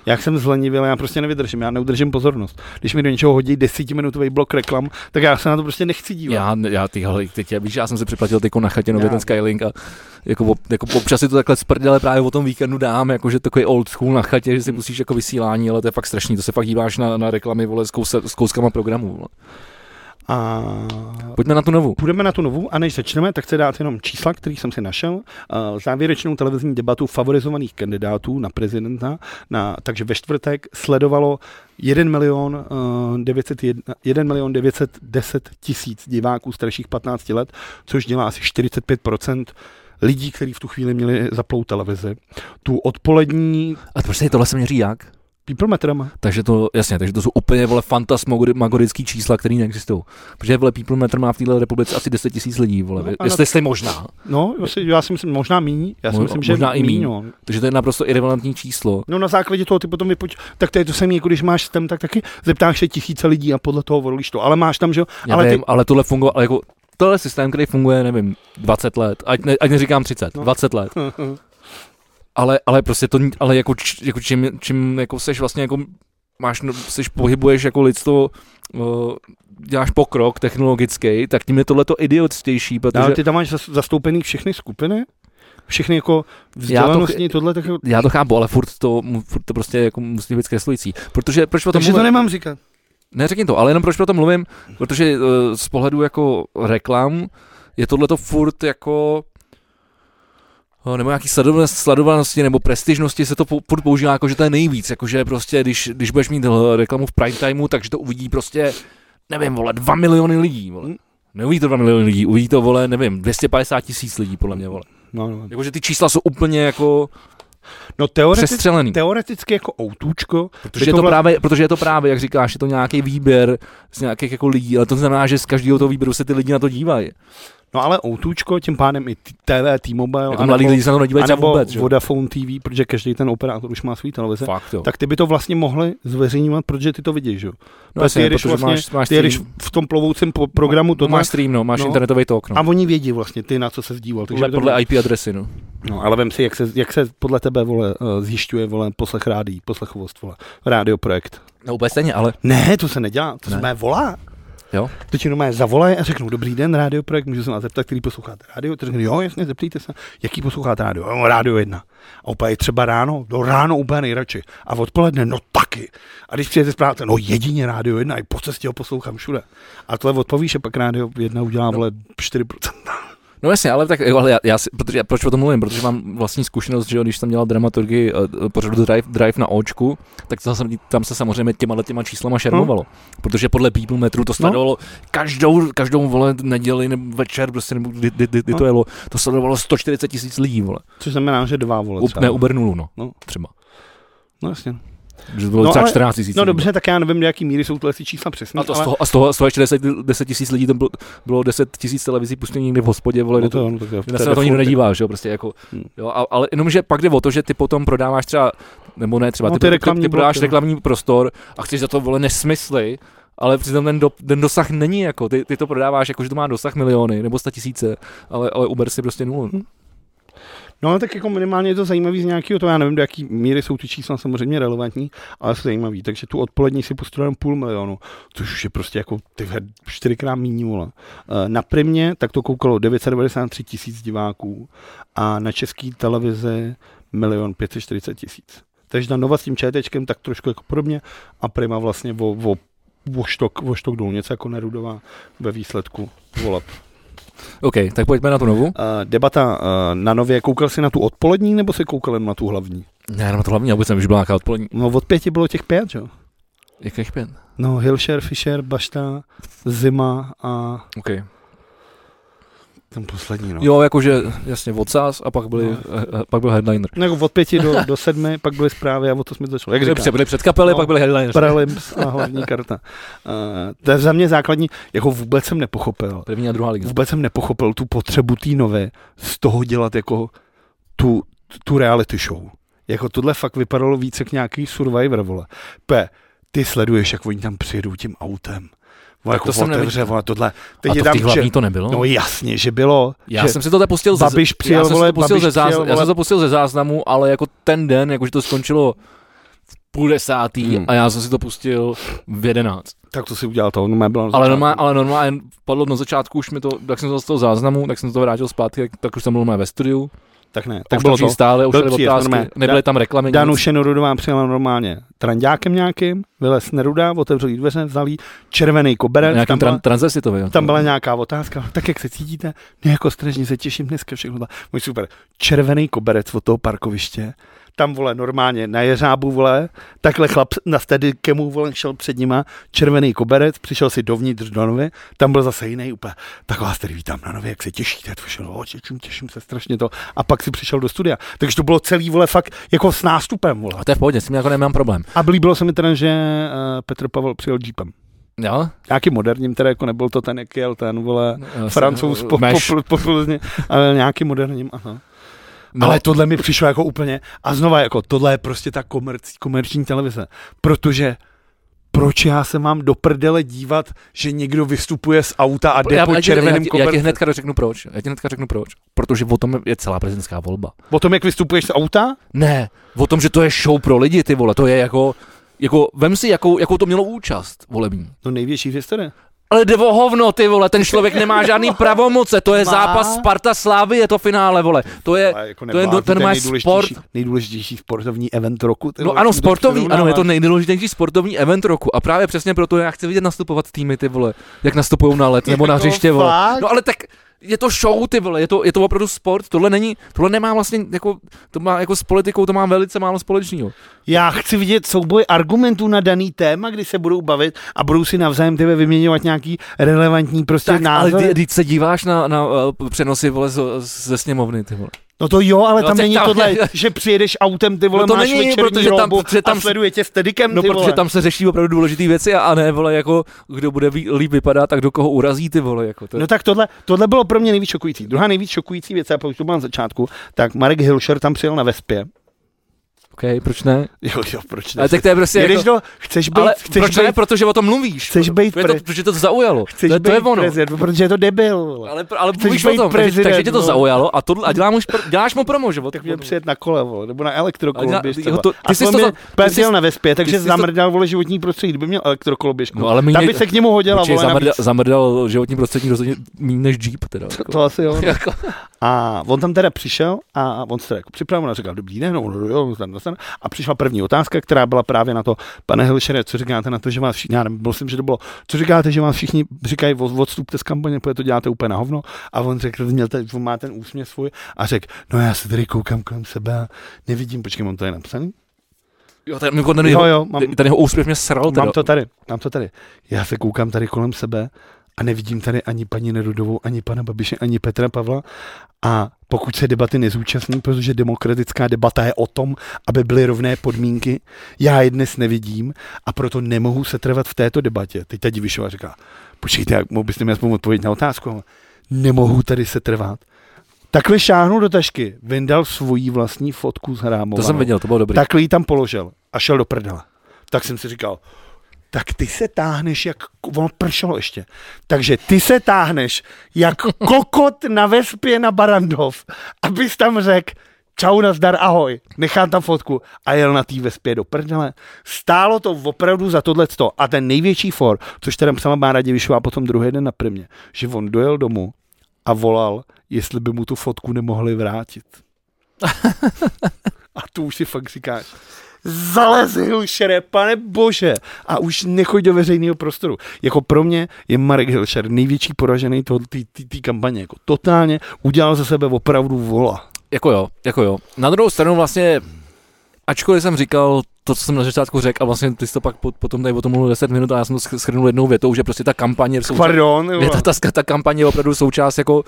Jak jsem zlenivil, já prostě nevydržím, já neudržím pozornost. Když mi do něčeho hodí desetiminutový blok reklam, tak já se na to prostě nechci dívat. Já, já ty hele, teď, já, víš, já jsem si připlatil tyko na chatě nově ten Skylink a jako, jako občas si to takhle z prdele právě o tom víkendu dám, jako že takový old school na chatě, že si pustíš jako vysílání, ale to je fakt strašný, to se fakt díváš na, na reklamy vole, s, kous, s kouskama programů. Vole. A Pojďme na tu novou. Půjdeme na tu novou a než začneme, tak chci dát jenom čísla, který jsem si našel. Uh, Závěrečnou televizní debatu favorizovaných kandidátů na prezidenta. Na, takže ve čtvrtek sledovalo 1 milion, uh, 901, 1 milion 910 tisíc diváků starších 15 let, což dělá asi 45 lidí, kteří v tu chvíli měli zaplou televizi. Tu odpolední A prostě tohle se měří jak? people. Takže to, jasně, takže to jsou úplně vole fantasmagorický čísla, které neexistují. Protože vole People Matter má v této republice asi 10 tisíc lidí, vole. No, jestli, jestli možná. No, já si, já si myslím, možná míň. Já si Mo- myslím, že možná i míň. no. Takže to je naprosto irrelevantní číslo. No na základě toho ty potom vypoč... Tak to je to samé, jako když máš STEM, tak taky zeptáš se tisíce lidí a podle toho volíš to. Ale máš tam, že jo? Ale ty- ale tohle funguje, ale jako tohle je systém, který funguje, nevím, 20 let, ať, ne, ať neříkám 30, No. no. 20 let. Ale, ale prostě to, ale jako, č, jako čím, čím jako seš vlastně jako máš, no, seš, pohybuješ jako lidstvo, uh, děláš pokrok technologický, tak tím je tohle to idiotstější, protože Ale ty tam máš zas- zastoupený všechny skupiny? Všechny jako vzdělanostní, tohle tak jako... já to chápu, ale furt to, furt to prostě jako musí být zkreslující. Protože proč o tom Takže to mluvím? nemám říkat. Neřekni to, ale jenom proč o tom mluvím, protože uh, z pohledu jako reklam je tohle to furt jako uh, nebo nějaký sledovanosti, nebo prestižnosti se to furt používá jako, že to je nejvíc, jakože prostě, když, když budeš mít uh, reklamu v prime timeu, takže to uvidí prostě, nevím, vole, 2 miliony lidí, vole. Hmm. Neuvidí to 2 miliony lidí, uvidí to, vole, nevím, 250 tisíc lidí, podle mě, vole. No, no. Jakože ty čísla jsou úplně jako no teoreticky, přestřelený. teoreticky jako outůčko, Protože je, to vla- právě, protože je to právě, jak říkáš, je to nějaký výběr z nějakých jako lidí, ale to znamená, že z každého toho výběru se ty lidi na to dívají. No ale Outůčko, tím pádem i TV, T-Mobile, Jako mladí lidi se to nedívají anebo vůbec, že? Vodafone TV, protože každý ten operátor už má svůj televize. Fakt, jo. Tak ty by to vlastně mohli zveřejňovat, protože ty to vidíš, že? jo? No jasně, ty vlastně, máš, máš ty stream. v tom plovoucím po- programu to máš stream, no, máš no. internetový tok, no. a oni vědí vlastně ty, na co se zdíval. Takže Podle, podle IP adresy, no. No, ale vem si, jak se, jak se podle tebe, vole, eh, zjišťuje, vole, poslech rádí, poslechovost, vole, radioprojekt. No úplně stejně, ale Ne, to se nedělá, to Ne. se mé volá. Jo. To ti normálně zavolají a řeknou, dobrý den, radioprojekt, můžu se vás zeptat, který posloucháte rádio? Ty řekne, jo, jasně, zeptejte se, jaký posloucháte rádio? Jo, rádio jedna. A úplně třeba ráno, do ráno úplně nejradši. A odpoledne, no taky. A když přijete z práce, no jedině rádio jedna, i po cestě ho poslouchám všude. A tohle odpovíš a pak rádio jedna udělá, vole, 4%. No jasně, ale tak, ale já, já si, protože, proč o tom mluvím, protože mám vlastní zkušenost, že jo, když jsem dělal dramaturgii uh, pořadu Drive, Drive na Očku, tak tam, jsem, tam se samozřejmě těma těma číslama šermovalo. Protože podle People Metru to sledovalo každou, každou vole neděli nebo večer, prostě nebo kdy, kdy, kdy, kdy to No. jelo, to sledovalo 140 tisíc lidí, vole. Což znamená, že dva, vole, třeba. ne, Uber nulu, no. No. Třeba. No jasně. Že to bylo No, třeba ale- 14 tisíc. No dobře, tak já nevím, do jaký míry jsou tyhle ty čísla přesné. A, to z ale... toho, a z toho, z toho ještě 10, 10 tisíc lidí, tam bylo, bylo 10 tisíc televizí pustění někde v hospodě, vole, no to, to, no, tak jo, Kde se na to nikdo nedívá, že jo, prostě jako, Hmm. jo, a, ale jenom, že pak jde o to, že ty potom prodáváš třeba, nebo ne třeba, No, ty, ty ty, ty, reklamní ty prodáváš bloky, no. reklamní prostor a chceš za to, vole, nesmysly, ale přitom ten, do, ten dosah není jako, ty, ty to prodáváš jako, že to má dosah miliony nebo sta tisíce, ale, ale Uber si prostě nulu. Hm. No tak jako minimálně je to zajímavý z nějakého, to já nevím, do jaký míry jsou ty čísla samozřejmě relevantní, ale jsou zajímavý. Takže tu odpolední si pustil jenom půl milionu, což je prostě jako ty čtyřikrát míň vole. Eh, Na primě tak to koukalo 993 tisíc diváků a na české televizi milion 540 tisíc. Takže ta Nova s tím ČTčkem tak trošku jako podobně a Prima vlastně o, o, o, štok, o štok dolů, něco jako Nerudová ve výsledku voleb. OK, tak pojďme na tu novou. Uh, debata uh, na nově, koukal jsi na tu odpolední, nebo si koukal jen na tu hlavní? Ne, jenom to hlavní, vůbec nevím, že byla nějaká odpolední. No od pěti bylo těch pět, jo? Jakých pět? No Hilšer, Fischer, Bašta, Zima a OK. Ten poslední, no. Jo, jakože jasně odsaz a pak, byli, No. no. pak byl headliner. No, jako od pěti do, do sedmi, pak byly zprávy a o to jsme začali. Jak Byli, říkám, před, byli před kapely, No. pak byli headliner. prelims a hlavní karta. Uh, to je za mě základní, jako vůbec jsem nepochopil. První a druhá liga. Vůbec jsem nepochopil tu potřebu té nové z toho dělat jako tu, tu reality show. Jako tohle fakt vypadalo více jak nějaký Survivor, vole. P, ty sleduješ, jak oni tam přijedou tím autem. Vole, jako to jsem otevře, neviděl. vole, tohle. Teď a je to v tam, hlavní že, to nebylo? no jasně, že bylo. Já že, jsem si to pustil ze, Babiš přijel, já jsem vole, pustil ze záznam, přijel, já jsem to pustil ze záznamu, ale jako ten den, jakože to skončilo v půl desátý Hmm. a já jsem si to pustil v jedenáct. tak to si udělal to, no bylo Ale normálně, ale normálně padlo na začátku už mi to, tak jsem to z toho záznamu, tak jsem to vrátil zpátky, tak, už jsem byl normálně ve studiu. Tak ne, Tak už bylo to. stále, už Byl byly příjezd, otázky, normálně. nebyly tam reklamy. Danu nic. Šenurudová přijela normálně trandákem nějakým, vylez Neruda, otevřel jí dveře, vzal jí červený koberec, Nějakým tam byla, tran- transvestitový. jo. tam byla nějaká otázka, tak jak se cítíte? Ne, jako strašně se těším dneska všechno. Můj super, červený koberec od toho parkoviště, tam vole normálně na jeřábu vole, takhle chlap na steadicemu vole šel před nima, červený koberec, přišel si dovnitř do novy, tam byl zase jiný úplně, tak vás tady vítám na nově, jak se těšíte, to šel, o, těším, těším se strašně to, a pak si přišel do studia, takže to bylo celý vole fakt jako s nástupem vole. A to je v pohodě, s tím jako nemám problém. A líbilo se mi teda, že uh, Petr Pavel přijel jeepem. Jo? Nějaký moderním, teda jako nebyl to ten, jak jel ten, vole, No, francouz po, po, po, po, Plzni, ale nějaký moderním, aha. No, Ale tohle mi přišlo jako úplně, a znova jako, tohle je prostě ta komerc, komerční televize, protože proč já se mám do prdele dívat, že někdo vystupuje z auta a jde já, po já, červeném já, ti- já ti hnedka řeknu proč. Já ti hnedka řeknu proč. Protože o tom je celá prezidentská volba. O tom, jak vystupuješ z auta? Ne, o tom, že to je show pro lidi, ty vole, to je jako, jako vem si, jakou, jakou to mělo účast volební. No největší v historii. Ale jde o hovno, ty vole, ten člověk nemá žádný pravomoce, to je Má. zápas Sparta Slávy, je to finále, vole. To je, jako to je, ten je má nejdůležitější- sport. Nejdůležitější sportovní event roku. ty No vole, ano, sportovní, ano, je to nejdůležitější sportovní event roku. A právě přesně proto já chci vidět nastupovat týmy, ty vole, jak nastupují na let nebo na Jako hřiště, vole. No ale tak je to show, ty vole, je to, je to opravdu sport, tohle není, tohle nemá vlastně, jako, to má jako s politikou, to má velice málo společného. Já chci vidět souboj argumentů na daný téma, kdy se budou bavit a budou si navzájem tebe vyměňovat nějaký relevantní prostě Tak, ale názory. ty, když se díváš na, na uh, přenosy, vole, z- ze sněmovny, ty vole. No to jo, ale No, tam není tam- tohle, že přijedeš autem, ty vole, No to máš není, protože tam- protože tam- a sleduje tě s tedikem, No, ty protože vole. tam se řeší opravdu důležité věci a, a ne, vole, jako kdo bude líp vypadat, tak do koho urazí, ty vole, jako to. No tak tohle, tohle bylo pro mě nejvíc šokující. Druhá nejvíc šokující věc, já to byla na začátku, tak Marek Hilšer tam přijel na Vespě. OK, proč ne? Jo, jo, proč ne? Ale tak to je prostě Jedeš jako, do, chceš být, ale chceš proč být, ne? Protože o tom mluvíš. chceš být to je to, pre- protože to zaujalo. chceš to, to je ono. prezident, protože je to debil. Ale, ale Chceš mluvíš o být tom, takže, prezident, takže tě to no. zaujalo a, tohle, a děláš, mu, děláš mu promo, že? tak měl přijet na kole, vole, nebo na elektrokoloběž to- ty jsi to to mě jel na Vespě, takže to- zamrdal, vole, životní prostředí, kdyby měl elektrokoloběžku. No, ale Tam by se k němu hodila, vole, zamrdal, životní prostředí rozhodně méně než Jeep, teda. Jako. To asi jo. A on tam teda přišel a on se teda jako připravil a říkal, dobrý den, no, no, jo, tam dostane. A přišla první otázka, která byla právě na to, pane Hilšere, co říkáte na to, že vás všichni, já nevím, myslím, že to bylo, co říkáte, že vás všichni říkají, "Od- odstupte z kampaně, protože to děláte úplně na hovno. A on řekl, měl ten, on má ten úsměv svůj a řekl, no já se tady koukám kolem sebe a nevidím, počkej, mám to je napsaný? jo, ten, ten, Jo, jo, mám, ten jeho úspěch mě sral, teda. mám to tady, mám to tady. Já se koukám tady kolem sebe a nevidím tady ani paní Nerudovou, ani pana Babiše, ani Petra Pavla. A pokud se debaty nezúčastní, protože demokratická debata je o tom, aby byly rovné podmínky, já je dnes nevidím a proto nemohu se trvat v této debatě. Teď ta Divišová říká, počkejte, jak mohl byste mi aspoň odpovědět na otázku? Nemohu tady se trvat. Takhle šáhnul do tašky, vyndal svoji vlastní fotku z Hrámova. To jsem viděl, to bylo dobrý. Takhle ji tam položil a šel do prdele. Tak jsem si říkal, tak ty se táhneš jak, ono pršelo ještě, takže ty se táhneš jak kokot na vespě na Barandov, abys tam řekl, čau, nazdar, ahoj, nechám tam fotku a jel na té vespě do prdele. Stálo to opravdu za tohleto a ten největší for, což teda sama Bára Divišová potom druhý den na primě, že on dojel domů a volal, jestli by mu tu fotku nemohli vrátit. A tu už si fakt říkáš, zalez Hilšere, pane bože, a už nechoď do veřejného prostoru. Jako pro mě je Marek Hilšer největší poražený té kampaně. Jako totálně udělal ze sebe opravdu vola. Jako jo, jako jo. Na druhou stranu vlastně, ačkoliv jsem říkal to, co jsem na začátku řekl, a vlastně ty jsi to pak po- potom tady o tom mluvil 10 minut a já jsem to sch- shrnul jednou větou, že prostě ta kampaně, jsou, Pardon, je ta, ta, ta kampaně je opravdu součást jako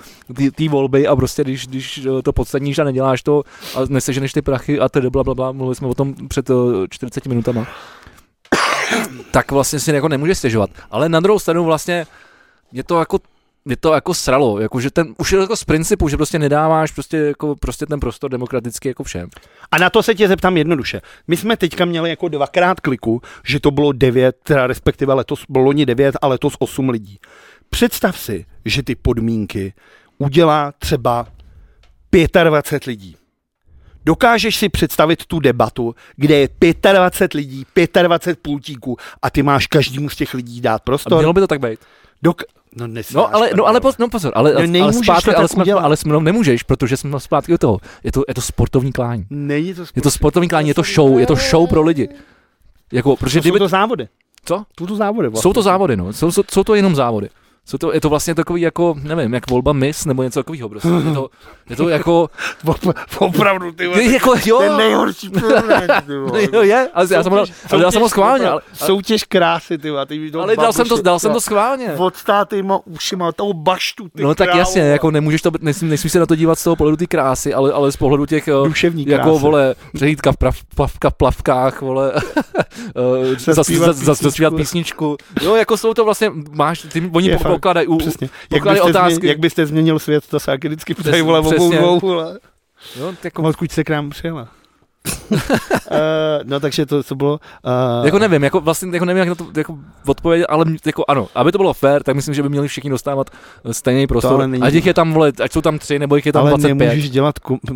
té volby a prostě když, když eh, to podstatníš a neděláš to a neseženeš ty prachy a tedy bla, bla, bla, mluvili jsme o tom před eh, 40 minutama, tak vlastně si jako nemůžeš stěžovat. Ale na druhou stranu vlastně je to jako mě to jako sralo, jako že ten, už je to jako z principu, že prostě nedáváš prostě, jako, prostě ten prostor demokraticky jako všem. A na to se tě zeptám jednoduše. My jsme teďka měli jako dvakrát kliku, že to bylo devět, teda respektive letos bylo loni devět a letos osm lidí. Představ si, že ty podmínky udělá třeba 25 lidí. Dokážeš si představit tu debatu, kde je 25 lidí, 25 pultíků a ty máš každému z těch lidí dát A prostor? mělo by to tak být. Dok- no, nesnáš No ale, no, ale, poz, no pozor, ale, No, ale, zpátky, ale, jsme, ale jsme, no, nemůžeš, protože jsme zpátky u toho. Je to, je to sportovní klání. Není to, Je to sportovní klání, je to show, je to show pro lidi. Jako, protože to jsou kdyby, to závody. co? Jsou to závody vlastně. Jsou to závody, no. Jsou, jsou, jsou to jenom závody. Jsou to, je to vlastně takový jako, nevím, jak volba mis nebo něco takového prostě. Je to, je to jako, Op- Opravdu, ty vole. je, jako jo, Ten nejhorší porovnání, ty vole. jo, je, ale já jsem ho dal, ale dal jsem ho schválně, ale, Soutěž krásy, ty vole. ty ale dal jsem to, dal jsem to schválně. Odstátýma ušima, toho baštu, ty No tak krávo. jasně, jako nemůžeš to, nesmí, nesmí se na to dívat z toho pohledu té krásy, ale, ale z pohledu těch, eh, Duševní jako krásy. vole, přejítka v prav, plavka, plavkách, vole, eh, zas- Zaspívat zas- zas- zaspívat písničku. písničku. Jo, jako jsou to vlastně, máš, ty, oni Je po- fakt, pokládají, u, Přesně. Jak pokládají byste, otázky. změnil, jak byste změnil svět, to se vždycky ptají, vole, obou dvou, vole. jo, jako, Odkud se k nám přijela. Uh, no takže to, co bylo... Uh, jako nevím, jako vlastně jako nevím, jak na to jako odpovědět, ale jako ano, aby to bylo fair, tak myslím, že by měli všichni dostávat eh, stejný prostor. ale není. Ať jich je tam, vole, ať jsou tam tři, nebo jich je tam ale 25. nemůžeš dělat,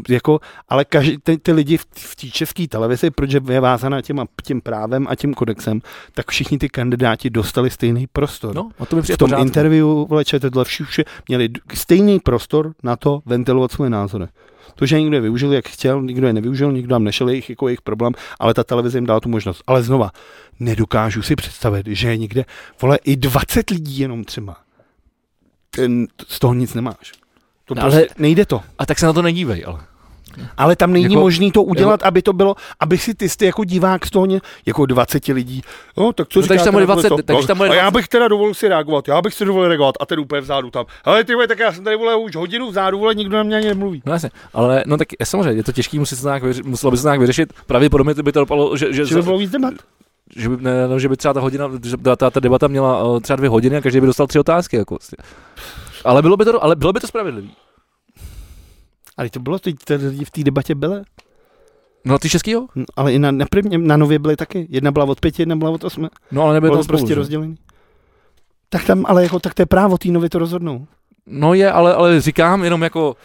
jako, ale každý, ty, ty lidi v, v té české televizi, protože je vázaná těma, tím právem a tím kodexem, tak všichni ty kandidáti dostali stejný prostor. No, a to mi v tom pořádku. interview, vole, tohle všichni měli stejný prostor na to ventilovat svoje názory. To, že někdo je využil, jak chtěl, nikdo je nevyužil, nikdo tam nešel, jejich, jako jejich problém, ale ta televize jim dala tu možnost. Ale znova, nedokážu si představit, že je někde, vole, i 20 lidí jenom třeba. Ten, z toho nic nemáš. To No, prostě ale- nejde to. A tak se na to nedívej, ale. Ale tam není Jako- možný to udělat, jako, aby to bylo, aby si ty, ty jako divák z toho ně, jako 20 lidí, no tak co No, takže říkáte tam bude na tohle 20 to? takže tam bude a já 20 bych teda dovolil si reagovat, já bych si dovolil reagovat a ten úplně vzadu tam. Ale ty vole, tak já jsem tady vole už hodinu vzadu, vole, nikdo na mě ani nemluví. No jasně, ale no tak samozřejmě, je to těžký, musí se nějak vyři, muselo by se nějak vyřešit. Pravděpodobně by to dopadlo, že, že, Že by bylo víc debat. že, by, ne, no, že by třeba ta hodina, že ta, ta, ta debata měla uh, třeba dvě hodiny a každý by dostal tři otázky. Jako. vlastně. Ale bylo by to, ale bylo by to spravedlivý. Ale to bylo, teď v té debatě byly. No ty českýho? No, ale i na, na, prvně, na nově byly taky. Jedna byla od pěti, jedna byla od osmi. No ale nebylo Bylo to spolu, prostě rozdělený. Tak tam, ale jako, tak to je právo té nově to rozhodnou. No je, ale, ale říkám jenom jako...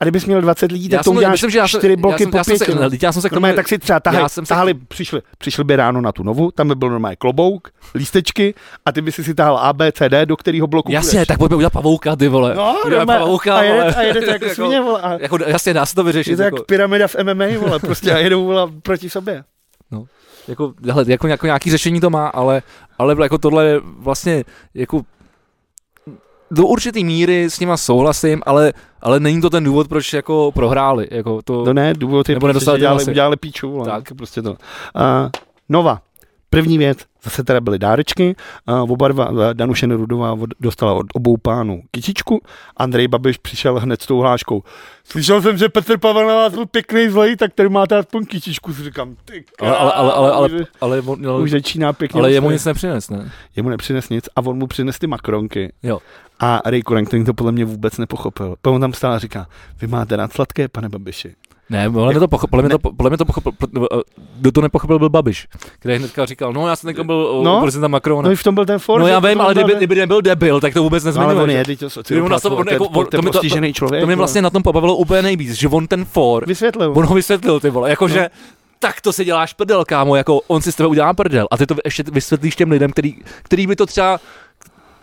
A kdybys měl 20 lidí, Já tak to uděláš myslím, že já jsem- čtyři já bloky jsem- po já jsem se- pěti. ne, no. já jsem se k tomu- Normálně tak si třeba tahali, já jsem se- tahali přišli, přišli by ráno na tu novu, tam by byl normálně klobouk, lístečky a ty by si si tahal A, B, C, D, do kterého bloku Jasně, půjdeš. tak pojďme udělat pavouka, ty vole. No, normálně, pavouka, a, jede, vole. a jedete jako svině, vole. A Jako, jasně, dá se to vyřešit. je to jako, jak pyramida v MMA, vole, prostě a jedou vole, proti sobě. jako, hele, jako, jako, nějaký řešení to má, ale, ale jako tohle je vlastně jako do určitý míry s nima souhlasím, ale, ale není to ten důvod, proč jako prohráli. Jako to, No ne, důvod je Nebo prostě, že dělali, hlasy. udělali píču, Tak. tak. prostě to. Uh, Nova. První věc, zase teda byly dárečky, uh, oba dva, uh, Danuše Nerudová od, dostala od obou pánů kytičku, Andrej Babiš přišel hned s tou hláškou. Slyšel jsem, že Petr Pavel na vás byl pěkný zlej, tak tady máte aspoň kytičku, si říkám, ty ale, ale, ale, ale, ale, už, ale, on, ale, už začíná pěkně. ale jemu nic nepřines, ne? jemu nepřines nic a on mu přines ty makronky. Jo. A Ray Corrington to podle mě vůbec nepochopil. Potom on tam stál a říká, vy máte rád sladké, pane Babiši. Ne, podle mě to, pochopil, podle mě to, podle mě to pochopil, kdo to nepochopil, byl Babiš, který hnedka říkal, no já jsem teďka byl no, No. u prezidenta Macrona. No i v tom byl ten for. No já vím, ale kdyby, kdyby nebyl debil, tak to vůbec No, ale nezmiňuje. on je, teď to on na to- on jako- on- to to člověk. To mě vlastně na tom pobavilo úplně nejvíc, že on ten for, Vysvětlil. on ho vysvětlil, ty vole, jakože tak to si děláš prdel, kámo, jako on si z tebe udělá prdel a ty to ještě vysvětlíš těm lidem, který, který by to třeba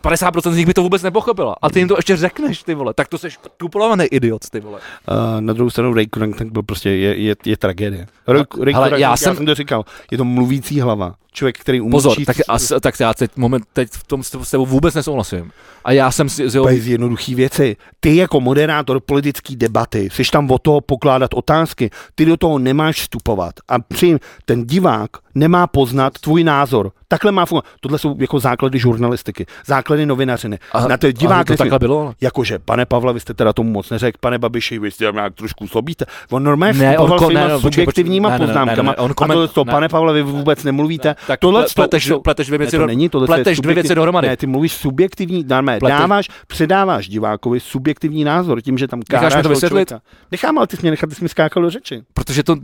50% z nich by to vůbec nepochopila. A ty jim to ještě řekneš, ty vole. Tak to jsi tupolovaný idiot, ty vole. Uh, na druhou stranu Ray Corrington byl prostě, je, je, je tragédie. Ray, Ray hele, Corrington, já já, jsem- jsem, to říkal, je to mluvící hlava. Člověk, který umí Pozor, číst tak, a, tak já teď, moment, teď v tom s tebou vůbec nesouhlasím. A já jsem si, že jo, Úplně z jednoduchý věci. Ty jako moderátor politické debaty, jsi tam o toho pokládat otázky, ty do toho nemáš vstupovat. A při ten divák nemá poznat tvůj názor. Takhle má fungovat. Tohle jsou jako základy žurnalistiky, základy novinařiny. a, Na to a divák to nesmí- takhle bylo. ale- Jakože, pane Pavle, vy jste teda tomu moc neřekl, pane Babiši, vy jste tam nějak trošku slobíte. On normálně Ne, on ko- ne, no, subjektivníma ne, ne, ne, poznámkama. ne, ne, on a koment- tohle to, ne. pane Pavle, vy vůbec nemluvíte. Tak tohle ple- pleteš, to- pleteš dvě Ne, věci, to do, není, tohle pleteš dvě věci dohromady. Ne, ty mluvíš subjektivní, ne, Pleteš- dáváš, předáváš divákovi subjektivní názor tím, že tam Necháš mi káráš to vysvětlit? člověka. Nechám, ale ty jsi mě nechat, ty jsi mi skákal do řeči. protože to,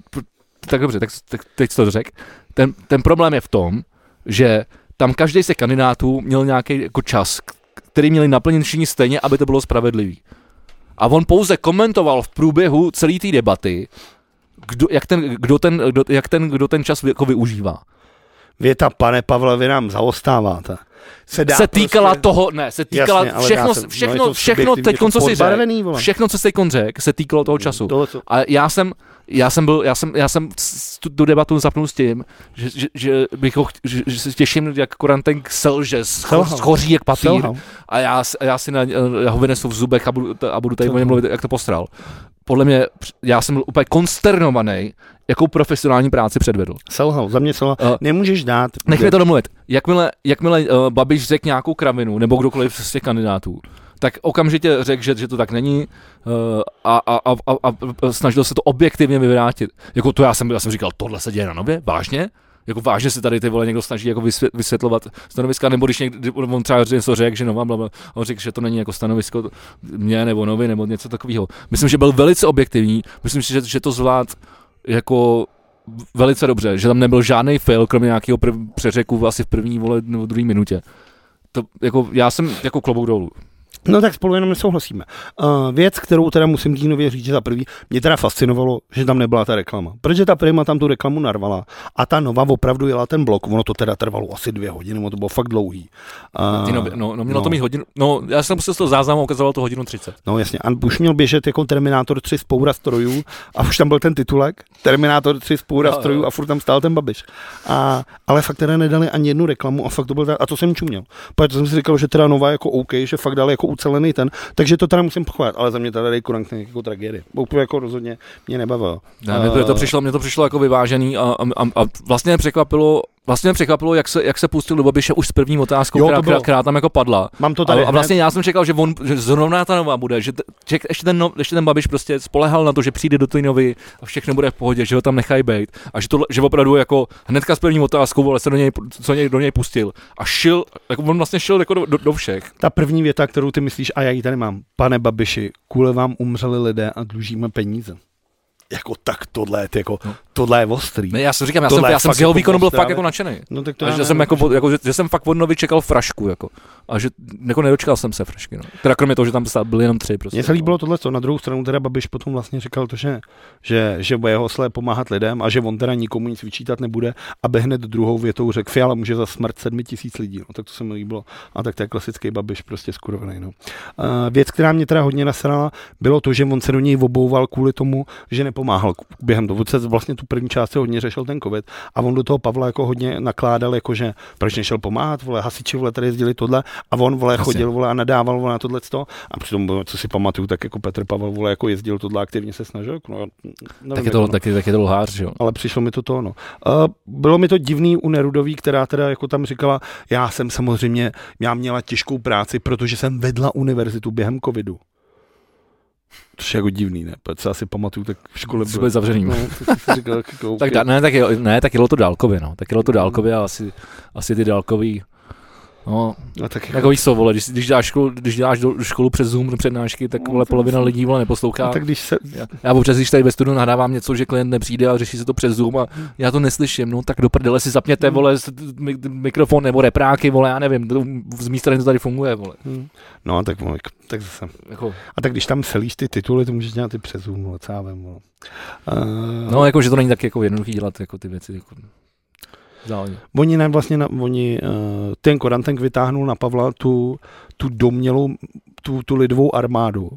tak dobře, tak, tak teď jsi to řekl. Ten, ten problém je v tom, že tam každý z kandidátů měl nějaký jako čas, který měli naplnit všichni stejně, aby to bylo spravedlivý. A on pouze komentoval v průběhu celé té debaty, kdo, jak, ten, kdo, ten, kdo, jak ten, kdo ten čas jako využívá. Věta, pane Pavle, vy nám zaostáváte. Se, dá se týkala prostě... toho, ne, se týkala Jasně, všechno, se- no, všechno, to všechno subjektivní, teď, co si vole. všechno, co jsi teď řekl, se týkalo toho času. Tohle, co... A já jsem, já jsem byl, já jsem, já jsem tu, tu debatu zapnul s tím, že, že, že bych ho, že, že se těším, jak Korantenk selže, scho- schoří jak papír. A já, já si na, já ho vynesu v zubech a budu, a budu tady o něm mluvit, jak to postral. Podle mě, já jsem byl úplně konsternovaný, jakou profesionální práci předvedl. Selhal, za mě selhal. Uh, Nemůžeš dát... Nech mě to domluvit. Jakmile, jakmile uh, Babiš řekl nějakou kravinu, nebo kdokoliv z těch kandidátů, tak okamžitě řekl, že, že to tak není uh, a, a, a, a, a snažil se to objektivně vyvrátit. Jako to já jsem, já jsem říkal, tohle se děje na nově? Vážně? Jako vážně se tady ty vole někdo snaží jako vysvět, vysvětlovat stanoviska, nebo když někdy, on třeba něco řekl, že nová, blablabla, on řekl, že to není jako stanovisko mě nebo novy nebo něco takového. Myslím, že byl velice objektivní, myslím, že, že to zvlád jako velice dobře, že tam nebyl žádný fail, kromě nějakého prv, přeřeku asi v první vole nebo druhé minutě. To, jako, já jsem jako klobouk dolů. No tak spolu jenom nesouhlasíme. Uh, věc, kterou teda musím Dínově říct, že za prvý, mě teda fascinovalo, že tam nebyla ta reklama. Protože ta Prima tam tu reklamu narvala a ta Nova opravdu jela ten blok, ono to teda trvalo asi dvě hodiny, ono to bylo fakt dlouhý. Uh, no, no, no, mělo no. to mít hodinu, no, já jsem si z toho záznamu ukazoval to hodinu 30. No jasně, a už měl běžet jako Terminátor 3 z poura strojů a už tam byl ten titulek, Terminátor 3 z poura jo. strojů a furt tam stál ten Babiš. A, ale fakt teda nedali ani jednu reklamu a fakt to byl, a to jsem čuměl. Protože jsem si říkal, že teda Nova jako OK, že fakt dali jako ucelený ten, takže to teda musím pochválit, ale za mě teda Ray Kurang jako tragédie. Úplně jako rozhodně mě nebavilo. Ne, mě to, přišlo, mě to přišlo jako vyvážený a, a, a vlastně mě překvapilo, Vlastně mě překvapilo, jak se, jak se pustil do Babiše už s první otázkou, Jo, která, to bylo. která, která, tam jako padla. Mám to tady a, a vlastně já jsem čekal, že, on, že zrovna ta nová bude, že, t- že ještě, ten, no, ještě ten Babiš prostě spolehal na to, že přijde do té novy a všechno bude v pohodě, že ho tam nechají být a že, to, že opravdu jako hnedka s první otázkou vole, se do něj, co něj, do něj pustil a šil, jako on vlastně šel jako do, do, do všech. Ta první věta, kterou ty myslíš, a já ji tady mám. Pane Babiši, kvůli vám umřeli lidé a dlužíme peníze. Jako tak tohle, jako, No. Tohle je ostrý. Ne, já jsem říkám, já Tohle jsem, já jsem z jeho výkonu byl fakt jako nadšený. No tak to A já že jsem, jako, jako, že, že, jsem fakt od Novy čekal frašku, jako. A že jako nedočkal jsem se frašky, no. Teda kromě toho, že tam byly jenom tři prostě. Mně se líbilo tohle, co na druhou stranu teda Babiš potom vlastně říkal to, že, že, že bude jeho slé pomáhat lidem a že on teda nikomu nic vyčítat nebude, aby hned druhou větou řekl, Fiala může za smrt sedmi tisíc lidí. No, tak to se mi líbilo. A tak to je klasický Babiš, prostě skurvený. No. Uh, věc, která mě teda hodně nasrala, bylo to, že on se do něj obouval kvůli tomu, že nepomáhal během toho. Vlastně tu první část se hodně řešil ten covid a on do toho Pavla jako hodně nakládal, jako že proč nešel pomáhat, vole, hasiči vole tady jezdili tohle a on vole Jasně. chodil vole a nadával vole na tohle a přitom, co si pamatuju, tak jako Petr Pavel vole jako jezdil tohle aktivně se snažil. No, já nevím, tak, je jako to, no. tak, je, tak je to lhář, že jo. Ale přišlo mi to to, no. Uh, bylo mi to divný u Nerudový, která teda jako tam říkala, já jsem samozřejmě, já měla těžkou práci, protože jsem vedla univerzitu během covidu. Což je jako divný, ne? Protože asi pamatuju, tak v škole Jsi byl zavřený. No, tak říkal, jako, Tak, okay. da, ne, tak, je, ne, tak jelo to dálkově, no. Tak jelo to dálkově a asi, asi ty dálkový, no, no, tak jako, víš co, vole, když, když, děláš školu, když děláš do školu přes Zoom do přednášky, tak vole, polovina lidí vole neposlouchá. no, tak když se, Já, já občas, když tady ve studiu nahrávám něco, že klient nepřijde a řeší se to přes Zoom a já to neslyším, no tak do prdele si zapněte, vole, s- mi- mikrofon nebo repráky, vole, já nevím, to- z mé strany to tady funguje, vole. hm. no, tak, vole, tak zase. Jako, A tak když tam selíš ty tituly, to můžeš dělat i přes Zoom, vole, co já vím, vole. Uh, no, jako, že to není tak jako jednoduchý dělat jako ty věci, jako, záleží. Oni ne, vlastně, na, oni, uh, ten Korantenk vytáhnul na Pavla tu, tu domělou, tu, tu lidovou armádu,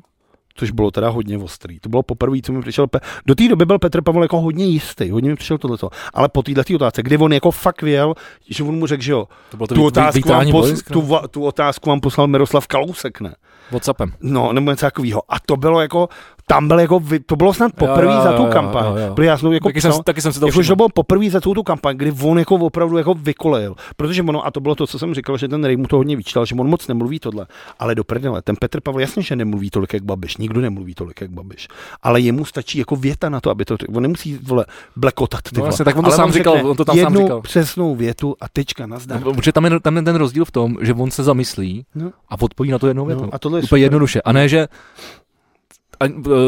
což bylo teda hodně ostrý. To bylo poprvé, co mi přišel, Pe- do té doby byl Petr Pavel jako hodně jistý, hodně mi přišel tohleto, ale po této otázce, kdy on jako fakt věl, že on mu řekl, že jo, To bylo to tu vý- otázku, vám pos, tu, tu otázku vám poslal Miroslav Kalousek, ne? Whatsappem. No, nebo něco takového. A to bylo jako, tam byl jako, to bylo snad poprvé za tu kampaň. jo, jo. Protože já jsem to jako taky, psal, jsem, taky jsem si to Jakože to všiml. bylo poprvé za celou tu kampaň, kdy on jako opravdu jako vykolejil. Protože ono, a to bylo to, co jsem říkal, že ten Ray mu to hodně vyčítal, že on moc nemluví tohle. Ale do prdele, ten Petr Pavel jasně, že nemluví tolik jak Babiš, nikdo nemluví tolik jak Babiš. Ale jemu stačí jako věta na to, aby to, on nemusí vole, blekotat ty No vole. jasně, tak on to Ale sám říkal, řekne on to tam sám jednu říkal. přesnou větu a tečka nazdar. No, Protože tam je, tam je ten rozdíl v tom, že on se zamyslí No. a odpoví na to jednou No, větou. a tohle je Úplně super. jednoduše. A ne, že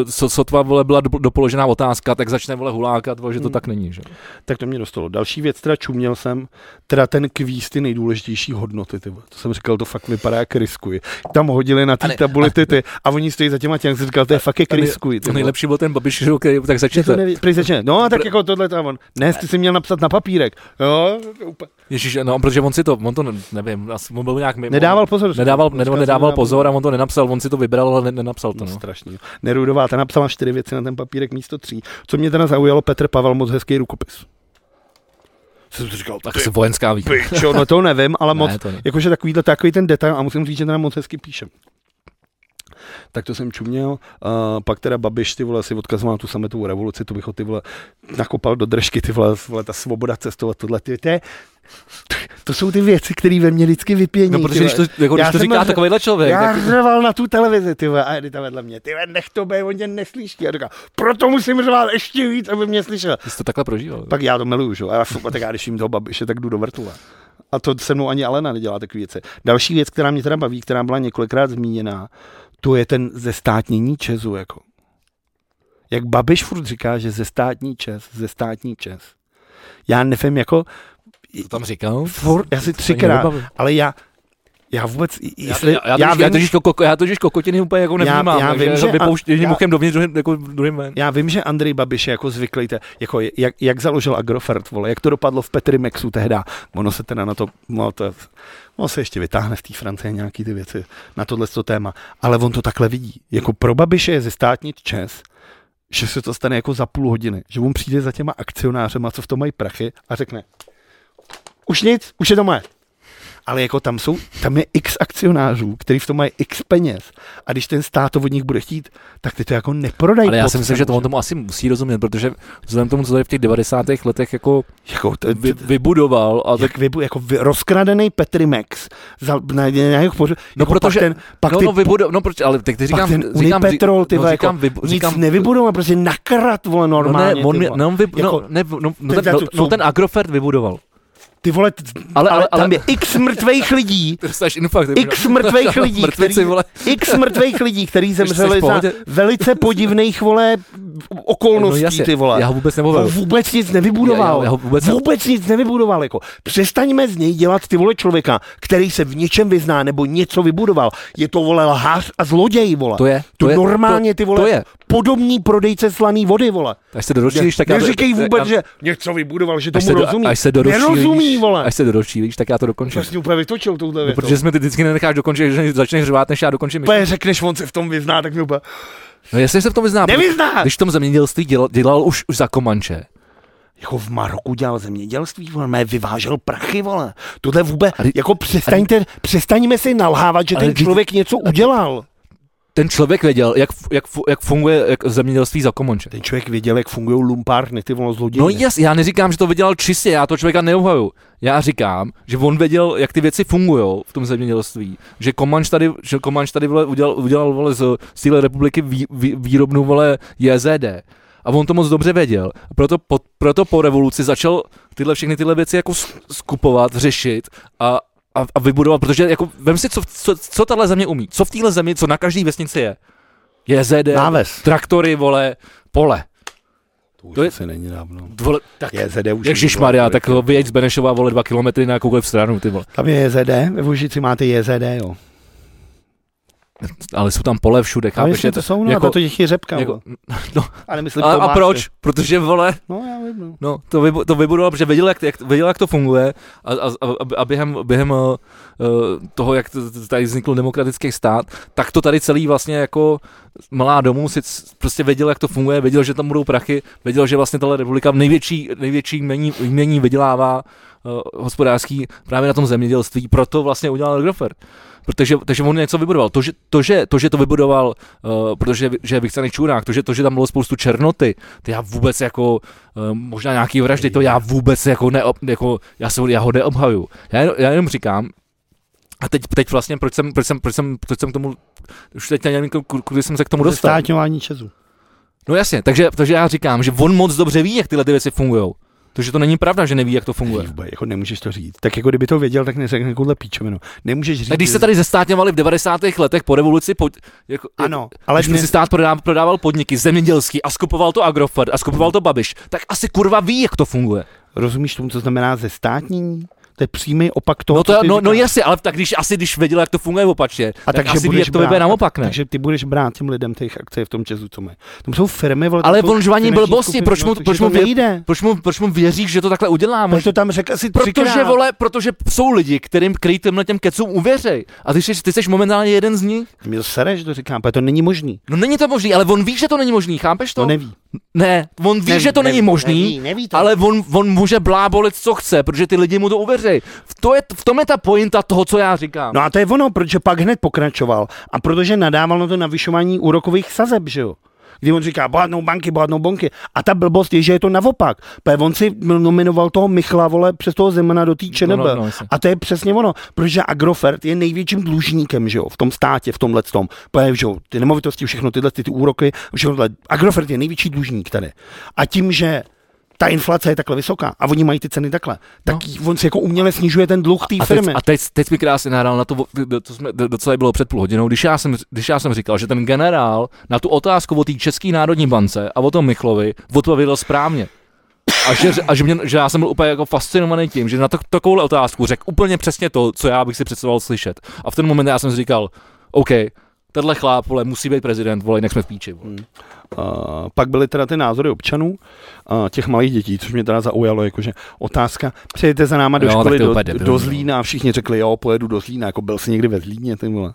so, sotva vole byla do, dopoložená otázka, tak začne vole hulákat, vole, že to Hmm. tak není. Že? Tak to mě dostalo. Další věc, teda čuměl jsem, teda ten kvíz, ty nejdůležitější hodnoty, ty. To jsem říkal, to fakt vypadá jak riskuj. Tam hodili na té ne- tabuli ty, ty a oni stojí za těma těm, jsem říkal, to je fakt jak A nej- riskuj. ty nejlepší byl ten Babiš, že okay, tak začněte. to neví, prý začne. No a tak Pr- jako tohle tam on. Ne, ty jsi měl napsat na papírek. Jo, úplně. Ježíš, no, protože on si to, on to ne- nevím, asi on byl nějak mimo. Nedával pozor. Nedával, nedával, nedával pozor a on to nenapsal, on si to vybral, ale ne, nenapsal to. No, No. strašný. Nerudová, ta napsala čtyři věci na ten papírek místo tří. Co mě teda zaujalo, Petr Pavel, moc hezký rukopis. Jsem si říkal, Tak ty si vojenská výchova. pičo, no to nevím, ale moc, Ne, to ne. jakože takovýhle, takový ten detail a musím říct, že teda moc hezky píše. Tak to jsem čuměl. Uh, pak teda Babiš, ty vole, si odkazoval na tu sametovou revoluci, to bych ho ty vole nakopal do držky, ty vole, vole ta svoboda cestovat, tohle, ty, to, je, to jsou ty věci, které ve mně vždycky vypění. No, protože když to, jako, když Já to říká ř- takovýhle člověk, Já tak, řval na tu televizi, ty a Edita vedle mě, ty nech to být, on tě neslyší. A říká, proto musím řvát ještě víc, aby mě slyšel. ty jsi to takhle prožíval. Pak já to miluju, že? jo, A já, fakt, tak já když jim toho babiše, tak jdu do vrtule. A to se mnou ani Alena nedělá takové věci. Další věc, která mě teda baví, která byla několikrát zmíněná, to je ten zestátnění Česu. Jako. Jak Babiš furt říká, že zestátní Čes, zestátní Čes. Já nevím, jako, To tam říkal? furt, já si třikrát, ale já, já vůbec, Já, jestli, já, já, já, já, totiž, koko, já totiž kokotiny úplně jako Já- nevnímám, já takže vím, že- vypouští jedním já- uchem dovnitř, druhým, jako druhým ven. Já vím, že Andrej Babiš je jako zvyklý, te, jako jak, jak, založil Agrofert, vole, jak to dopadlo v Petrimexu tehda. Ono se teda na to, no to, ono se ještě vytáhne z té Francie nějaký ty věci na tohle to téma. Ale on to takhle vidí. Jako pro Babiše je zestátnit čes, že se to stane jako za půl hodiny. Že on přijde za těma akcionářema, co v tom mají prachy a řekne, už nic, už je to moje. ale jako tam jsou, tam je x akcionářů, který v tom mají x peněz. A když ten stát to od nich bude chtít, tak ty to jako neprodají. Ale já si myslím, že to cenu, on tomu asi musí rozumět, protože vzhledem tomu, co tady v těch 90. letech jako Jako, to, vy, vybudoval a tak jak vybu, jako vy, rozkradený Petrimex za, na, na, na jeho No, jako protože- pak ten, pak no, ty, no, vybudo, no proč, ale tak ty říkám, ten říkám, Unipetrol, ty no, říkám, jako, nic říkám, nevybudoval, prostě nakrat, vole, No normálně. ne, on, no, vy, Jako- no, ne, no, no, Ten no, no, ten Agrofert vybudoval. Ty vole, t- Ale- ale, ale- tam je x mrtvých lidí, To infarkt. x mrtvých lidí, Mrtvici, který, vole. x mrtvých lidí, který zemřeli za velice podivných, vole, okolností, No jasně, ty vole. Já ho vůbec nemluvil. vůbec nic nevybudoval. Já- já ho vůbec- vůbec nic nevybudoval. Jako. Přestaňme z něj dělat ty vole člověka, který se v něčem vyzná nebo něco vybudoval. Je to vole lhář a zloděj, vole. To je, To, to je, normálně ty vole to je. podobný prodejce slaný vody, vole. Až se doročílíš, tak já to- Neříkej vůbec, že něco vybudoval, že tomu rozumí. až se doročílíš, Nerozumí, vole. Až se doročílíš, tak já to dokončím. Vlastně úplně vytočil touhle No, protože jsme ty vždycky nenecháš dokončit, že začneš řvát, než já dokončím. Úplně řekneš, on se v tom vyzná, tak mi úplně... No jasně se v tom vyzná. Nevyzná! Když v tom zemědělství dělal, dělal už, už za Komanče. Jako v Maroku dělal zemědělství, vole, mé vyvážel prachy, vole. Tohle vůbec, Ale- jako přestaňte, přestaňme si nalhávat, že Ale ten člověk něco udělal. Ten člověk věděl, jak, jak, jak funguje jak zemědělství za Komanče. Ten člověk věděl, jak fungují lumpárny, ty vole zloději. No jas, já neříkám, že to vydělal čistě, já to člověka neobhaju. Já říkám, že on věděl, jak ty věci fungují v tom zemědělství. Že Komanč tady, že Komanč tady vole, udělal, udělal vole, z Síle republiky vý, vý, výrobnu vole JZD. A on to moc dobře věděl. Proto po, proto po revoluci začal tyhle všechny tyhle věci jako skupovat, řešit a, a, a vybudovat, protože jako, vem si, co, co, co tahle země umí. Co v téhle zemi, co na každé vesnici je. JZD, Náves. traktory, vole, pole. To, to je- se není dávno. Vole, tak Je ZD už. Ježišmarja, tak vyjeď z Benešova, vole, dva kilometry na jakoukoliv stranu, ty vole. Tam je JZD, ve Vůžici máte JZD, jo. Ale jsou tam pole všude, chápeš? Je to jsou, no, jako- to je řepka, jako, no, a nemyslím a, a proč? Protože, vole, No, já vím, no. no, to, vybu, to vybudoval, protože věděl, jak, jak, věděl, jak to funguje a, a, a, a během, během uh, toho, jak tady vznikl demokratický stát, tak to tady celý vlastně jako malá domů si prostě věděl, jak to funguje, věděl, že tam budou prachy, věděl, že vlastně tahle republika největší, největší jmění, jmění vydělává hospodářský právě na tom zemědělství, proto vlastně udělal Agrofert. Protože, takže on něco vybudoval. To, že to, že, to, že to vybudoval, uh, protože že je vychcený čurák, to že, to, že tam bylo spoustu černoty, to já vůbec jako, uh, možná nějaký vraždy, to já vůbec jako, neob, jako já, se, já ho neobhaju. Já, jen- já jenom říkám, a teď, teď vlastně, proč jsem, proč jsem, proč jsem, proč jsem k tomu, už teď nevím, ku- kudy jsem se k tomu dostal. Státňování Česu. No jasně, takže, takže já říkám, že on moc dobře ví, jak tyhle ty věci fungují. Takže to není pravda, že neví, jak to funguje. Vůbec, jako nemůžeš to říct. Tak jako kdyby to věděl, tak neřekne takovouhle píčovinu. Nemůžeš říct. Tak když že- se tady zestátňovali v 90. letech po revoluci, po, jako, Ano, ale když dnes, si stát prodával, prodával podniky zemědělský a skupoval to Agrofert a skupoval to Babiš, tak asi kurva ví, jak to funguje. rozumíš tomu, co znamená ze státnění? To je přímý opak toho, No, to, co ty no, no jasně, ale tak když asi když věděl, jak to funguje opačně, A tak takže asi ví, budeš jak to brát- naopak, ne? Takže ty budeš brát těm lidem těch akcí v tom Česu, co mají. Tam jsou firmy, vole, Ale on žvaní blbosti, skupiny, proč mu- no, proč mu to vě-? Proč mu, proč mu věříš, že to takhle udělá? Proč to tam řekl asi Protože, vole, protože jsou lidi, kterým, který těmhle těm kecům uvěřej. A ty jsi, ty jsi momentálně jeden z nich. Mi to sereš, to říkám, protože to není možný. No není to možný, ale on ví, že to není možný, chápeš to? To neví. Ne, on ví, Neví, že to není možný, neví, neví to. ale on, on může blábolit, co chce, protože ty lidi mu to uvěří. V, to je, v tom je ta pointa toho, co já říkám. No a to je ono, protože pak hned pokračoval. A protože nadával na to navyšování úrokových sazeb, že jo? Kdy on říká, bohatnou banky, bohatnou banky. A ta blbost je, že je to naopak. Protože on si nominoval toho Michla, vole, přes toho Zemana do té ČNB. No, no, no, a to je přesně ono, protože Agrofert je největším dlužníkem, že jo, v tom státě, v tomhle tom. Protože, že jo, ty nemovitosti, všechno tyhle, ty, ty úroky, všechno tohle. Agrofert je největší dlužník tady. A tím, že ta inflace je takhle vysoká a oni mají ty ceny takhle, tak on si jako uměle snižuje ten dluh té No. Firmy. a teď, teď mi krásně nahrál na to, to jsme, docela bylo před půl hodinou, když já, jsem, když já jsem říkal, že ten generál na tu otázku o té České národní bance a o tom Michlovi odpověděl správně. A, že, a že, mě, že, já jsem byl úplně jako fascinovaný tím, že na to, takovou otázku řekl úplně přesně to, co já bych si představoval slyšet. A v ten moment já jsem si říkal, OK, tenhle chláp, vole, musí být prezident, vole, jinak jsme v píči. Vole. Uh, pak byly teda ty názory občanů, uh, těch malých dětí, což mě teda zaujalo, jakože otázka, přijedete za náma do Jo, školy do, debilní, do no. Zlína a všichni řekli, jo, pojedu do Zlína, jako byl jsi někdy ve Zlíně, ty vole.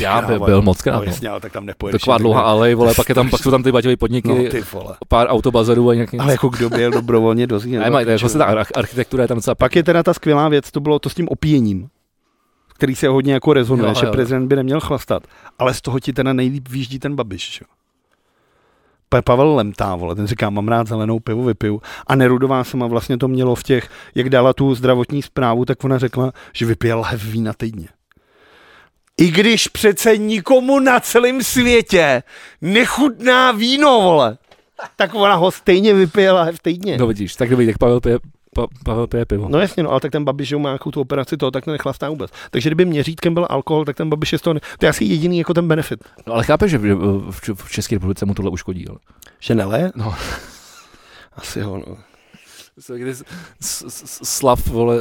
Já by, Kráva, byl moc krát, No, no. jasně, ale tak tam nepojedeš. Taková dlouhá alej, vole, pak, je tam, pak jsou tam ty baťové podniky, No, ty vole. pár autobazarů a nějaký... Ale jako kdo by jel dobrovolně do Zlína? Ne, mají, jako se ta arch- architektura je tam docela Pak je teda ta skvělá věc, to bylo to s tím opíjením, který se hodně jako rezonuje, Jo, že jo. prezident by neměl chlastat, ale z toho ti teda nejlíp výjíždí ten Babiš. Že? Pa- Pavel Lemtá, vole, ten říká, mám rád zelenou pivu, vypiju. A Nerudová sama vlastně to mělo v těch, jak dala tu zdravotní zprávu, tak ona řekla, že vypije lahev vína týdně. I když přece nikomu na celém světě nechutná víno, vole, tak ona ho stejně vypije lahev týdně. No vidíš, tak dobrý, tak Pavel pije, pa, Pavel pije pivo. No jasně, no, ale tak ten Babiš, že má nějakou tu operaci toho, tak to nechlastá vůbec. Takže kdyby měřítkem byl alkohol, tak ten Babiš je z toho, ne... to je asi jediný jako ten benefit. No, ale chápeš, že v, v, v České republice mu tohle uškodí, ale. Že nele? No. Asi jo, no. Slav, vole,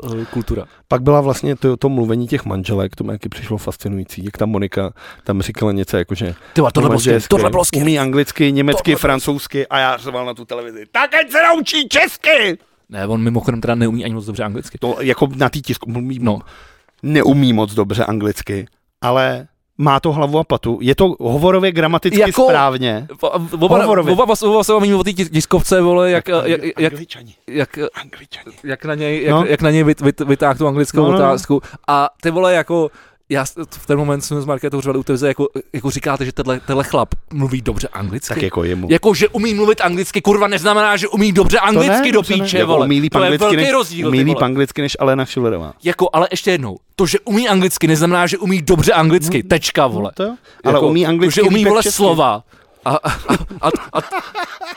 uh, uh, kultura. Pak byla vlastně to, to mluvení těch manželek, to mi jaký přišlo fascinující, jak ta Monika tam říkala něco jako, že Ty vole, tohle bylo manželské, skvělé, tohle bylo skvělé. umí anglicky, německy, Tohle francouzsky a já řval na tu televizi. Tak ať se naučí česky! Ne, on mimochodem teda neumí ani moc dobře anglicky. To jako na té tisku mluví, No, neumí moc dobře anglicky, ale má to hlavu a patu. Je to hovorově gramaticky Jako- správně. oba, Hovorově. oba, oba, se bavíme o té tis- tiskovce, vole, jak, jak, jak, Angličani. jak, Angličani. jak na něj, jak, No. jak na něj vyt, vyt, vytáhl tu anglickou No, no, no. otázku. A ty vole, jako, já v ten moment jsme s Marketou řvali u televize, jako, jako říkáte, že tenhle, tenhle chlap mluví dobře anglicky. Tak jako jemu. Jako, že umí mluvit anglicky, kurva, neznamená, že umí dobře anglicky do to ne. píče, Jako vole. umí líp to je anglicky velký než, rozdíl, umí líp anglicky než Alena Schillerová. Jako, ale ještě jednou, to, že umí anglicky, neznamená, že umí dobře anglicky, tečka, vole. No to. Ale Jako, umí anglicky to, že umí, vole, česky. slova. A, a, a, a,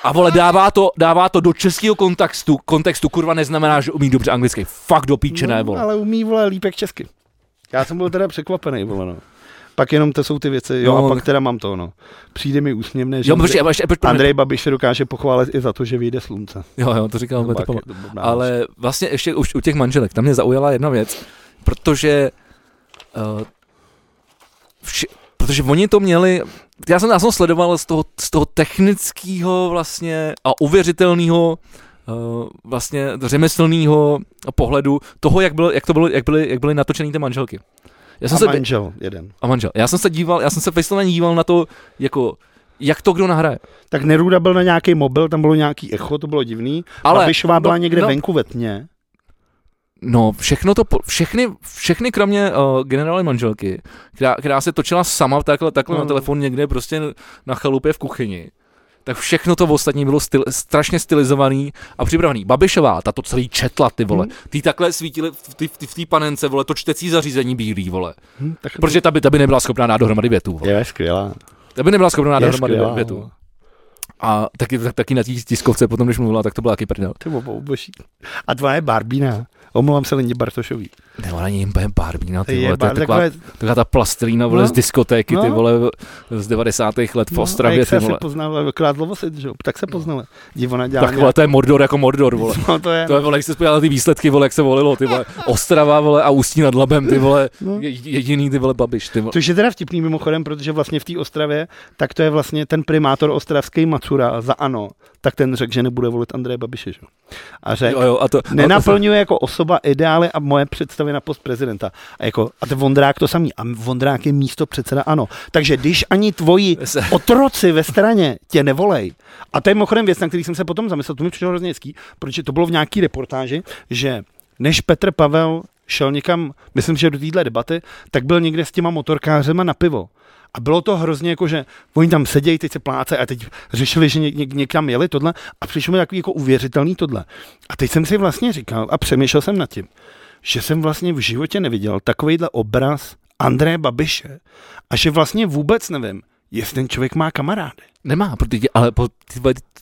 a, vole, dává to, dává to do českého kontextu, kontextu, kurva, neznamená, že umí dobře anglicky. Fakt do píče, ne, No, vole. ale umí, vole, líp jak česky. Já jsem byl teda překvapený, vole, no. Pak jenom to jsou ty věci, jo, No. a pak teda mám to, no. Přijde mi úsměvné, že Jo, protože, ještě, ještě, Andrej Babiš se dokáže pochválit i za to, že vyjde slunce. jo, jo, to říkal to blbná Ale vlastně ještě už u těch manželek, tam mě zaujala jedna věc, protože uh, vši, protože oni to měli, já jsem, já jsem sledoval z toho, z toho technického vlastně a uvěřitelného vlastně řemeslného pohledu toho, jak, bylo, jak, to bylo, jak, byly, jak byly natočený ty manželky. Já jsem A se, manžel jeden. a manžel. Já jsem se díval, já jsem se vysloveně díval na to, jako, jak to kdo nahraje. Tak Neruda byl na nějaký mobil, tam bylo nějaký echo, to bylo divný. Ale- Babišová byla no, někde no. venku ve tmě. No, všechno to, všechny, všechny kromě uh, generály manželky, která, která se točila sama takhle, takhle No. na telefon někde prostě na chalupě v kuchyni, tak všechno to ostatní bylo styl, strašně stylizovaný a připravený. Babišová, ta to celý četla, ty vole. Hmm. Ty takhle svítily v té panence, vole, to čtecí zařízení bílý, vole. Hm, tak Protože ta by, ta by nebyla schopná dát dohromady větu, vole. je skvělá. Ta by nebyla schopná dát Je dohromady skvělá, větu. no. A taky, tak, taky na té tiskovce potom, když mluvila, tak to byla taky prdel. Ty boží. A tvoje je Barbína. Omlouvám se Lindě Bartošový. Ne, ona není úplně barbína, ty vole, to je taková, takové- taková ta plastilína, vole, No. z diskotéky, ty No. vole, z 90. let v No, a Ostravě, jak ty se vole. asi poznala, akorát Lovosit, že jo? Tak se poznala. Divona dělá Tak vole, to je Mordor jako Mordor, vole. No, to je. To je, vole, jak jsi spojil ty výsledky, vole, jak se volilo, ty vole, Ostrava, vole, a Ústí nad Labem, ty vole, No. je- jediný, ty vole, Babiš, ty vole. Což je teda vtipný mimochodem, protože vlastně v té Ostravě, tak to je vlastně ten primátor ostravský Macura za ANO, tak ten řekl, že nebude volit Andreje Babiše. Že? A řekl, Jo, jo, a to, nenaplňuje jako osoba ideály a moje představy na post prezidenta. A jako, a ten Vondrák to samý. A Vondrák je místo předseda ANO. Takže když ani tvoji otroci ve straně tě nevolej. A to je mimochodem věc, na který jsem se potom zamyslel, to mi přišlo hrozně hezký, protože to bylo v nějaký reportáži, že než Petr Pavel šel někam, myslím, že do téhle debaty, tak byl někde s těma motorkářema na pivo. A bylo to hrozně jako, že oni tam sedějí, teď se pláce a teď řešili, že ně, ně, někam jeli tohle a přišlo mi takový jako uvěřitelný tohle. A teď jsem si vlastně říkal a přemýšlel jsem nad tím, že jsem vlastně v životě neviděl takovýhle obraz Andreje Babiše a že vlastně vůbec nevím, jestli ten člověk má kamarády. Nemá, protože, ale po,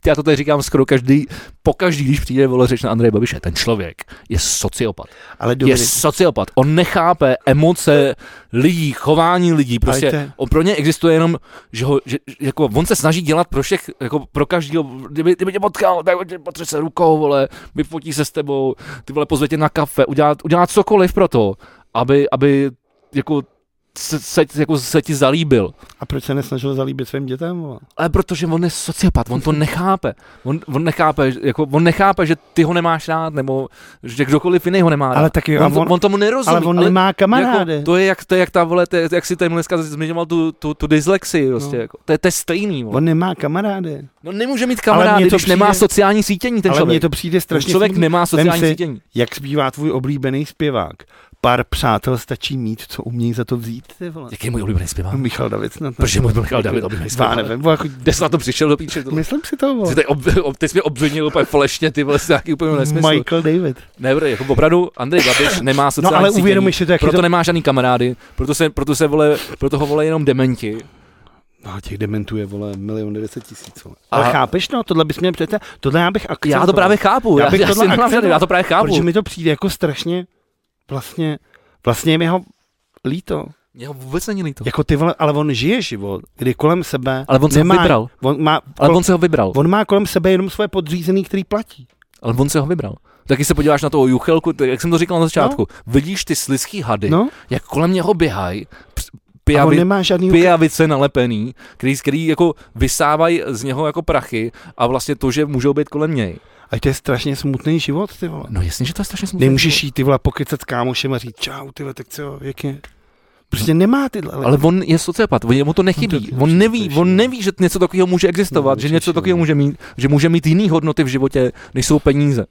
já to tady říkám skoro každý, po každý, když přijde, vole, řeč na Andreje Babiše, ten člověk je sociopat. Ale je sociopat. On nechápe emoce lidí, chování lidí. Prostě je- on pro ně existuje jenom, že, ho, že jako on se snaží dělat pro všech, jako pro každýho, kdyby, kdyby tě potkal, tak tě potře se rukou, vole, vyfotí se s tebou, ty vole pozve tě na kafe, udělat, udělat cokoliv pro to, aby, aby jako se, se, jako se ti zalíbil. A proč se nesnažil zalíbit svým dětem? Vole? Ale protože on je sociopat, on to nechápe. On, on, nechápe, jako, on nechápe, že ty ho nemáš rád, nebo že kdokoliv jiný ho nemá rád. Ale taky on, on- on, tomu nerozumí. Ale on nemá kamarády. Jako, to, je jak, to je jak ta, vole, to je, jak si tady dneska zmiňoval tu, tu, tu dyslexii, prostě, No. jako. to, je, to je stejný. Vole. On nemá kamarády. No nemůže mít Ale kamarády, když nemá přijde- sociální sítění ten ale člověk. mně to přijde Ten strašně člověk smutný. nemá sociální si, sítění. Jak zpívá tvůj oblíbený zpěvák? Pár přátel stačí mít, co umějí za to vzít, ty vole. Jaký je můj oblíbený zpěvák? Michal David snad. Proč je můj Michal David oblíbený Já zpěvák? nevím, vole, jako, Kde jsi na to přišel do píče? To... myslím si to, vole. Ty, tady ob, ob, ty jsi mě obvinil úplně falešně, ty vole, nějaký úplně nesmysl. Michael David. Ne, bro, jako opravdu Andrej Babiš nemá sociální No ale uvědomíš si to, jak je proto to... nemá žádný kamarády, proto se, proto se vole, proto ho vole jenom dementi. No, těch dementuje, vole, milion deset tisíc, vole. A- Ale chápeš, no, tohle bys měl přece, tohle já bych akcentoval. Já to právě chápu, Já já, bych já, tohle nemám akcentoval, já to právě chápu. Protože mi to přijde jako strašně, vlastně, vlastně je mi ho líto. Mě ho vůbec není líto. Jako ty vole, ale on žije život, kdy kolem sebe Ale on se ho nemá, vybral. On má, Ale kol, on se ho vybral. on má kolem sebe jenom svoje podřízený, který platí. Ale on se ho vybral. Taky se podíváš na toho Juchelku, tak jak jsem to říkal na začátku, vidíš ty slizký hady, No, jak kolem něho běhají, pijavi, nemá žádný... pijavice nalepený, který, který jako vysávají z něho jako prachy a vlastně to, že můžou být kolem něj. A to je strašně smutný život, ty vole. No jasně, že to je strašně smutné. Nemůžeš jít ty vole pokycat s kámošem a říct čau, ty vole, tak co, jak je? Prostě nemá tyhle. Ale on je sociopat, on mu to nechybí. No to- On to neví, on neví, že něco takového může existovat, No, že něco takového může mít, že může mít jiný hodnoty v životě, než jsou peníze.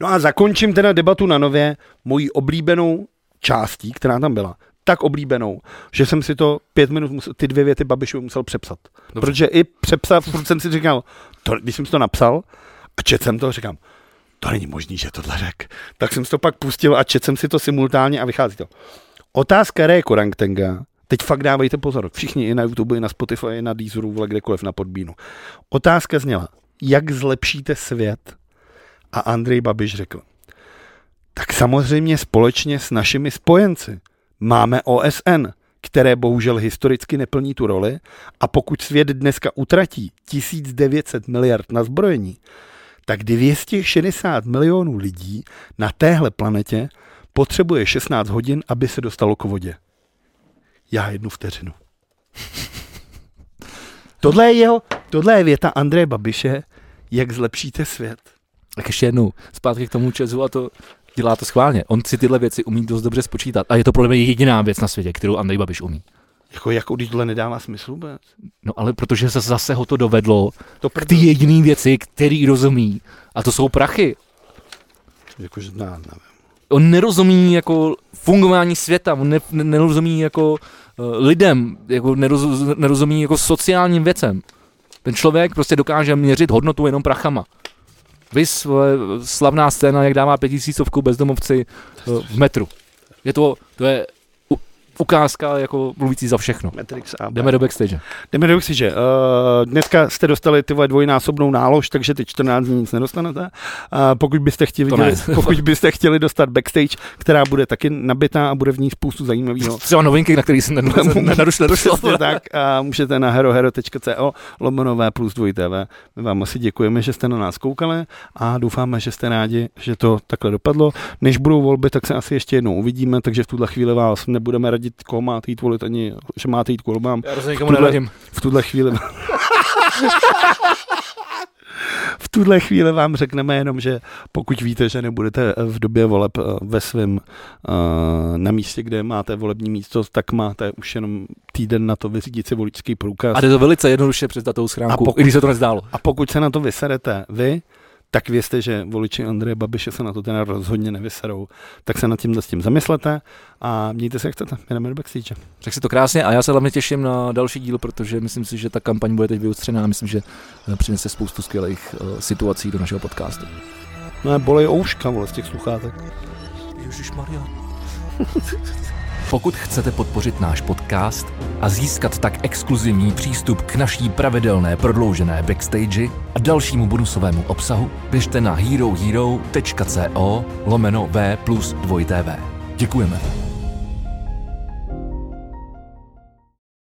No a zakončím teda debatu na nově mojí oblíbenou částí, která tam byla. Tak oblíbenou, že jsem si to pět minut, musel, ty dvě věty Babišovi musel přepsat. Dobře. Protože i přepsat, furt jsem si říkal, to, když jsem si to napsal a čet jsem to, říkám, to není možný, že tohle řek. Tak jsem si to pak pustil a čet jsem si to simultánně a vychází to. Otázka Ray Korangtenga, teď fakt dávejte pozor, všichni i na YouTube, i na Spotify, i na Deezeru, vole, kdekoliv na Podbínu. Otázka zněla, jak zlepšíte svět? A Andrej Babiš řekl, tak samozřejmě společně s našimi spojenci. Máme OSN, které bohužel historicky neplní tu roli a pokud svět dneska utratí 1900 miliard na zbrojení, tak 260 milionů lidí na téhle planetě potřebuje 16 hodin, aby se dostalo k vodě. Já jednu vteřinu. Tohle je jeho, tohle je věta Andreje Babiše, jak zlepšíte svět. Tak ještě jednou, zpátky k tomu Česu a to dělá to schválně. On si tyhle věci umí dost dobře spočítat a je to podle mě jediná věc na světě, kterou Andrej Babiš umí. Jako, jako když tohle nedává smysl vůbec. No ale protože se zase ho to dovedlo To k ty jediný věci, který rozumí. A to jsou prachy. Jakože, ne, nevím. On nerozumí jako fungování světa, on ne, ne, nerozumí jako uh, lidem, jako neroz, nerozumí jako sociálním věcem. Ten člověk prostě dokáže měřit hodnotu jenom prachama. Vole, slavná scéna, jak dává pětisícovku bezdomovci uh, v metru. Je to, to je ukázka jako mluvící za všechno. Matrix AB. Jdeme do backstage. Jdeme do že uh, dneska jste dostali ty dvojnásobnou nálož, takže ty 14 dní nic nedostanete. Uh, pokud, byste chtěli, ne. pokud byste chtěli dostat backstage, která bude taky nabitá a bude v ní spoustu zajímavého. Třeba novinky, na který jsem nedošel. Přesně tak a můžete na herohero.co lomenové plus 2 TV. My vám asi děkujeme, že jste na nás koukali a doufáme, že jste rádi, že to takhle dopadlo. Než budou volby, tak se asi ještě jednou uvidíme, takže v tuhle chvíli vás nebudeme radit, koho máte jít volit, ani že máte jít k volbám. Já rozhodně nikomu neradím. V tuhle chvíli v tuhle chvíli vám řekneme jenom, že pokud víte, že nebudete v době voleb eh, ve svém na místě, kde máte volební místo, tak máte už jenom týden na to vyřídit si voličský průkaz. A jde to velice jednoduše přes datovou schránku, A pokud- i když se to nezdálo. A pokud se na to vyserete vy, tak vězte, že voliči Andreje Babiše se na to teda rozhodně nevyserou. Tak se nad tímhle s tím zamyslete a mějte se jak chcete. Jdeme do backstage. Řekl si to krásně a já se hlavně těším na další díl, protože myslím si, že ta kampaň bude teď vyustřená a myslím, že eh, přinese spoustu skvělých uh, situací do našeho podcastu. No a bolej ouška, vole, z těch sluchátek. Ježíš Maria. Pokud chcete podpořit náš podcast a získat tak exkluzivní přístup k naší pravidelné prodloužené backstage a dalšímu bonusovému obsahu, běžte na herohero.co lomeno V plus 2TV. Děkujeme.